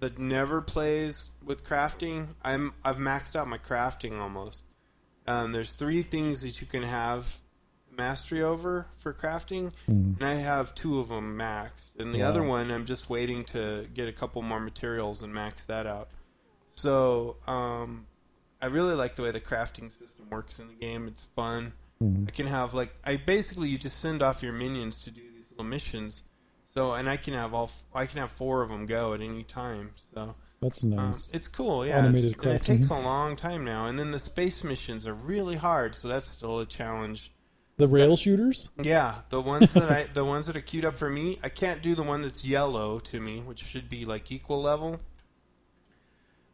S3: that never plays with crafting. I'm I've maxed out my crafting almost. Um, there's three things that you can have mastery over for crafting, and I have two of them maxed, and the
S2: Wow.
S3: other one I'm just waiting to get a couple more materials and max that out. So um, I really like the way the crafting system works in the game. It's fun. I can have like I basically you just send off your minions to do these little missions. So and I can have all I can have four of them go at any time. So
S2: That's
S3: um,
S2: nice.
S3: it's cool, yeah.
S2: Automated
S3: it's- it takes a long time now, and then the space missions are really hard, so that's still a challenge.
S2: the rail shooters?
S3: Yeah, the ones that I the ones that are queued up for me, I can't do the one that's yellow to me, which should be like equal level.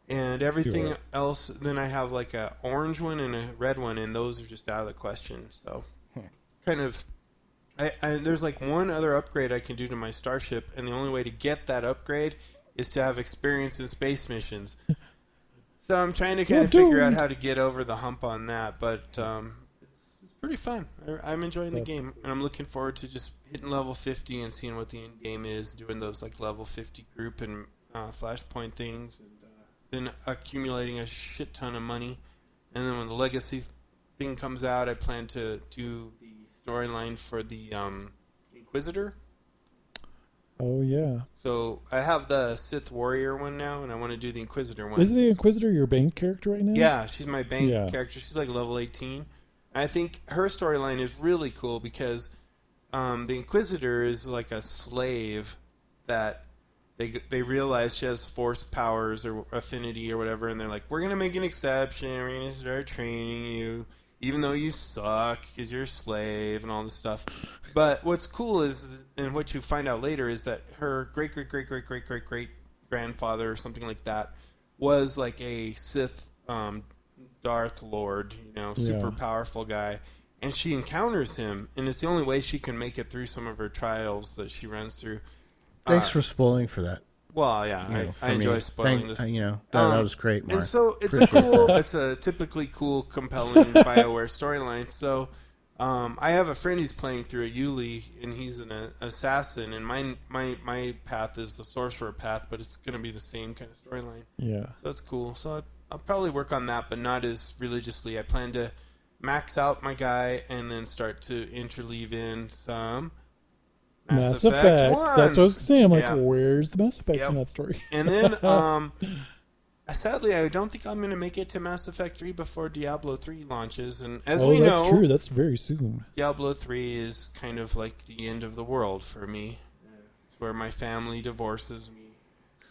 S3: And everything
S2: Sure.
S3: else, then I have like a orange one and a red one, and those are just out of the question. So, kind of, I, I there's like one other upgrade I can do to my starship, and the only way to get that upgrade is to have experience in space missions. so I'm trying to kind
S2: You're
S3: of figure out how to get over the hump on that, but um, it's, it's pretty fun. I, I'm enjoying the game, and I'm looking forward to just hitting level 50 and seeing what the end game is, doing those like level 50 group and uh, flashpoint things, and then accumulating a shit ton of money. And then when the legacy thing comes out, I plan to do the storyline for the um, Inquisitor.
S2: Oh yeah.
S3: So I have the Sith Warrior one now, and I want to do the Inquisitor one.
S2: Is the Inquisitor your bank character right now?
S3: Yeah, she's my bank
S2: Yeah.
S3: character. She's like level 18. And I think her storyline is really cool because um, the Inquisitor is like a slave that they they realize she has force powers or affinity or whatever, and they're like, we're gonna make an exception. We're gonna start training you, even though you suck because you're a slave and all this stuff. But what's cool is, and what you find out later is that her great great great great great great great grandfather or something like that was like a Sith um, Darth Lord, you know, super
S2: Yeah.
S3: powerful guy. And she encounters him, and it's the only way she can make it through some of her trials that she runs through.
S4: Thanks
S3: Uh,
S4: for spoiling for that.
S3: Well, yeah,
S4: you know,
S3: I,
S4: for
S3: I enjoy
S4: me.
S3: spoiling
S4: Thank-
S3: this.
S4: uh, You know, that, that
S3: Um,
S4: was great, Mark.
S3: And so it's a cool, it's a typically cool, compelling Bioware storyline. So um, I have a friend who's playing through a Yuli, and he's an uh, assassin, and my my my path is the sorcerer path, but it's going to be the same kind of storyline.
S2: Yeah.
S3: So that's cool. So I, I'll probably work on that, but not as religiously. I plan to max out my guy and then start to interleave in some
S2: Mass, Effect.
S3: 1.
S2: That's what I was saying. I'm like,
S3: Yeah.
S2: where's the Mass Effect
S3: Yep.
S2: in that story?
S3: And then, um, sadly, I don't think I'm going to make it to Mass Effect 3 before Diablo 3 launches. And as
S2: oh,
S3: we
S2: that's
S3: know,
S2: true. That's very soon.
S3: Diablo 3 is kind of like the end of the world for me. It's where my family divorces me.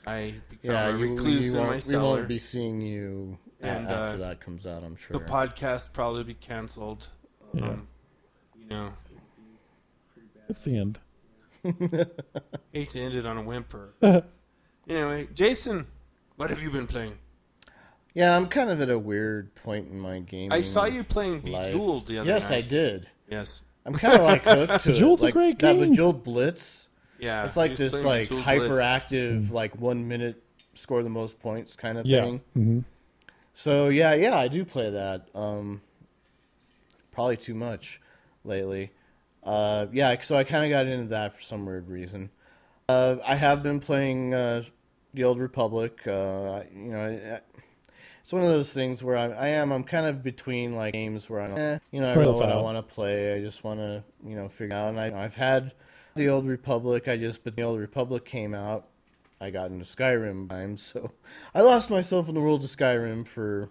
S3: I become
S4: yeah,
S3: a recluse
S4: you
S3: in
S4: won't,
S3: my
S4: we won't be seeing you
S3: And,
S4: after
S3: uh,
S4: that comes out. I'm sure.
S3: the podcast probably be canceled.
S2: Yeah.
S3: Um, you know,
S2: It's the end.
S3: hate to end it on a whimper. anyway, Jason, what have you been playing?
S4: yeah, I'm kind of at a weird point in my game.
S3: I saw you playing
S4: life.
S3: Bejeweled the other
S4: Yes,
S3: night.
S4: I did.
S3: Yes.
S4: I'm kind of like hooked to
S2: Bejeweled's
S4: it.
S2: a
S4: Like,
S2: great
S4: that
S2: game.
S4: Bejeweled Blitz.
S3: Yeah.
S4: It's like this like
S3: Bejeweled Blitz.
S4: hyperactive, like one minute score the most points kind of
S2: Yeah.
S4: thing.
S2: hmm
S4: So yeah, yeah, I do play that. Um, probably too much lately. Uh, yeah, so I kind of got into that for some weird reason. Uh, I have been playing uh, the Old Republic. Uh, you know, it's one of those things where I'm, I am I'm kind of between like games where I'm eh, you know I don't know what I want to play. I just want to you know figure out. And I, I've had the Old Republic. I just but the Old Republic came out. I got into Skyrim time, so I lost myself in the world of Skyrim for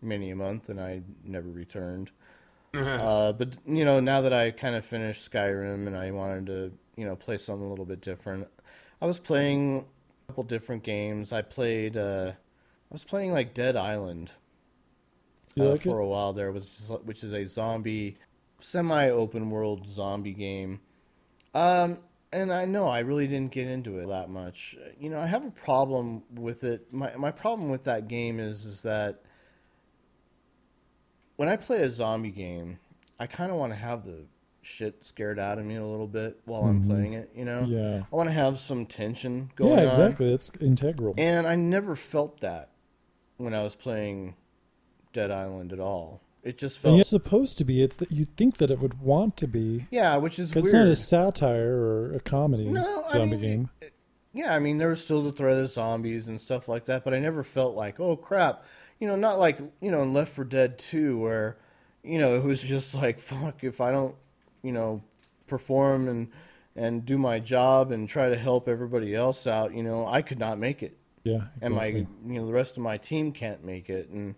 S4: many a month, and I never returned. Uh, but you know, now that I kind of finished Skyrim and I wanted to, you know, play something a little bit different, I was playing a couple different games. I played, uh, I was playing like Dead Island uh,
S2: like
S4: for
S2: it?
S4: a while there, which is which is a zombie, semi-open world zombie game. Um, and I know I really didn't get into it that much. You know, I have a problem with it. My my problem with that game is is that when I play a zombie game, I kind of want to have the shit scared out of me a little bit while I'm playing it. You know,
S2: Mm-hmm. Yeah.
S4: I want to have some tension going on.
S2: Yeah,
S4: on.
S2: exactly. It's integral.
S4: And I never felt that when I was playing Dead Island at all. It just
S2: And
S4: felt
S2: it's supposed to be. It's that you'd think that it would want to be.
S4: yeah, which is.
S2: It's not a satire or a comedy
S4: No, I
S2: zombie
S4: mean,
S2: game.
S4: yeah, I mean there was still the threat of zombies and stuff like that, but I never felt like oh crap, you know, not like you know in Left 4 Dead Two where you know it was just like fuck if I don't you know perform and and do my job and try to help everybody else out, you know, I could not make it.
S2: Yeah.
S4: and my you know the rest of my team can't make it and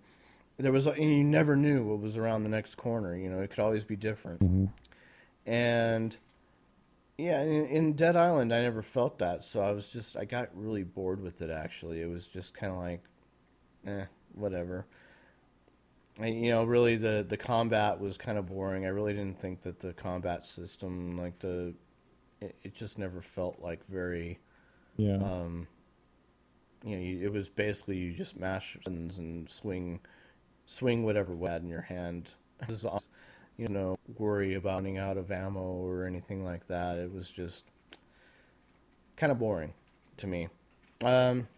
S4: there was and you never knew what was around the next corner you know it could always be different
S2: Mm-hmm.
S4: and yeah in, in dead island i never felt that so i was just i got really bored with it actually it was just kind of like eh whatever and, you know really the the combat was kind of boring i really didn't think that the combat system like the it, it just never felt like very
S2: Yeah.
S4: um, you know, you, it was basically you just mash buttons and swing, swing whatever you had in your hand. You know, worry about running out of ammo or anything like that. It was just kind of boring to me. Um,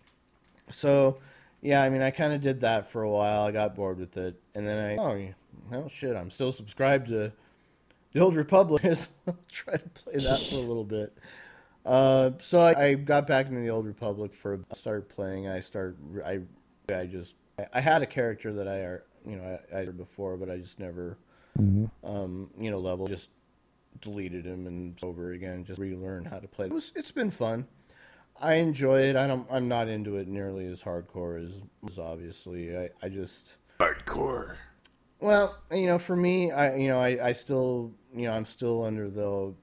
S4: so, yeah, I mean, I kind of did that for a while. I got bored with it, and then I oh well shit, I'm still subscribed to the Old Republic. I'll try to play that for a little bit. Uh, so I, I got back into the Old Republic for I started playing. I started I I just I, I had a character that I uh, you know I, I before, but I just never um you know level just deleted him and over again just relearn how to play. It was it's been fun. I enjoy it. I don't I'm not into it nearly as hardcore as, as obviously. I, I just
S3: Hardcore.
S4: well, you know, for me, I you know, I, I still you know, I'm still under the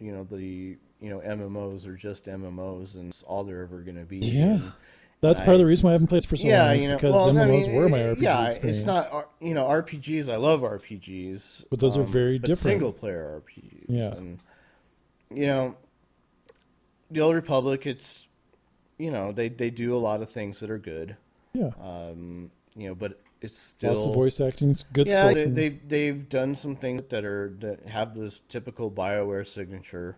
S4: you know, the you know, MMOs are just MMOs and it's all they're ever gonna be.
S2: Yeah.
S4: And,
S2: That's part of the reason why I haven't played for so
S4: yeah,
S2: long. Is
S4: you know,
S2: because
S4: well, I
S2: MMOs
S4: mean,
S2: were my RPG
S4: yeah,
S2: experience.
S4: it's not you know RPGs. I love RPGs,
S2: But those are um,
S4: very
S2: different.
S4: Single player RPGs.
S2: Yeah.
S4: and you know, the Old Republic. It's you know they they do a lot of things that are good.
S2: Yeah.
S4: Um, you know, but it's still
S2: Lots of voice acting. s- Good
S4: yeah,
S2: stuff.
S4: they, they've they've done some things that are that have this typical Bioware signature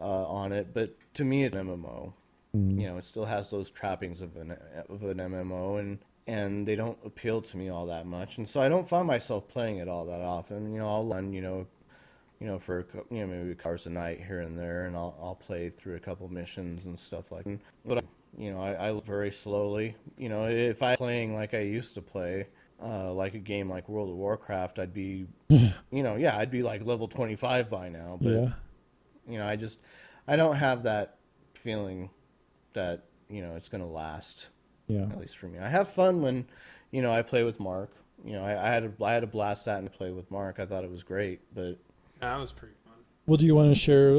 S4: uh, on it, but to me, it's an MMO.
S2: Mm-hmm.
S4: You know, it still has those trappings of an of an MMO, and and they don't appeal to me all that much, and so I don't find myself playing it all that often. You know, I'll run, you know, you know, for you know maybe cars a night here and there, and I'll I'll play through a couple missions and stuff like. that. But I, you know, I, I very slowly. You know, if I playing like I used to play, uh, like a game like World of Warcraft, I'd be, you know, yeah, I'd be like level twenty five by now. But
S2: yeah.
S4: you know, I just I don't have that feeling that you know it's gonna last.
S2: Yeah.
S4: At least for me, I have fun when you know I play with Mark. You know, I, I had a I had a blast that and play with Mark. I thought it was great, but
S3: That was pretty fun.
S2: Well, do you want to share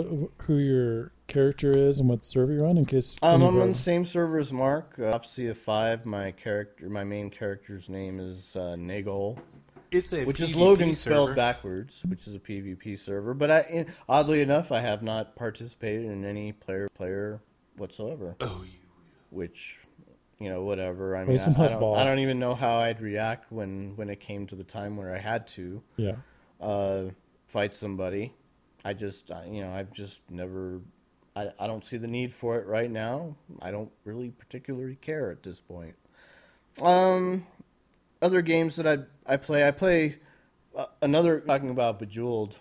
S2: who your character is and what server you're on in case?
S4: Um, I'm on the same server as Mark. Uh, Prophecy of Five. My character, my main character's name is uh, Nagol,
S3: It's a
S4: which is
S3: PvP
S4: Logan
S3: server.
S4: spelled backwards, which is a PvP server. But I, in- oddly enough, I have not participated in any player player whatsoever.
S3: Oh, you.
S4: Which, you know, whatever. I
S2: Play
S4: mean,
S2: some
S4: I, I, don't, I don't even know how I'd react when when it came to the time where I had to
S2: Yeah.
S4: uh, fight somebody. I just, I, you know, I've just never. I, I don't see the need for it right now. I don't really particularly care at this point. Um, other games that I I play, I play uh, another talking about Bejeweled,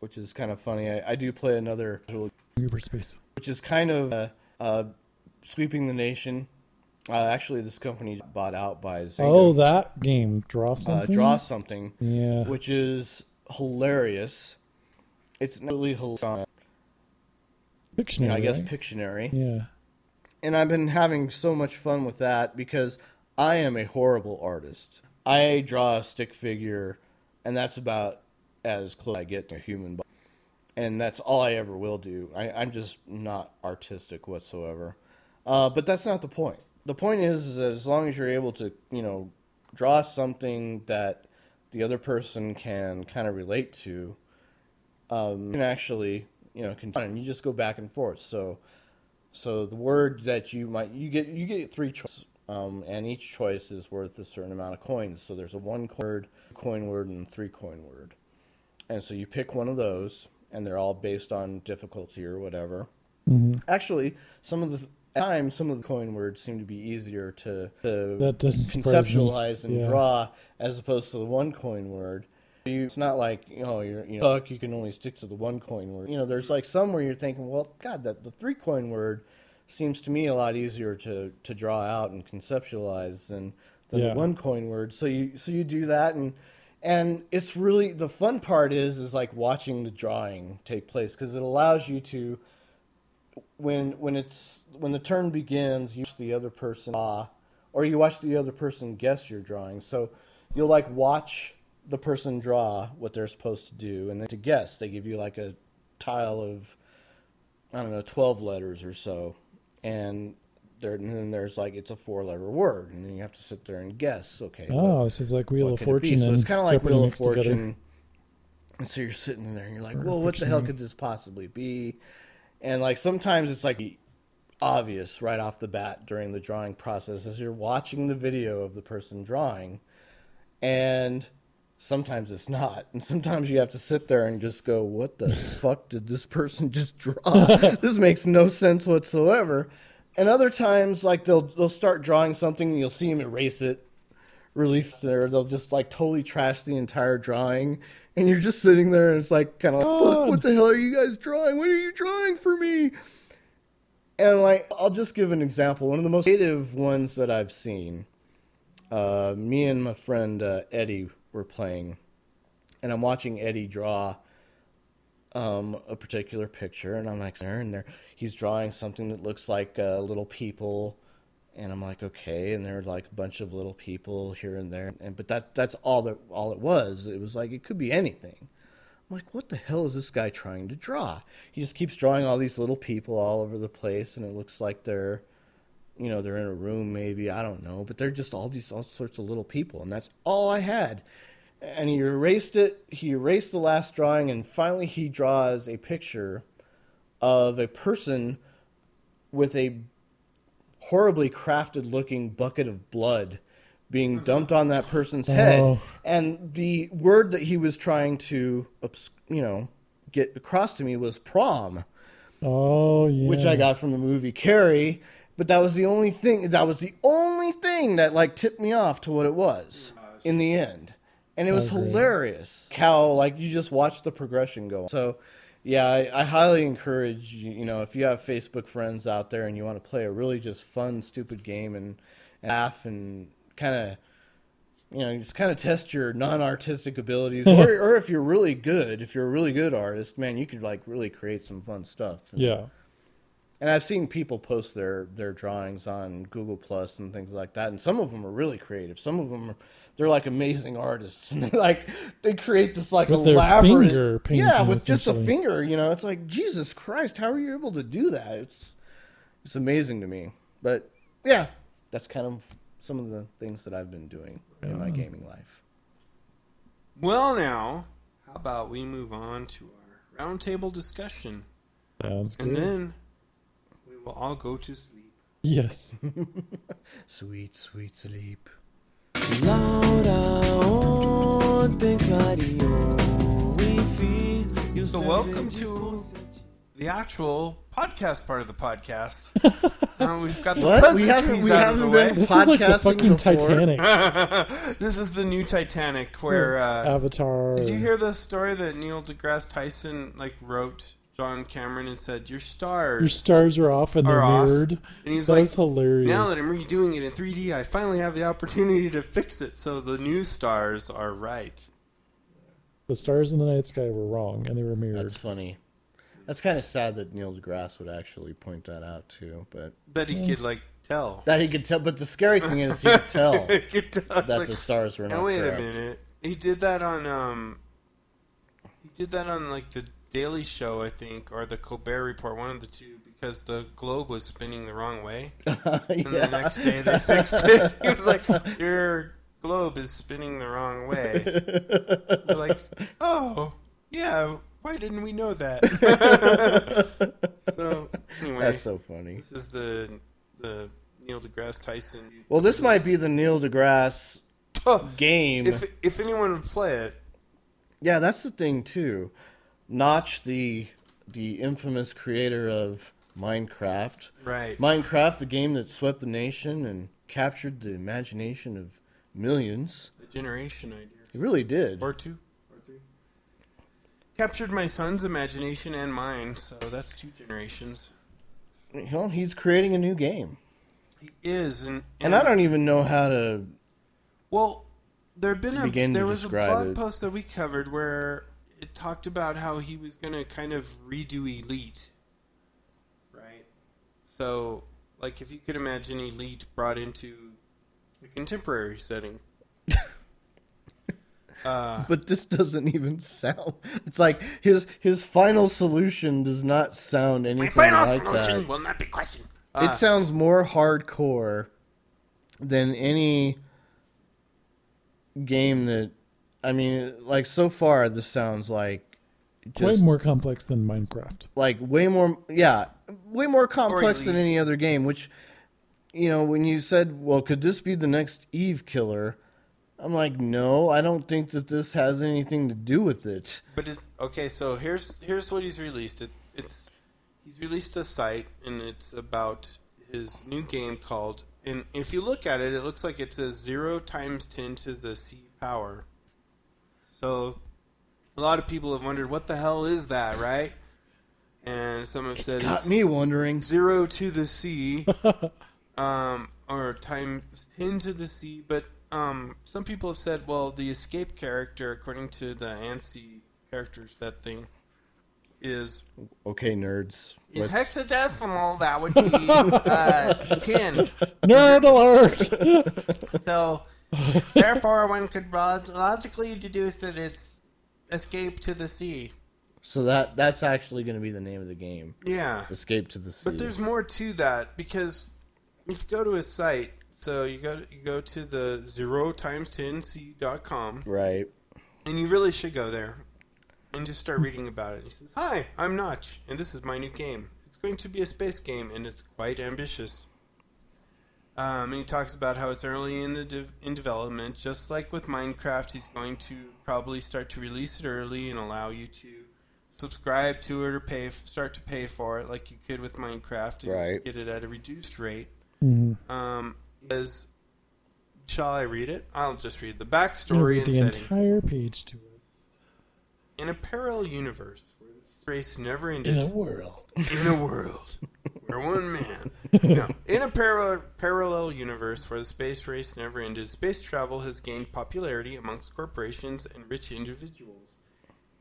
S4: which is kind of funny. I, I do play another, Bejeweled,
S2: Uber space.
S4: which is kind of uh, uh, sweeping the nation. Uh, actually, this company bought out by Zynga.
S2: Oh, that game. Draw
S4: uh,
S2: something.
S4: draw something,
S2: Yeah.
S4: which is hilarious. It's not really hilarious.
S2: Pictionary.
S4: I guess
S2: right?
S4: Pictionary.
S2: Yeah.
S4: and I've been having so much fun with that because I am a horrible artist. I draw a stick figure, and that's about as close I get to a human body. And that's all I ever will do. I, I'm just not artistic whatsoever. Uh, but that's not the point. The point is, is that as long as you're able to, you know, draw something that the other person can kind of relate to, um, you can actually, you know, can, and you just go back and forth. So, so the word that you might you get you get three choices, um, and each choice is worth a certain amount of coins. So there's a one coin word, coin word, and three coin word. And so you pick one of those, and they're all based on difficulty or whatever. Actually, some of the times, some of the coin words seem to be easier to, to
S2: That doesn't surprise me.
S4: conceptualize and
S2: Yeah.
S4: draw as opposed to the one coin word. You, it's not like you know you're you know fuck, you can only stick to the one coin word. You know, there's like some where you're thinking, well, God, that the three coin word seems to me a lot easier to to draw out and conceptualize than than
S2: Yeah.
S4: the one coin word. So you so you do that and and it's really the fun part is is like watching the drawing take place because it allows you to when when it's when the turn begins, you watch the other person draw, or you watch the other person guess your drawing. So you'll like watch the person draw what they're supposed to do, and then to guess, they give you like a tile of I don't know twelve letters or so, and there and then there's like it's a four letter word, and then you have to sit there and guess. Okay, what-
S2: Oh, so it's like Wheel of
S4: could it?
S2: Fortune
S4: So
S2: and
S4: it's kind of like Wheel of
S2: mixed together.
S4: Fortune. And so you're sitting there and you're like, well, what the hell could this possibly be? And like sometimes it's like obvious right off the bat during the drawing process as you're watching the video of the person drawing. And sometimes it's not. And sometimes you have to sit there and just go, what the fuck did this person just draw? this makes no sense whatsoever. And other times, like they'll they'll start drawing something and you'll see them erase it really there. They'll just like totally trash the entire drawing, and you're just sitting there, and it's like kind of like, Fuck, what the hell are you guys drawing? What are you drawing for me? And like, I'll just give an example. One of the most creative ones that I've seen. Uh, me and my friend uh, Eddie were playing, and I'm watching Eddie draw um, a particular picture, and I'm like there, and there he's drawing something that looks like uh, little people, and I'm like okay, and there there's like a bunch of little people here and there, and but that that's all that all it was. It was like it could be anything. I'm like, what the hell is this guy trying to draw? He just keeps drawing all these little people all over the place, and it looks like they're, you know, they're in a room maybe I don't know, but they're just all these all sorts of little people, and that's all I had and he erased it. He erased the last drawing, and finally he draws a picture of a person with a horribly crafted looking bucket of blood being mm-hmm. dumped on that person's head.
S2: Oh.
S4: And the word that he was trying to, you know, get across to me was prom
S2: Oh yeah.
S4: which I got from the movie Carrie. But that was the only thing. That was the only thing that like tipped me off to what it was in the end, and it was hilarious. How like you just watch the progression go. So, yeah, I, I highly encourage you. You know, if you have Facebook friends out there and you want to play a really just fun, stupid game and, and laugh and kind of you know, just kind of test your non-artistic abilities, or, or if you're really good, if you're a really good artist, man, you could like really create some fun stuff.
S2: Yeah.
S4: And I've seen people post their their drawings on Google Plus and things like that, and some of them are really creative. Some of them are they're like amazing artists, and they're like they create this like
S2: With their
S4: elaborate
S2: finger painting,
S4: yeah, with just a finger. You know, it's like Jesus Christ, how are you able to do that? It's it's amazing to me. But yeah, that's kind of some of the things that I've been doing in my gaming life.
S3: Well, now, how about we move on to our roundtable discussion,
S2: Sounds good.
S3: and then we will all go to sleep.
S2: yes.
S4: Sweet, sweet sleep.
S3: So, welcome to the actual podcast part of the podcast. Uh, we've got the
S4: What? We haven't-
S3: pleasantries
S4: we
S3: out of the
S4: haven't
S3: way.
S4: been-
S2: This is like the
S4: Podcasting
S2: fucking
S4: before.
S2: Titanic.
S3: this is the new Titanic, where uh,
S2: Avatar.
S3: Did you hear the story that Neil deGrasse Tyson like wrote? John Cameron and said, "Your stars
S2: Your stars are off and they're
S3: are off."
S2: mirrored.
S3: And he was
S2: that
S3: like,
S2: was hilarious.
S3: "Now that I'm redoing it in 3D, I finally have the opportunity to fix it so the new stars are right."
S2: the stars in the night sky were wrong and they were mirrored.
S4: That's funny. That's kind of sad that Neil deGrasse would actually point that out too, but
S3: That he could like tell.
S4: that he could tell. But the scary thing is, he could tell
S3: He could tell.
S4: that
S3: Like,
S4: the stars were not
S3: Now wait
S4: correct.
S3: a minute. He did that on um. He did that on like the Daily Show, I think, or the Colbert Report, one of the two, because the globe was spinning the wrong way. And the next day they fixed it. He was like, "Your globe is spinning the wrong way." They're like, "Oh, yeah. Why didn't we know that?" so anyway,
S4: That's so funny.
S3: this is the the Neil deGrasse Tyson.
S4: Well, this might be the Neil deGrasse game.
S3: If if anyone would play it,
S4: Yeah, that's the thing too. Notch, the the infamous creator of Minecraft.
S3: right?
S4: Minecraft, the game that swept the nation and captured the imagination of millions.
S3: A generation idea.
S4: It really did.
S3: Or two. Or three. Captured my son's imagination and mine, so that's two generations.
S4: Well, he's creating a new game,
S3: He is, and,
S4: and I don't even know how to.
S3: Well, there'd been a there was a blog
S4: it.
S3: post that we covered where talked about how he was going to kind of redo Elite, right? So, like, if you could imagine Elite brought into a contemporary setting. uh,
S4: But this doesn't even sound. It's like his his final solution does not sound anything
S3: my final
S4: like
S3: solution
S4: that.
S3: will not be questioned.
S4: it
S3: Uh,
S4: sounds more hardcore than any game that I mean like so far this sounds like
S2: Way more complex than Minecraft.
S4: like way more yeah way more complex than any other game which you know when you said well could this be the next Eve killer I'm like no I don't think that this has anything to do with it
S3: But it, okay, so here's here's what he's released. It, it's he's released a site, and it's about his new game called. And if you look at it, it looks like it says zero times ten to the c power. So, a lot of people have wondered what the hell is that, right? And some have said
S4: got
S3: it's
S4: me wondering
S3: zero to the c, um, or times ten to the c. But um, some people have said, well, the escape character, according to the ANSI character set thing, is
S4: okay nerds
S3: is
S4: Let's-
S3: hexadecimal. That would be uh, ten.
S2: Nerd alert!
S3: So, therefore, one could logically deduce that it's escape to the sea.
S4: so that that's actually going to be the name of the game
S3: Yeah.
S4: Escape to the Sea
S3: But there's more to that because if you go to his site, so you go you go to the zero times ten c dot com,
S4: right
S3: and you really should go there and just start reading about it. He says, "Hi, I'm Notch, and this is my new game. It's going to be a space game, and it's quite ambitious." Um, and he talks about how it's early in the de- in development, just like with Minecraft. He's going to probably start to release it early and allow you to subscribe to it or pay start to pay for it, like you could with Minecraft, and
S4: Right.
S3: get it at a reduced rate.
S2: Mm-hmm.
S3: Um, is shall I read it? I'll just read the
S2: I'm
S3: backstory
S2: read
S3: and
S2: the
S3: setting.
S2: entire page to us.
S3: In a parallel universe where this race never ended,
S2: In a world.
S3: in a world where one man, no, in a parallel parallel universe where the space race never ended, space travel has gained popularity amongst corporations and rich individuals.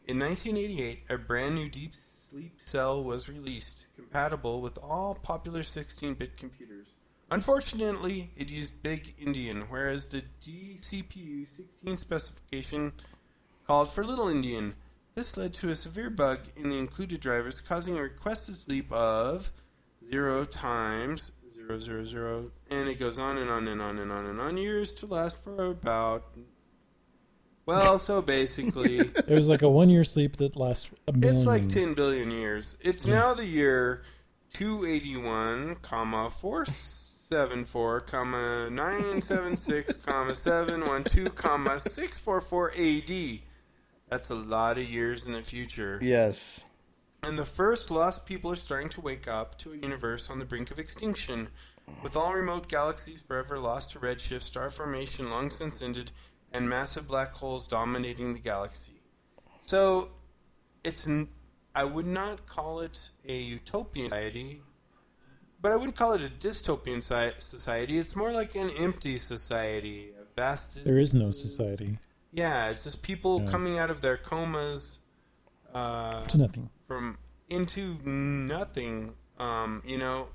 S3: In 1988, a brand new deep sleep cell was released, compatible with all popular 16-bit computers. Unfortunately, it used Big Endian, whereas the DCPU 16 specification called for Little Endian. This led to a severe bug in the included drivers, causing a requested sleep of zero times zero zero zero, and it goes on and on and on and on and on years to last for about. Well, so basically,
S2: It was like a one year sleep that lasts a million.
S3: it's like 10 billion years. It's now the year 281, comma 474, comma 976, comma 712, comma 644 AD. That's a lot of years in the future.
S4: yes
S3: And the first lost people are starting to wake up to a universe on the brink of extinction. With all remote galaxies forever lost to redshift, star formation long since ended, and massive black holes dominating the galaxy. So, it's n- I would not call it a utopian society, but I wouldn't call it a dystopian society. It's more like an empty society. A vast.
S2: There is no society.
S3: Yeah, it's just people
S2: Yeah.
S3: coming out of their comas. Uh,
S2: To nothing.
S3: from into nothing um, you know?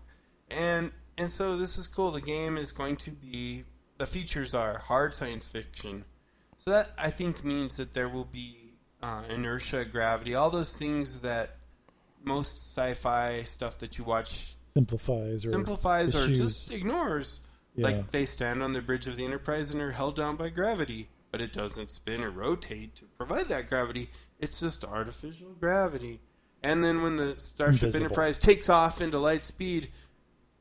S3: And and so this is cool. The game is going to be the features are hard science fiction. So that i think means that there will be uh, inertia gravity all those things that most sci-fi stuff that you watch
S2: Simplifies or
S3: simplifies or just ignores.
S2: Yeah.
S3: like they stand on the bridge of the enterprise and are held down by gravity but it doesn't spin or rotate to provide that gravity it's just artificial gravity and then when the starship
S2: Invisible.
S3: enterprise takes off into light speed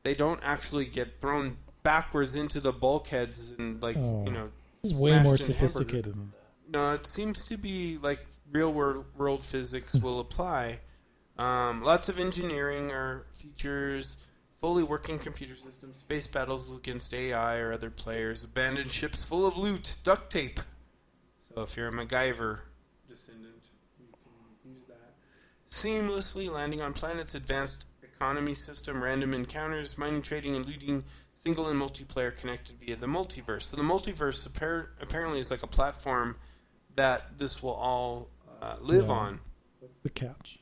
S3: they don't actually get thrown backwards into the bulkheads and like
S2: Oh.
S3: you know
S2: This is way more sophisticated. than that.
S3: No, it seems to be like real world, world physics will apply. Um, lots of engineering or features, fully working computer systems, space battles against AI or other players, abandoned ships full of loot, duct tape. So if you're a MacGyver descendant, you can use that. Seamlessly landing on planets, advanced economy system, random encounters, mining, trading, and looting, single and multiplayer connected via the multiverse. So the multiverse appar- apparently is like a platform that this will all uh, live
S2: Yeah.
S3: on.
S2: That's the catch.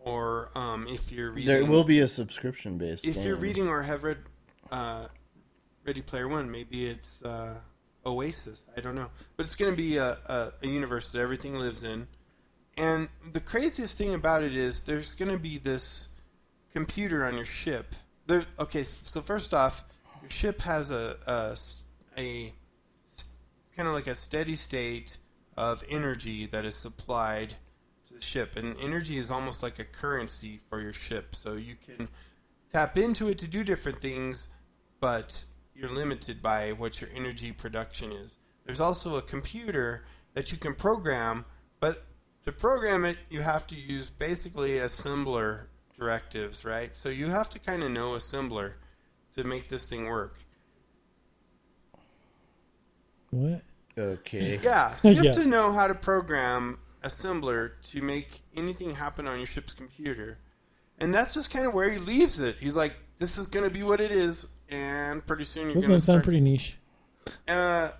S3: Or um, if you're reading,
S4: There will be a subscription based.
S3: if you're reading or have read uh, Ready Player One, maybe it's uh, Oasis. I don't know, but it's going to be a, a, a universe that everything lives in. And the craziest thing about it is there's going to be this computer on your ship. There, okay, so first off, your ship has a a kind of like a steady state of energy that is supplied to the ship, and energy is almost like a currency for your ship. So you can tap into it to do different things, but you're limited by what your energy production is. There's also a computer that you can program, but to program it, you have to use basically assembler directives, right? So you have to kind of know assembler to make this thing work.
S2: What?
S4: Okay.
S3: Yeah, so you have
S2: Yeah.
S3: to know how to program assembler to make anything happen on your ship's computer. And that's just kind of where he leaves it. He's like, this is going to be what it is, and pretty soon you're
S2: Doesn't
S3: going to
S2: sound pretty niche?
S3: uh,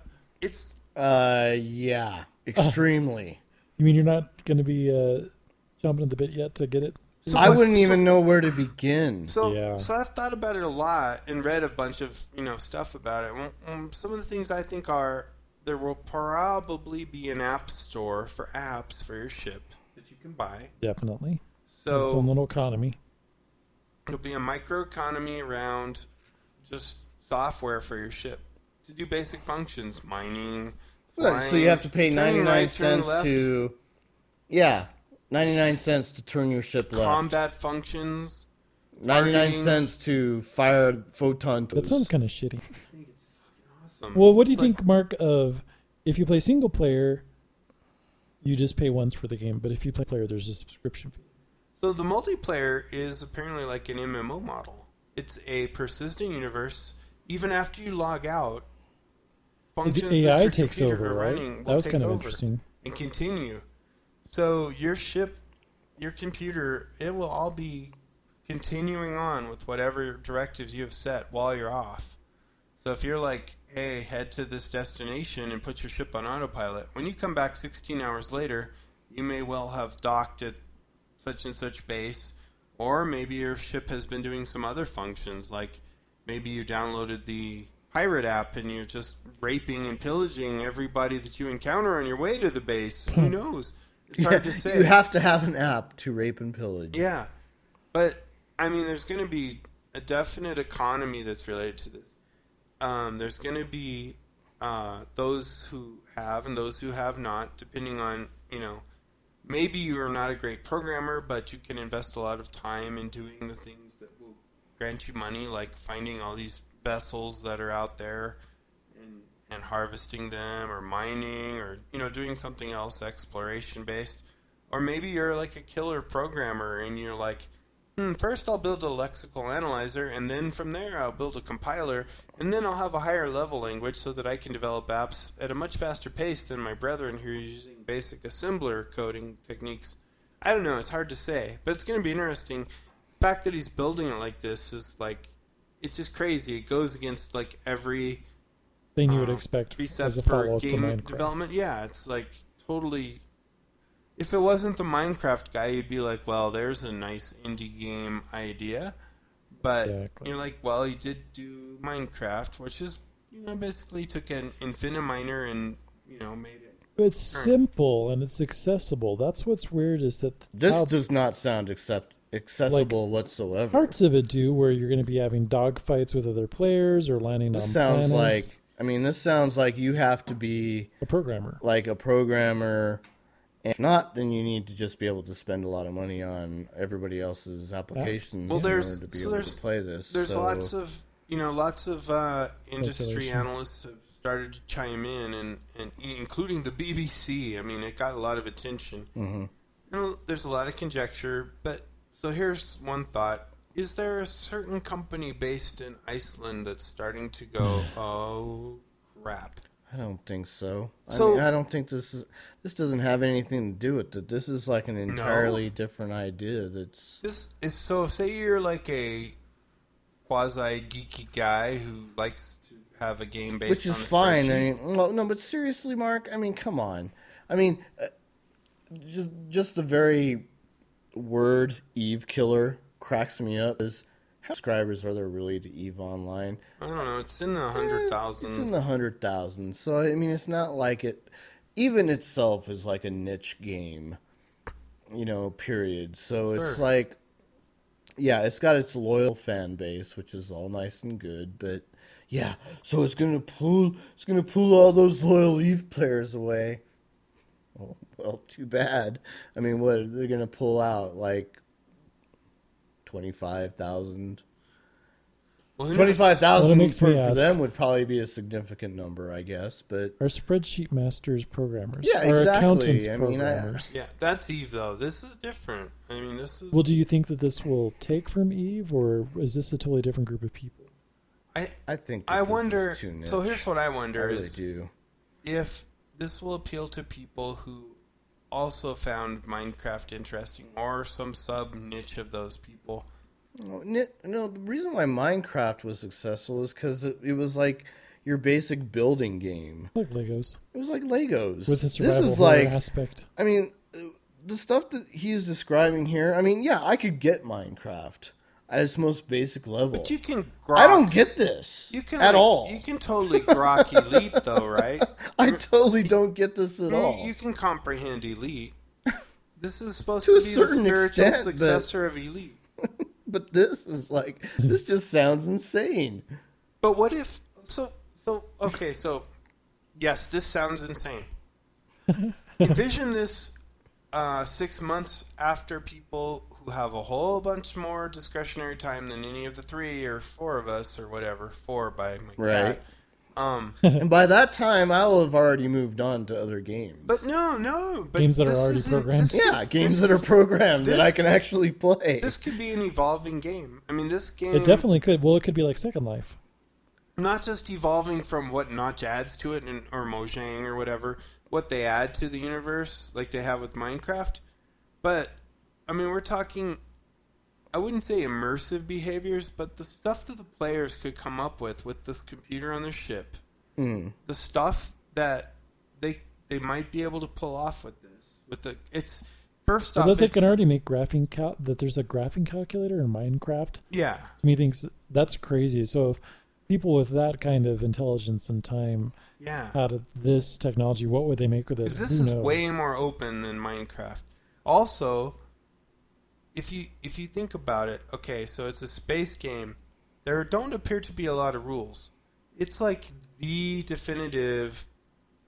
S3: it's
S4: Uh, yeah, extremely.
S2: You mean you're not going to be uh, jumping at the bit yet to get it?
S3: so
S4: I
S3: like-
S4: wouldn't
S3: so-
S4: even know where to begin.
S3: So,
S2: Yeah.
S3: so I've thought about it a lot and read a bunch of you know stuff about it. Um, um, some of the things I think are there will probably be an app store for apps for your ship that you can buy.
S2: Definitely.
S3: So
S2: its own little economy.
S3: It'll be a microeconomy around just software for your ship to do basic functions, mining.
S4: Right, so you have to pay 99
S3: right,
S4: cents
S3: left,
S4: to. Yeah, 99 cents to turn your ship left.
S3: combat functions.
S4: 99
S3: targeting.
S4: cents to fire photon.
S2: That sounds kind of shitty.
S3: Awesome.
S2: Well, what do you
S3: Like,
S2: think, Mark, of if you play single player, you just pay once for the game, but if you play player, there's a subscription fee.
S3: So the multiplayer is apparently like an MMO model. It's a persistent universe. Even after you log out, functions
S2: The AI takes over, right? That was kind of interesting.
S3: and continue. So your ship, your computer, it will all be continuing on with whatever directives you have set while you're off. So if you're like, hey, head to this destination and put your ship on autopilot, when you come back 16 hours later, you may well have docked at such and such base, or maybe your ship has been doing some other functions, like maybe you downloaded the pirate app and you're just raping and pillaging everybody that you encounter on your way to the base. Who knows? It's hard to say.
S4: You have to have an app to rape and pillage.
S3: Yeah, but I mean, there's going to be a definite economy that's related to this. Um, there's going to be uh, those who have and those who have not, depending on you know. Maybe you are not a great programmer, but you can invest a lot of time in doing the things that will grant you money, like finding all these vessels that are out there and, and harvesting them, or mining, or you know, doing something else exploration based. Or maybe you're like a killer programmer and you're like, hmm, first I'll build a lexical analyzer, and then from there I'll build a compiler, and then I'll have a higher level language so that I can develop apps at a much faster pace than my brethren who are using basic assembler coding techniques. I don't know. It's hard to say, but it's going to be interesting. The fact that he's building it like this is like, it's just crazy. It goes against like every
S2: Thing you would
S3: uh,
S2: expect
S3: precept
S2: as a
S3: for
S2: follow up to
S3: game
S2: Minecraft.
S3: development. Yeah, it's like totally. If it wasn't the Minecraft guy, you'd be like, "Well, there's a nice indie game idea," but
S2: Exactly.
S3: you're like, "Well, he did do Minecraft, which is you know basically took an Infiniminer and you know made it."
S2: It's simple and it's accessible. That's what's weird is that
S4: This
S2: how
S4: does not sound accept accessible whatsoever.
S2: parts of it do, where you're going to be having dogfights with other players or landing
S4: This
S2: on
S4: sounds
S2: planets.
S4: like I mean, this sounds like you have to be
S2: a programmer.
S4: like a programmer. And if not, then you need to just be able to spend a lot of money on everybody else's applications
S3: Well,
S4: in
S3: there's-
S4: order to be
S3: so
S4: able
S3: there's-
S4: to play this.
S3: There's
S4: So-
S3: lots of you know lots of uh, industry analysts have started to chime in, and, and including the BBC. I mean, it got a lot of attention. Mm-hmm. You know, there's a lot of conjecture, but so here's one thought: Is there a certain company based in Iceland that's starting to go, oh crap?
S4: I don't think so.
S3: So-
S4: I, mean, I don't think this is this doesn't have anything to do with it. This is like an entirely different idea. That's
S3: This is so. Say you're like a quasi geeky guy who likes to have a game based
S4: which is fine. I mean, well, no, but seriously, Mark. I mean, come on. I mean, uh, just just the very word Eve killer cracks me up. Is how subscribers are there really to Eve Online?
S3: I don't know. It's in the hundred
S4: It's in the hundred thousands. So I mean, it's not like it. Even itself is like a niche game, you know. Period. So it's like, yeah, it's got its loyal fan base, which is all nice and good. But yeah, so it's gonna pull. It's gonna pull all those loyal Eve players away. Oh, well, too bad. I mean, what they're gonna pull out like twenty five thousand.
S3: Well, who knows?
S4: Twenty five
S2: Well, makes
S4: for,
S2: me
S4: for
S2: ask-
S4: them would probably be a significant number, I guess. But
S2: our spreadsheet masters programmers?
S4: Yeah,
S2: Or
S4: exactly.
S2: accountants
S4: I mean, I-
S2: programmers?
S3: Yeah, that's Eve though. This is different. I mean, this is.
S2: Well, do you think that this will take from Eve, or is this a totally different group of people?
S3: I
S4: I think
S3: I wonder.
S4: too
S3: So here's what I wonder
S4: I
S3: wonder
S4: really
S3: is
S4: do.
S3: if this will appeal to people who also found Minecraft interesting, or some sub niche of those people.
S4: No, ni- no, the reason why Minecraft was successful is because it, it was like your basic building game.
S2: Like Legos
S4: It was like Legos.
S2: with a
S4: this
S2: survival
S4: is like,
S2: aspect.
S4: I mean, uh, the stuff that he's describing here. I mean, yeah, I could get Minecraft at its most basic level.
S3: But you can. Grok,
S4: I don't get this
S3: You can
S4: at
S3: like,
S4: all.
S3: You can totally grok elite though, right?
S4: I totally don't get this at
S3: You,
S4: all.
S3: you can comprehend elite. This is supposed
S4: To
S3: to, be the spiritual
S4: extent, but-
S3: successor of elite.
S4: but this is like this just sounds insane.
S3: But what if so so okay, so yes, this sounds insane. Envision this uh, six months after people who have a whole bunch more discretionary time than any of the three or four of us or whatever, four by my
S4: Right.
S3: cat. Um,
S4: and by that time, I'll have already moved on to other games.
S3: but no, no, but
S2: Games that are already programmed?
S3: this
S4: yeah, games
S3: this
S4: that are
S3: could-
S4: programmed that I can actually play.
S3: This could be an evolving game. I mean, this game
S2: It definitely could. Well, it could be like Second Life.
S3: not just evolving from what Notch adds to it and, or Mojang or whatever, what they add to the universe, like they have with Minecraft, but I mean, we're talking. I wouldn't say immersive behaviors, but the stuff that the players could come up with with this computer on their ship,
S4: Mm.
S3: the stuff that they they might be able to pull off with this. With the it's first off,
S2: Although they can already make graphing cal- that there's a graphing calculator in Minecraft.
S3: yeah,
S2: To me, thinks that's crazy. So if people with that kind of intelligence and time
S3: yeah.
S2: had this technology, what would they make with it?
S3: Because this
S2: Who
S3: is
S2: knows?
S3: way more open than Minecraft. Also, if you if you think about it, okay, so it's a space game. There don't appear to be a lot of rules. It's like the definitive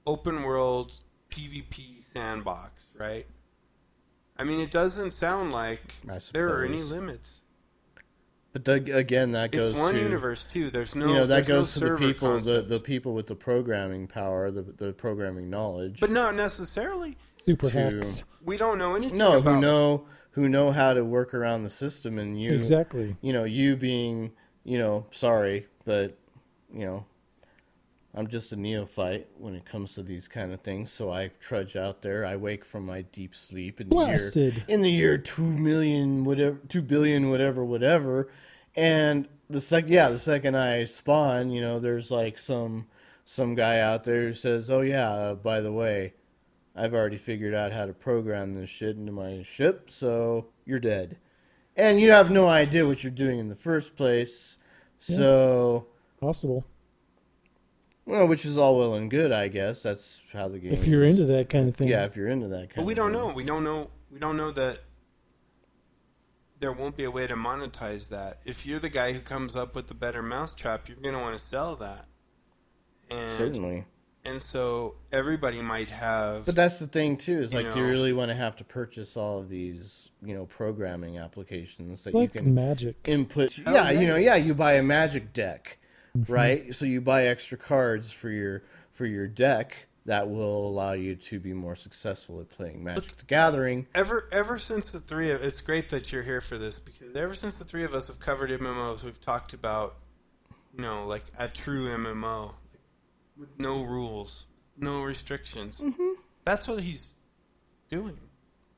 S3: open world PvP sandbox, right? I mean, it doesn't sound like there are any limits.
S4: But the, again, that goes
S3: It's one
S4: to
S3: universe too. There's no
S4: you know that
S3: there's no
S4: goes to the people, the,
S3: concept.
S4: the people with the programming power, the the programming knowledge.
S3: but not necessarily.
S2: super
S4: to-
S2: hacks.
S3: We don't know anything about
S4: no,
S3: about
S4: who know who know how to work around the system, and you
S2: Exactly.
S4: You know, you being you know sorry, but you know, I'm just a neophyte when it comes to these kind of things. So I trudge out there. I wake from my deep sleep in the year in the year two million whatever, two billion whatever whatever, and the sec yeah the second I spawn, you know, there's like some some guy out there who says, "Oh yeah, uh, by the way, I've already figured out how to program this shit into my ship, so you're dead." And you have no idea what you're doing in the first place. So,
S2: Possible.
S4: well, which is all well and good, I guess. That's how the game.
S2: If you're into that kind of thing.
S4: yeah, if you're into that kind.
S3: But we
S4: of
S3: don't
S4: thing.
S3: know. We don't know. We don't know that there won't be a way to monetize that. If you're the guy who comes up with the better mousetrap, you're going to want to sell that. And
S4: Certainly,
S3: and so everybody might have.
S4: but that's the thing too. Is
S3: You
S4: like, do you really want to have to purchase all of these, you know, programming applications that
S2: like
S4: you can
S2: magic.
S4: input?
S3: Oh,
S4: yeah,
S3: yeah.
S4: you know, yeah, you buy a magic deck,
S2: Mm-hmm.
S4: right? So you buy extra cards for your for your deck that will allow you to be more successful at playing Magic the Gathering.
S3: ever ever since the three of it's great that you're here for this because ever since the three of us have covered MMOs, we've talked about you know like a true MMO with no rules, no restrictions.
S4: Mm-hmm.
S3: That's what he's doing,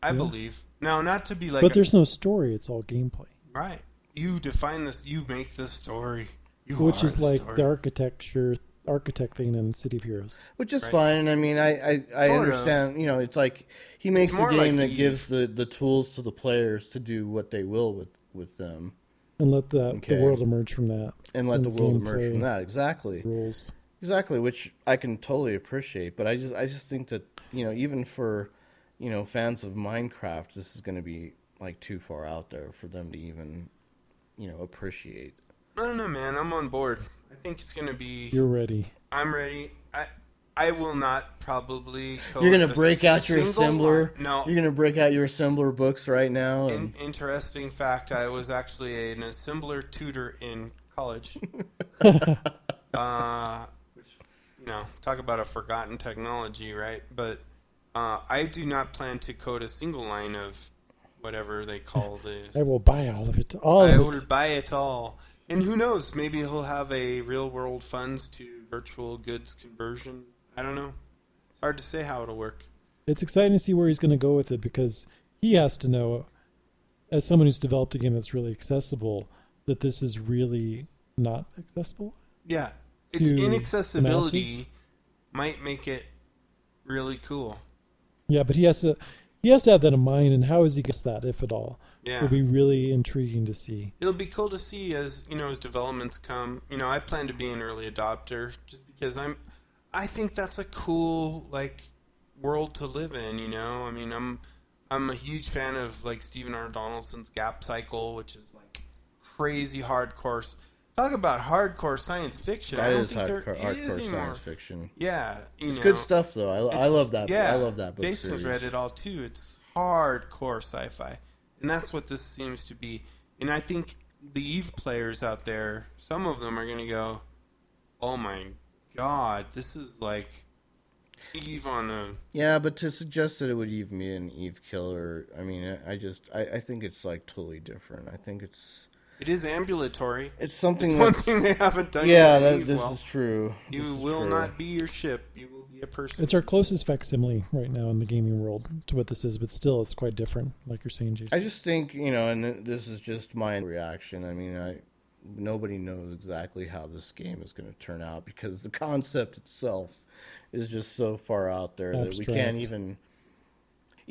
S3: I believe. Now, not to be like,
S2: but
S3: a-
S2: there's no story. It's all gameplay,
S3: right. You define this. You make the story. You
S2: which is
S3: the
S2: like
S3: story.
S2: the architecture, architect thing in City of Heroes.
S4: Which is
S3: Right.
S4: fine, and I mean, I I, I
S3: Sort of.
S4: understand. You know, it's like he makes a game
S3: like
S4: that
S3: Eve.
S4: gives the, the tools to the players to do what they will with with them,
S2: And let the,
S4: Okay.
S2: the world emerge from that.
S4: and let
S2: And
S4: the world emerge from that. Exactly,
S2: Rules.
S4: Exactly. Which I can totally appreciate, but I just I just think that you know, even for you know fans of Minecraft, this is going to be like too far out there for them to even you know appreciate.
S3: I don't know, man. I'm on board. I think it's gonna be.
S2: You're ready.
S3: I'm ready. I I will not probably. Code
S4: You're gonna break out your assembler.
S3: line. No.
S4: you're gonna break out your assembler books right now.
S3: In, interesting fact: I was actually an assembler tutor in college. uh, know, talk about a forgotten technology, right? But uh, I do not plan to code a single line of whatever they call this.
S2: I will buy all of it. All
S3: I
S2: of
S3: will
S2: it.
S3: buy it all. And who knows? Maybe he'll have a real world funds to virtual goods conversion. I don't know. It's hard to say how it'll work.
S2: It's exciting to see where he's going to go with it because he has to know, as someone who's developed a game that's really accessible, that this is really not accessible.
S3: Yeah. Its inaccessibility
S2: masses?
S3: might make it really cool.
S2: Yeah, but he has to he has to have that in mind, and how is he gets that, if at all?
S3: Yeah.
S2: It'll be really intriguing to see.
S3: It'll be cool to see as, you know, as developments come. You know, I plan to be an early adopter just because I'm I think that's a cool like world to live in, you know? I mean, I'm I'm a huge fan of like Stephen R. Donaldson's Gap Cycle, which is like crazy hardcore. Talk about hardcore science fiction.
S4: that
S3: I don't
S4: is
S3: think there
S4: hardcore,
S3: is
S4: hardcore
S3: anymore.
S4: science fiction.
S3: Yeah, you
S4: It's
S3: know,
S4: good stuff though. I, I love that.
S3: Yeah,
S4: I love that book
S3: Jason's
S4: series.
S3: read it all too. It's hardcore sci-fi, and that's what this seems to be. And I think the Eve players out there, some of them are going to go, "Oh my god, this is like Eve on a."
S4: Yeah, but to suggest that it would even be an Eve killer, I mean, I I just I, I think it's like totally different. I think it's
S3: It is ambulatory.
S4: it's something.
S3: It's one thing they haven't done
S4: yeah,
S3: yet. in
S4: that, this
S3: well.
S4: is true.
S3: You
S4: This
S3: will
S4: true.
S3: not be your ship. You will be a person.
S2: It's our closest facsimile right now in the gaming world to what this is, but still, it's quite different, like you're saying, Jason.
S4: I just think you know, and this is just my reaction. I mean, I nobody knows exactly how this game is going to turn out because the concept itself is just so far out there that we can't even.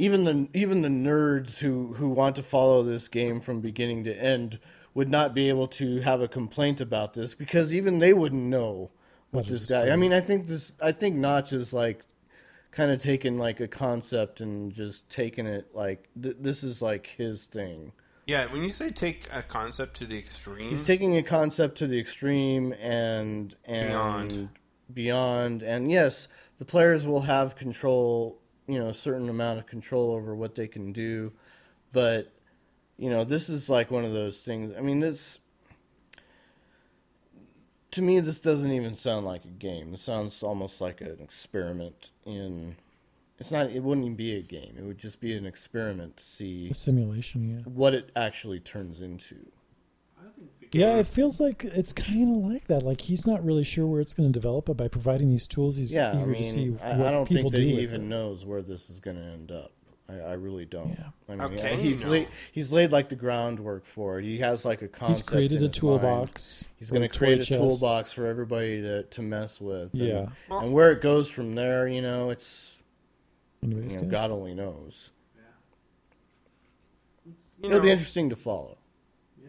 S4: Even the even the nerds who, who want to follow this game from beginning to end would not be able to have a complaint about this because even they wouldn't know what
S2: What
S4: this
S2: is
S4: guy. I mean, I think this. I think Notch is like kind of taken like a concept and just taken it like th- this is like his thing.
S3: yeah, when you say take a concept to the extreme,
S4: He's taking a concept to the extreme and and
S3: Beyond.
S4: beyond. And yes, the players will have control, you know, a certain amount of control over what they can do, but you know, this is like one of those things. I mean, this to me this doesn't even sound like a game. It sounds almost like an experiment in it's not it wouldn't even be a game. It would just be an experiment to see
S2: a simulation, yeah.
S4: what it actually turns into.
S3: I think the game.
S2: Yeah, it feels like it's kind of like that. Like he's not really sure where it's going to develop, but by providing these tools, he's
S4: yeah,
S2: eager
S4: I mean,
S2: to see what
S4: I, I don't
S2: people
S4: think that
S2: do
S4: he even
S2: it.
S4: knows where this is going to end up. I, I really don't.
S2: Yeah.
S4: I mean,
S3: How can
S4: he's
S3: you know?
S4: laid, he's laid like the groundwork for it. He has like a
S2: He's created
S4: in
S2: a
S4: his
S2: toolbox.
S4: Mind. He's going to
S2: toy
S4: create a
S2: chest.
S4: toolbox for everybody to, to mess with. and-
S2: Yeah.
S4: and where it goes from there, you know, it's
S2: Anyways,
S4: you know. God only knows.
S3: You
S4: It'll be interesting to follow.
S3: Yeah,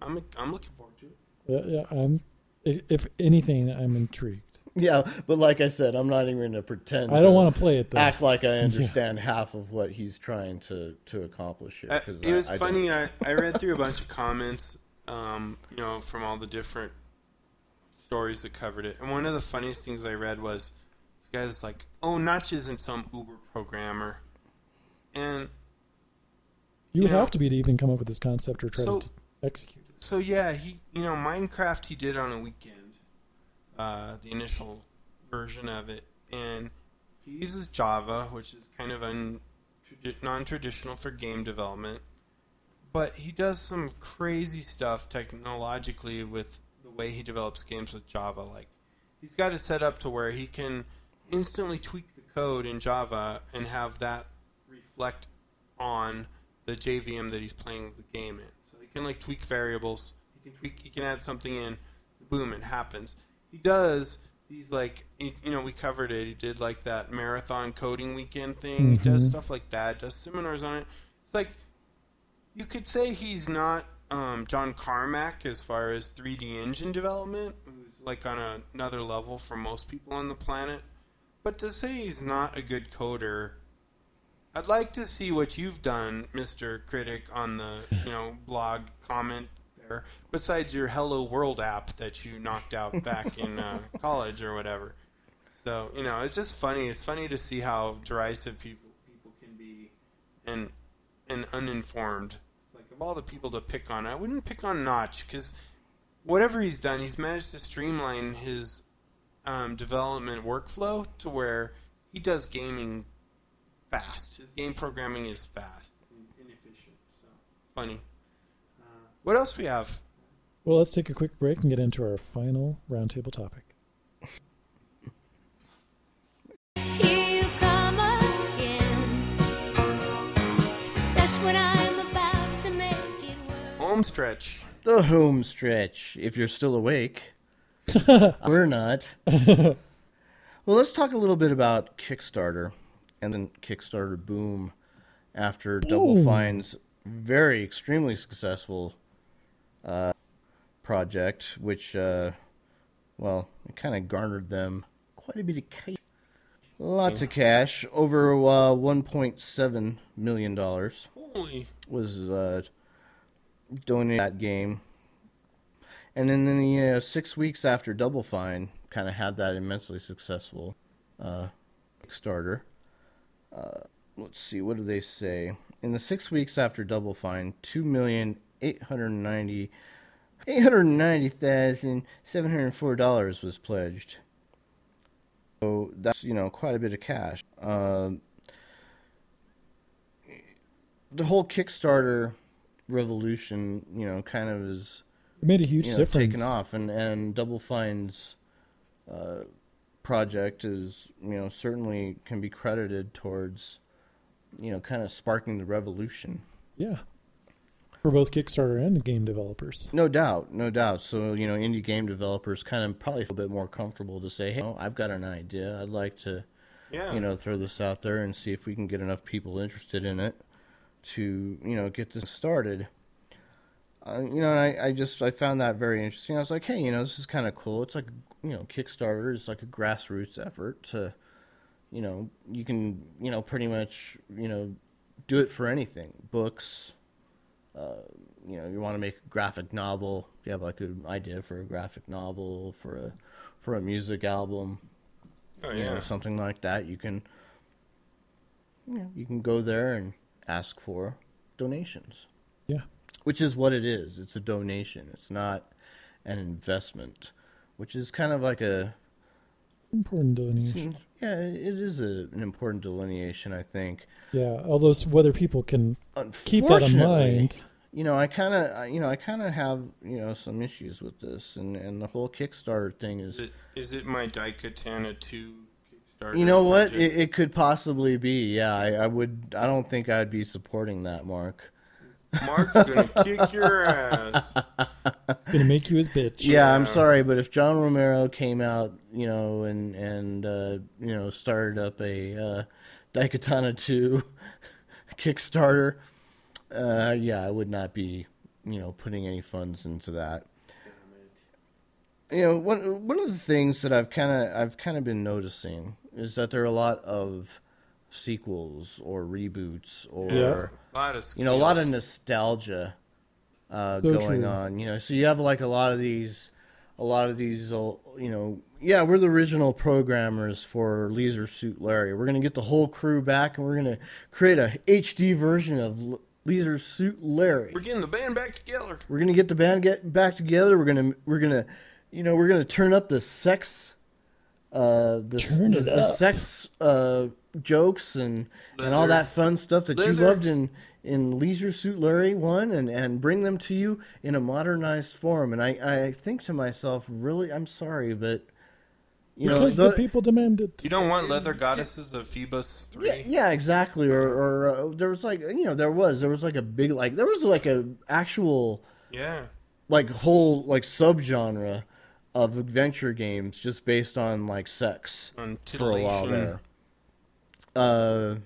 S3: I'm I'm looking forward to it.
S2: Yeah, yeah, I'm. If anything, I'm intrigued.
S4: Yeah, but like I said, I'm not even going to pretend.
S2: I don't want to play it though.
S4: act like I understand half of what he's trying to to accomplish here.
S3: Uh,
S4: 'cause
S3: it was
S4: I- I
S3: funny. I, I read through a bunch of comments, um, you know, from all the different stories that covered it. And one of the funniest things I read was this guy's like, "Oh, Notch isn't some Uber programmer," and
S2: you would
S3: you know,
S2: have to be to even come up with this concept or try
S3: so-
S2: to execute. it.
S3: so yeah, he you know Minecraft he did on a weekend, uh, the initial version of it, and he uses Java, which is kind of un, tradi- non-traditional for game development. But he does some crazy stuff technologically with the way he develops games with Java. Like he's got it set up to where he can instantly tweak the code in Java and have that reflect on the JVM that he's playing the game in. So he can like tweak variables. He can tweak. He can add something in. Boom! It happens. He does these like you know we covered it. He did like that marathon coding weekend thing. He does stuff like that. Does seminars on it. It's like you could say he's not um, John Carmack as far as 3D engine development, who's like on a, another level for most people on the planet. But to say he's not a good coder, I'd like to see what you've done, Mister Critic, on the you know blog comment there. Besides your Hello World app that you knocked out back in uh, college or whatever. So you know, it's just funny. It's funny to see how derisive people people can be, and and uninformed. It's like of all the people to pick on, I wouldn't pick on Notch because whatever he's done, he's managed to streamline his um, development workflow to where he does gaming fast. His game programming is fast and inefficient. So funny. What else we have?
S2: Well, let's take a quick break and get into our final roundtable topic.
S7: Here you come again. Just when I'm about to make it work.
S3: Home stretch.
S4: the home stretch. If you're still awake, we're not. well, let's talk a little bit about Kickstarter and then Kickstarter boom after Double
S2: Boom.
S4: Fine's very extremely successful uh, project, which, uh, well, it kind of garnered them quite a bit of cash. Lots of cash, over uh, 1.7 million dollars
S3: Holy.
S4: was uh, donated that game. And then in the uh, six weeks after Double Fine kind of had that immensely successful uh, Kickstarter. Uh, let's see, what do they say? In the six weeks after Double Fine, two million eight hundred ninety eight hundred ninety thousand seven hundred four dollars was pledged. So that's you know quite a bit of cash. Um the whole Kickstarter revolution, you know, kind of is
S2: It made a huge
S4: you know,
S2: difference.
S4: taken off, and and Double Fine's uh, project is you know certainly can be credited towards you know kind of sparking the revolution.
S2: Yeah. For both Kickstarter and game developers.
S4: No doubt, no doubt. So you know, indie game developers kind of probably feel a bit more comfortable to say, "Hey, oh, I've got an idea. I'd like to,
S3: Yeah.
S4: you know, throw this out there and see if we can get enough people interested in it to, you know, get this started." Uh, you know, and I, I just I found that very interesting. I was like, "Hey, you know, this is kind of cool. It's like, you know, Kickstarter is like a grassroots effort to, you know, you can, you know, pretty much, you know, do it for anything, books." Uh, you know you want to make a graphic novel you have like an idea for a graphic novel for a for a music album
S3: oh
S4: you know something like that you can you know you can go there and ask for donations
S2: Yeah.
S4: which is what it is it's a donation it's not an investment which is kind of like a
S2: Important delineation.
S4: yeah it is a, an important delineation i think
S2: Yeah. Although whether people can keep that in mind.
S4: you know, I kind of, you know, I kind of have, you know, some issues with this, and and the whole Kickstarter thing is.
S3: Is it, is it my Daikatana 2 Kickstarter?
S4: You know what? It, it could possibly be. Yeah, I, I would. I don't think I'd be supporting that, Mark.
S3: Mark's gonna kick your ass.
S2: It's gonna make you his bitch.
S4: Yeah, I'm sorry, but if John Romero came out, you know, and and uh, you know started up a uh, Daikatana 2 Kickstarter, uh, yeah, I would not be, you know, putting any funds into that. You know, one one of the things that I've kind of I've kind of been noticing is that there are a lot of sequels or reboots or
S2: Yeah.
S3: A lot of
S4: you know a lot of nostalgia uh,
S2: So
S4: going
S2: true.
S4: on. You know, so you have like a lot of these, a lot of these. uh, You know, yeah, we're the original programmers for Leisure Suit Larry. We're gonna get the whole crew back, and we're gonna create a HD version of L- Leisure Suit Larry.
S3: We're getting the band back together.
S4: We're gonna get the band get back together. We're gonna we're gonna you know we're gonna turn up the sex, uh, the,
S2: Turn it
S4: the
S2: up.
S4: The sex uh jokes and and all that fun stuff that you loved in in Leisure Suit Larry one and and bring them to you in a modernized form. And I I think to myself, really, I'm sorry, but you know
S2: because
S4: the-
S2: the people demand it.
S3: You don't want leather goddesses of Phobos 3?
S4: yeah, yeah, exactly. Or, or uh, there was like you know there was there was like a big like there was like a actual
S3: Yeah.
S4: like whole like subgenre of adventure games just based on like sex
S3: On
S4: for a while
S3: titillation.
S4: there. Uh,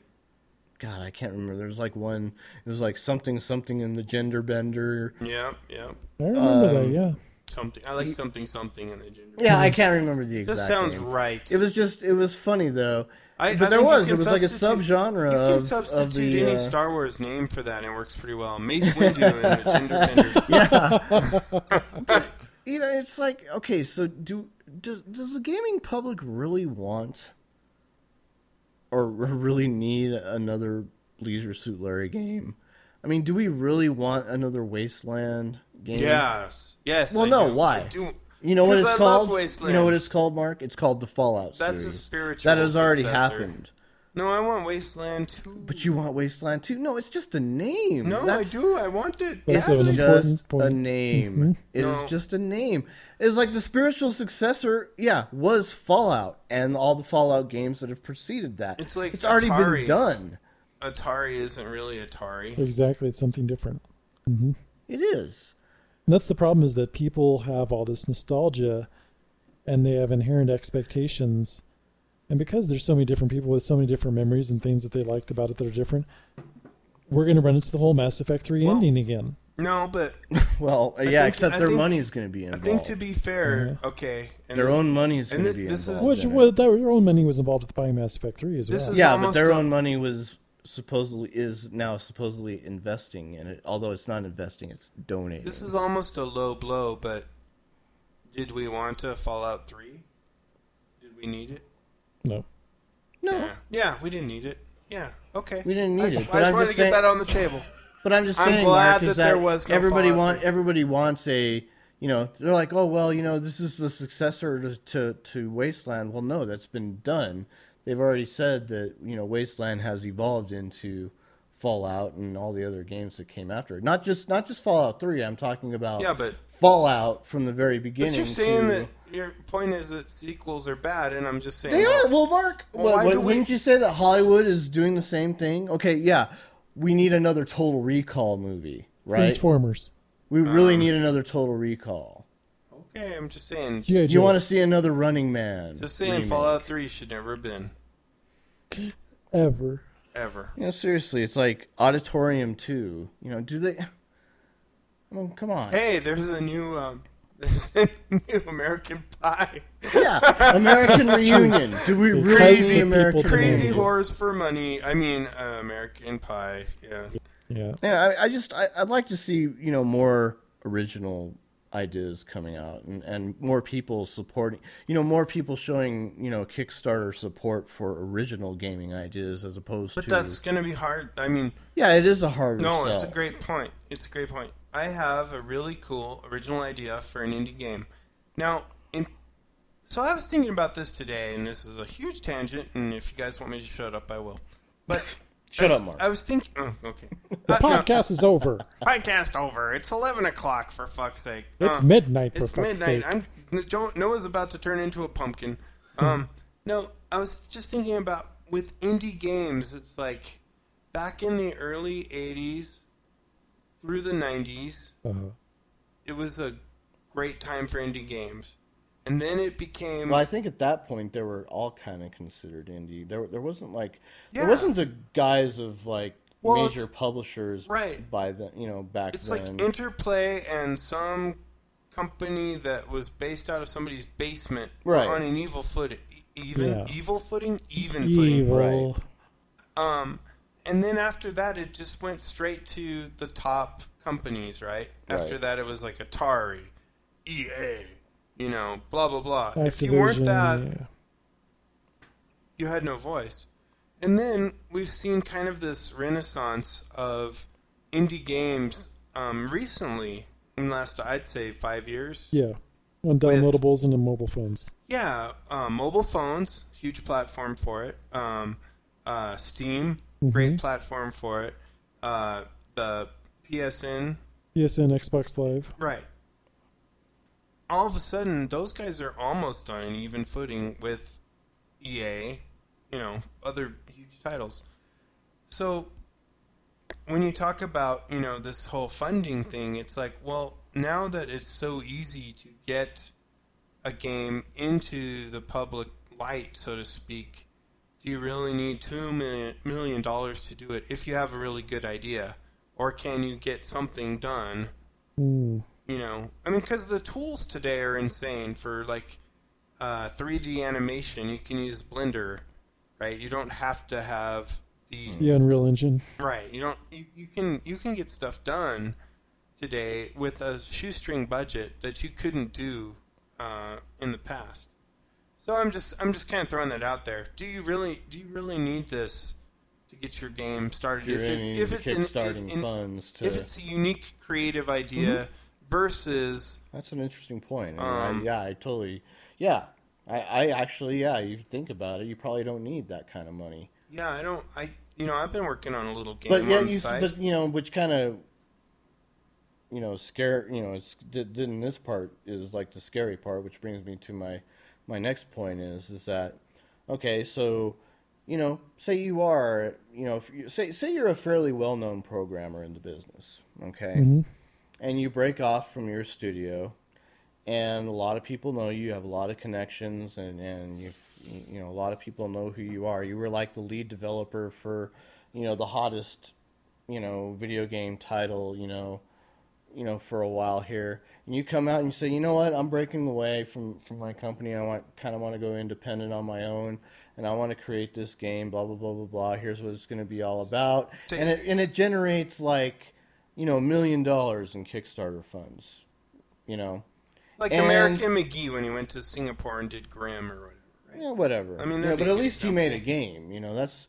S4: God, I can't remember. There's like one. It was like something something in the gender bender.
S3: Yeah, yeah.
S2: I remember that.
S4: um,
S2: Yeah.
S3: Something. I like something, something in the gender.
S4: Yeah, I can't remember the exact.
S3: This sounds
S4: name.
S3: right.
S4: It was just it was funny though.
S3: I,
S4: but
S3: I
S4: there was it was like a
S3: substitute-
S4: subgenre
S3: You can
S4: of, of
S3: substitute
S4: the
S3: any
S4: uh,
S3: Star Wars name for that, and it works pretty well. Mace Windu and the Gender Benders.
S4: you know, it's like okay, so do does does the gaming public really want or really need another Leisure Suit Larry game? I mean, do we really want another Wasteland game?
S3: Yes, yes.
S4: Well,
S3: I
S4: no,
S3: do.
S4: why? You know what it's
S3: I
S4: called? You know what it's called, Mark? It's called the Fallout
S3: That's a
S4: series.
S3: spiritual
S4: That has already
S3: successor.
S4: happened.
S3: No, I want Wasteland too.
S4: But you want Wasteland too? No, it's just a name.
S3: no,
S4: That's-
S3: I do. I want it.
S2: That's
S4: It's
S2: an
S4: just
S2: point.
S4: a name. Mm-hmm. It is
S3: No.
S4: just a name. It's like the spiritual successor, yeah, was Fallout and all the Fallout games that have preceded that.
S3: It's like
S4: it's already
S3: Atari.
S4: been done.
S3: Atari isn't really Atari.
S2: Exactly. It's something different. Mm-hmm.
S4: It is.
S2: And that's the problem is that people have all this nostalgia and they have inherent expectations. And because there's so many different people with so many different memories and things that they liked about it that are different, we're going to run into the whole Mass Effect 3
S3: Well,
S2: ending again.
S3: No, but
S4: Well, yeah,
S3: think-
S4: except
S3: I
S4: their
S3: think-
S4: money's going to be involved.
S3: I think to be fair, uh-huh. okay, and
S4: their
S3: this-
S4: own money's
S3: and
S4: going to be
S3: this is-
S4: involved.
S2: Which well, their own money was involved with buying Mass Effect 3 as
S3: This
S2: well.
S3: is-
S4: yeah, but their
S3: a-
S4: own money was supposedly is now supposedly investing in it. Although it's not investing, it's donating.
S3: This is almost a low blow, but did we want a Fallout 3? Did we need it?
S2: No.
S4: no,
S3: Yeah, yeah we didn't need it. Yeah, okay.
S4: We didn't need
S3: I just,
S4: it,
S3: I just
S4: I'm
S3: wanted
S4: just
S3: to get that on the table.
S4: But I'm just
S3: I'm
S4: saying,
S3: glad
S4: Mark, is
S3: that there was no
S4: everybody
S3: Fallout
S4: want
S3: 3.
S4: everybody wants a you know they're like oh well you know this is the successor to, to to Wasteland. Well, no, that's been done. They've already said that you know Wasteland has evolved into Fallout and all the other games that came after it. Not just not just Fallout Three. I'm talking about
S3: Yeah, but
S4: Fallout from the very beginning.
S3: but you're saying
S4: to-
S3: that your point is that sequels are bad, and I'm just saying
S4: They
S3: well,
S4: are. Well, Mark,
S3: Well,
S4: well,
S3: why
S4: wou-
S3: do we-
S4: wouldn't you say that Hollywood is doing the same thing? Okay, yeah, we need another Total Recall movie, right?
S2: Transformers.
S4: We really
S3: Um,
S4: need another Total Recall.
S3: Okay, I'm just saying.
S2: G.I.
S4: You want to see another Running Man?
S3: Just saying,
S4: remake.
S3: Fallout 3 should never have been
S2: ever.
S3: ever.
S4: You know, seriously, it's like Auditorium Two. You know, do they? I mean, come on.
S3: Hey, there's a new um, there's a new American Pie.
S4: Yeah, American Reunion. Do we really
S2: Crazy
S4: need American?
S2: people
S3: Crazy
S2: Yeah.
S3: horrors for money. I mean, uh, American Pie. Yeah.
S2: Yeah.
S4: Yeah, I, I just I, I'd like to see you know more original ideas coming out and, and more people supporting you know more people showing you know Kickstarter support for original gaming ideas as opposed
S3: But
S4: to but
S3: that's gonna be hard. I mean,
S4: yeah it is a hard
S3: no, it's a great point. It's a great point. I have a really cool original idea for an indie game. Now, in so I was thinking about this today, and this is a huge tangent. And if you guys want me to shut up, I will. But
S4: Shut
S3: I was,
S4: up, Mark.
S3: I was thinking. Oh, okay.
S2: The
S3: Uh, no,
S2: podcast is over.
S3: podcast over. It's eleven o'clock for fuck's sake.
S2: It's
S3: Uh,
S2: midnight for
S3: It's
S2: fuck's
S3: midnight.
S2: sake.
S3: I'm Noah's about to turn into a pumpkin. Um, no, I was just thinking about with indie games. It's like back in the early '80s through the '90s,
S2: Uh-huh.
S3: it was a great time for indie games, and then it became
S4: Well, I think at that point they were all kind of considered indie. There, there wasn't like
S3: Yeah.
S4: there wasn't the guise of like
S3: Well,
S4: major publishers
S3: right.
S4: by the you know back then.
S3: It's
S4: then.
S3: like Interplay and some company that was based out of somebody's basement
S4: Right.
S3: on an evil footing. Even
S2: Yeah.
S3: evil footing, even footing.
S2: Evil.
S3: Um, and then after that, it just went straight to the top companies, right? After that, it was like Atari, EA, you know, blah blah blah. if you weren't that,
S2: yeah.
S3: you had no voice. And then we've seen kind of this renaissance of indie games um, recently, in the last I'd say five years.
S2: Yeah. On downloadables and the mobile phones.
S3: Yeah, uh, mobile phones, huge platform for it. Um, uh, Steam,
S2: Mm-hmm.
S3: great platform for it. Uh, the PSN,
S2: PSN, Xbox Live.
S3: right. All of a sudden, those guys are almost on an even footing with EA, you know, other huge titles. So when you talk about, you know, this whole funding thing, it's like, well, now that it's so easy to get a game into the public light, so to speak, do you really need two million million dollars to do it if you have a really good idea, or can you get something done?
S2: Mm.
S3: You know, I mean, because the tools today are insane for like uh, 3D animation. You can use Blender, right? You don't have to have the
S2: The Unreal Engine.
S3: Right. You don't. You, you can you can get stuff done today with a shoestring budget that you couldn't do uh, in the past. So I'm just I'm just kind of throwing that out there. Do you really do you really need this to get your game started? If it's
S4: in
S3: if it's in,
S4: kickstarting
S3: in-
S4: funds to
S3: if it's a unique creative idea versus
S4: That's an interesting point. I mean,
S3: Um,
S4: I, yeah, I totally. Yeah, I, I actually, yeah. You think about it, you probably don't need that kind of money.
S3: yeah I don't I you know I've been working on a little game
S4: But yeah,
S3: on
S4: you,
S3: side.
S4: but you know, which kind of, you know, scare. You know, it's did, did this part is like the scary part, which brings me to my my next point is is that okay, so you know, say you are, you know, if you, say say you're a fairly well known programmer in the business, okay, mm-hmm. and you break off from your studio, and a lot of people know you, you have a lot of connections, and and you you know a lot of people know who you are. You were like the lead developer for, you know, the hottest, you know, video game title, you know, you know, for a while here, and you come out and you say, you know what, I'm breaking away from from my company. I want kind of want to go independent on my own, and I want to create this game. Blah blah blah blah blah. Here's what it's going to be all about, and it and it generates like, you know, a million dollars in Kickstarter funds, you know.
S3: like
S4: and-
S3: American McGee when he went to Singapore and did Grimm or whatever. Right?
S4: Yeah, whatever.
S3: I mean,
S4: Yeah, but at least he made a game. You know, that's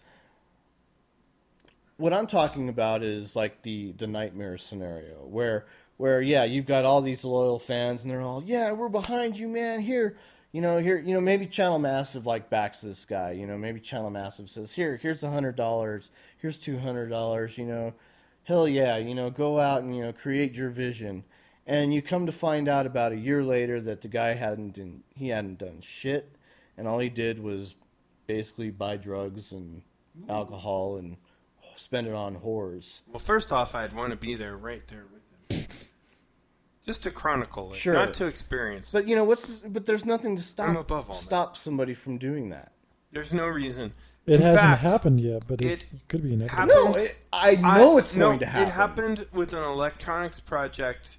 S4: what I'm talking about. Is like the the nightmare scenario where where yeah, you've got all these loyal fans, and they're all yeah, we're behind you, man. Here, you know, here, you know, maybe Channel Massive like backs this guy. You know, maybe Channel Massive says here, here's a hundred dollars, here's two hundred dollars. You know, hell yeah, you know, go out and you know create your vision. And you come to find out about a year later that the guy hadn't done, he hadn't done shit, and all he did was basically buy drugs and alcohol and spend it on whores.
S3: Well, first off, I'd want to be there, right there with them. just to chronicle it,
S4: Sure.
S3: not to experience.
S4: But you know what's? But there's nothing to stop
S3: I'm above all that.
S4: stop somebody from doing that.
S3: There's no reason.
S2: It
S3: In
S2: hasn't
S3: fact,
S2: happened yet, but it's,
S3: it
S2: it could be inevitable.
S3: happened-
S4: No, it, I know it's
S3: no,
S4: going to happen.
S3: It happened with an electronics project.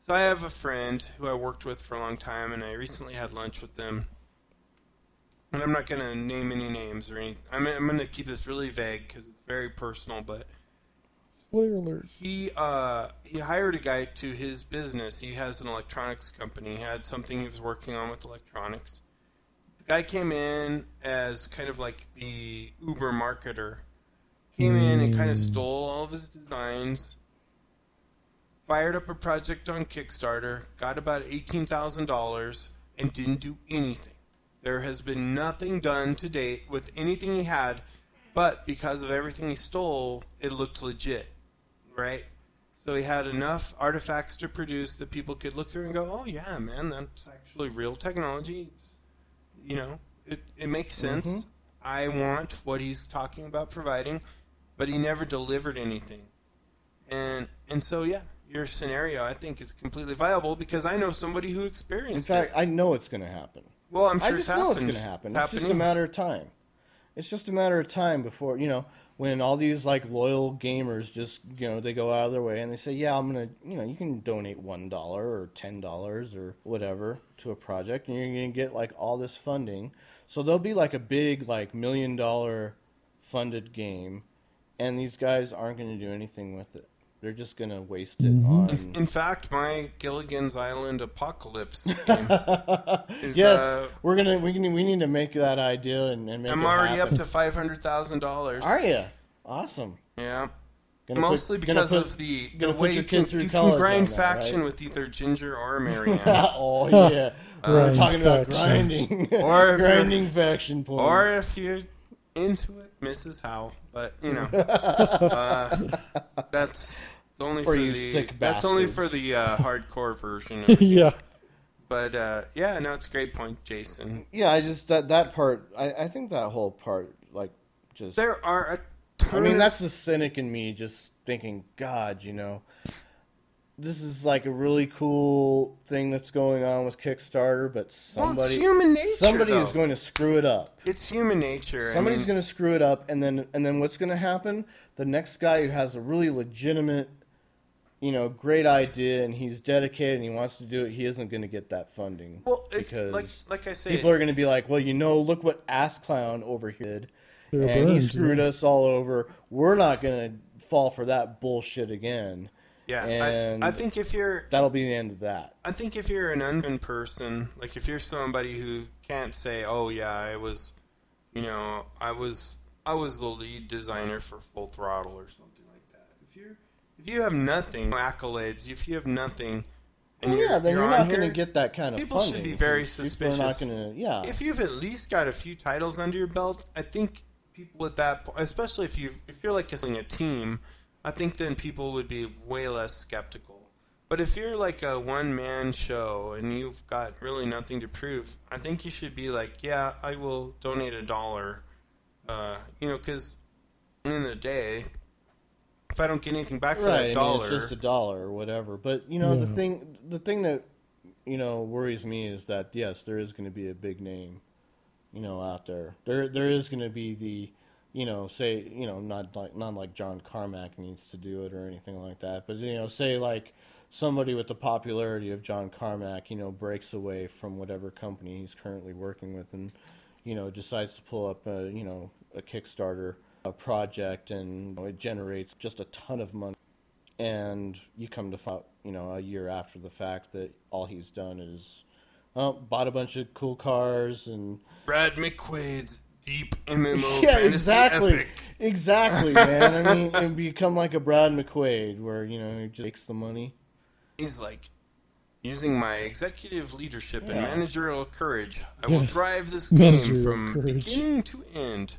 S3: So I have a friend who I worked with for a long time, and I recently had lunch with them. And I'm not going to name any names or anything. I'm, I'm going to keep this really vague because it's very personal. But
S2: Spoiler alert.
S3: he uh, he hired a guy to his business. He has an electronics company. He had something he was working on with electronics. The guy came in as kind of like the Uber marketer. Came in and kind of stole all of his designs. Fired up a project on Kickstarter, got about eighteen thousand dollars, and didn't do anything. There has been nothing done to date with anything he had but because of everything he stole, it looked legit, right? So he had enough artifacts to produce that people could look through and go, "Oh yeah, man, that's actually real technology." You know, it it makes mm-hmm. sense. I want what he's talking about providing, but he never delivered anything. And and so yeah, your scenario I think is completely viable because I know somebody who experienced.
S4: In fact,
S3: it.
S4: I know it's going to happen.
S3: Well, I'm
S4: I just
S3: it's
S4: know
S3: happened.
S4: it's going to happen.
S3: It's
S4: It's, just a matter of time. It's just a matter of time before you know when all these like loyal gamers just you know they go out of their way and they say, yeah, I'm gonna you know you can donate one dollar or ten dollars or whatever to a project and you're gonna get like all this funding. So there'll be like a big like million dollar funded game, and these guys aren't going to do anything with it. They're just going to waste it on.
S3: In fact, my Gilligan's Island Apocalypse game is.
S4: yes,
S3: Uh,
S4: we're gonna we can we need to make that idea and, and make
S3: I'm
S4: it
S3: already
S4: happen.
S3: up to five hundred thousand dollars.
S4: Are you? Awesome.
S3: Yeah.
S4: Gonna
S3: Mostly
S4: put-
S3: because
S4: put-
S3: of the, the way you can, you can grind
S4: that,
S3: faction
S4: right?
S3: with either Ginger or Mary Ann.
S4: oh yeah, we're
S2: Grind
S4: talking about grinding,
S3: Or
S4: grinding faction points.
S3: or if you're into it, Mrs. Howell. But, you know, uh, that's only
S4: For
S3: for, the that's only for the uh, hardcore version.
S2: Yeah.
S3: But uh, yeah, no, it's a great point, Jason.
S4: yeah, I just that that part. I I think that whole part like just.
S3: There are a
S4: I
S3: ton
S4: mean,
S3: of
S4: that's the cynic in me just thinking, God, you know, this is like a really cool thing that's going on with Kickstarter, but somebody
S3: well,
S4: somebody,
S3: it's human nature.
S4: somebody
S3: though.
S4: is going to screw it up.
S3: It's human nature.
S4: Somebody's
S3: I mean,
S4: going to screw it up, and then and then what's going to happen? The next guy who has a really legitimate, you know, great idea, and he's dedicated and he wants to do it, he isn't going to get that funding.
S3: Well,
S4: because
S3: like like I say,
S4: people are going to be like, well, you know, look what Ass Clown over here did,
S2: They were
S4: and he screwed
S2: yeah.
S4: us all over. We're not going to fall for that bullshit again.
S3: Yeah. I, I think if you're
S4: That'll be the end of that.
S3: I think if you're an unbeen person, like if you're somebody who can't say, "Oh yeah, I was, you know, I was, I was the lead designer for Full Throttle or something like that." If you're, if you have nothing accolades, if you have nothing, and
S4: Well,
S3: you're,
S4: yeah, then
S3: you're
S4: you're, not going to get that kind of
S3: people should
S4: funding.
S3: be very suspicious.
S4: People are not going to, yeah.
S3: if you've at least got a few titles under your belt, I think people at that point, especially if you if you're like a team, I think then people would be way less skeptical. But if you're like a one man show and you've got really nothing to prove, I think you should be like, yeah, I will donate a dollar. Uh, you know, because in the end of the day, if I don't get anything back for
S4: right, I
S3: that
S4: mean,
S3: dollar,
S4: it's just a dollar or whatever. But you know, the thing, the thing that you know worries me is that yes, there is going to be a big name, you know, out there. There, there is going to be the, you know, say, you know, not like not like John Carmack needs to do it or anything like that, but you know, say like somebody with the popularity of John Carmack, you know, breaks away from whatever company he's currently working with and you know decides to pull up a you know a Kickstarter a project and you know, it generates just a ton of money. And you come to find you know a year after the fact that all he's done is well, bought a bunch of cool cars and
S3: Brad McQuaid's deep MMO
S4: yeah
S3: fantasy
S4: exactly
S3: epic.
S4: exactly man I mean and become like a Brad McQuaid where you know he just takes the money
S3: He's like, using my executive leadership and managerial courage, I will drive this game from
S2: courage.
S3: beginning to end.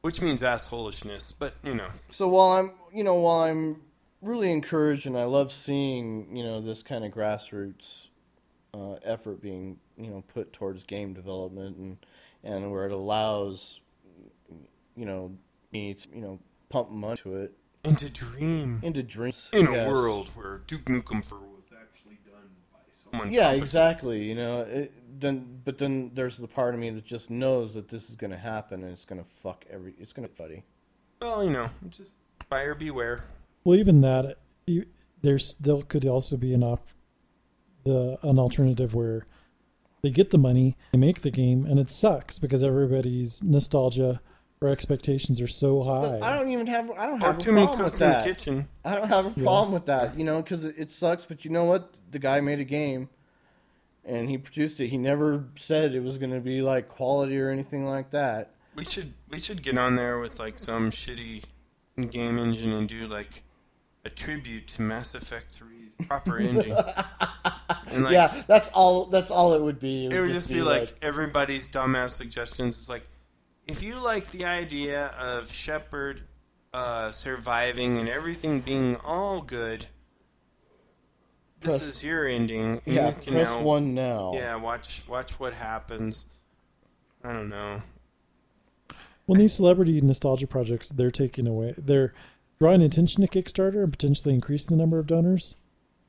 S3: Which means assholishness, but you know.
S4: So while I'm, you know, while I'm really encouraged and I love seeing, you know, this kind of grassroots uh, effort being, you know, put towards game development and and where it allows, you know, me to, you know, pump money to it
S3: Into dream
S4: into dreams
S3: in a world where Duke Nukem for was actually done by someone.
S4: Yeah,
S3: competent.
S4: exactly. You know, it, then but then there's the part of me that just knows that this is going to happen and it's going to fuck every. It's going to buddy.
S3: Well, you know, just buyer beware.
S2: Well, even that, you, there's there could also be an op, the an alternative where they get the money, they make the game, and it sucks because everybody's nostalgia or expectations are so
S4: high. I don't even have. I don't
S3: Or
S4: have a
S3: too many
S4: problem with
S3: cooks in the
S4: that.
S3: kitchen.
S4: I don't have a problem with that, you know, because it, it sucks. But you know what? The guy made a game, and he produced it. He never said it was going to be like quality or anything like that.
S3: We should we should get on there with like some shitty game engine and do like a tribute to Mass Effect 3's proper ending. and like
S4: yeah, that's all. That's all it would be.
S3: it would just be, like, everybody's dumbass suggestions. It's like if you like the idea of Shepard uh, surviving and everything being all good, this
S4: Press-
S3: is your ending.
S4: Yeah,
S3: You can
S4: press
S3: now-
S4: one now.
S3: Yeah, watch watch what happens. I don't know.
S2: Well, these celebrity nostalgia projects, they're taking away, they're drawing attention to Kickstarter and potentially increasing the number of donors.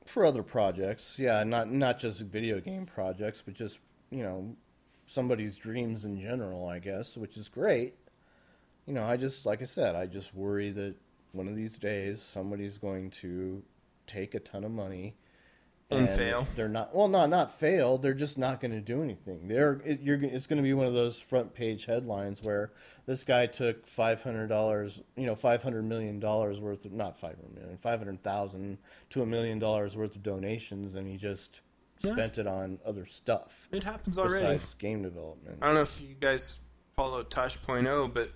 S4: For other projects. Yeah, not not just video game projects, but just you know somebody's dreams in general, I guess, which is great. You know, I just like I said, I just worry that one of these days somebody's going to take a ton of money
S3: And fail.
S4: They're not well, not not fail. They're just not going to do anything. They're it, you're it's going to be one of those front page headlines where this guy took five hundred dollars, you know, five hundred million dollars worth of not five hundred million, five hundred thousand to a million dollars worth of donations, and he just
S3: Yeah.
S4: spent it on other stuff
S3: It happens already.
S4: game development.
S3: I don't know if you guys follow Tosh.0, but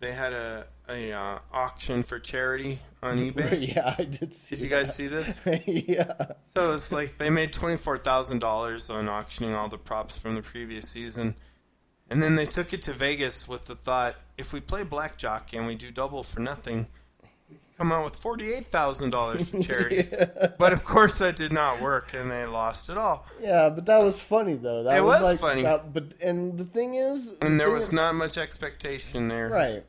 S3: they had a a uh, auction for charity on eBay.
S4: yeah, I did. See
S3: Did you guys
S4: that.
S3: see this?
S4: yeah.
S3: So it's like they made twenty four thousand dollars on auctioning all the props from the previous season, and then they took it to Vegas with the thought: if we play blackjack and we do double for nothing, come out with forty eight thousand dollars for charity. But of course, that did not work, and they lost it all.
S4: Yeah, but that was funny though. That
S3: It was
S4: like,
S3: funny.
S4: that- but and the thing is, the
S3: And there was
S4: is-
S3: not much expectation there.
S4: Right.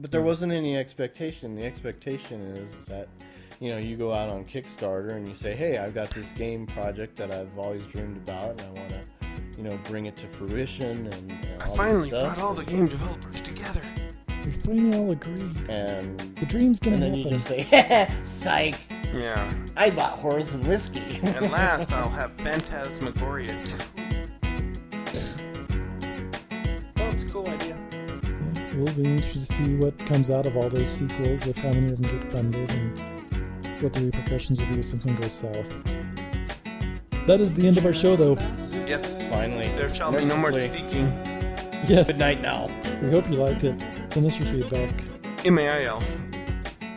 S4: But there hmm. wasn't any expectation. The expectation is that, you know, you go out on Kickstarter and you say, hey, I've got this game project that I've always dreamed about and I want to, you know, bring it to fruition and, and
S3: I finally
S4: stuff.
S3: brought all the game developers together.
S2: We finally all agreed.
S4: And,
S2: The dream's gonna
S4: and then
S2: happen.
S4: you just say, psych,
S3: Yeah.
S4: I bought horse and whiskey.
S3: At last, I'll have Phantasmagoria 2. Well, it's a cool idea.
S2: Yeah, we'll be interested to see what comes out of all those sequels, if how many of them get funded, and what the repercussions will be if something goes south. That is the end of our show, though.
S3: Yes,
S4: finally.
S3: there shall be no more speaking.
S2: Yes,
S4: Good night now.
S2: we hope you liked it. Send us your feedback.
S3: M-A-I-L.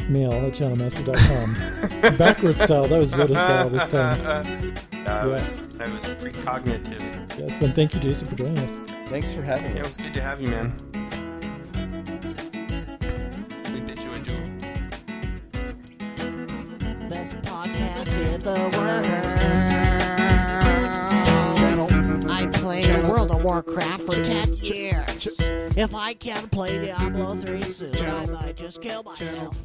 S2: Mail at channelmaster.com. Backwards style. That was Yoda style this time.
S3: I was, I was precognitive.
S2: Yes, and thank you, Jason, for joining us.
S4: Thanks for having me.
S3: Yeah, it was good to have you, man.
S8: The world. I played World of Warcraft for 10 years. If I can't play Diablo 3 soon, I might just kill myself.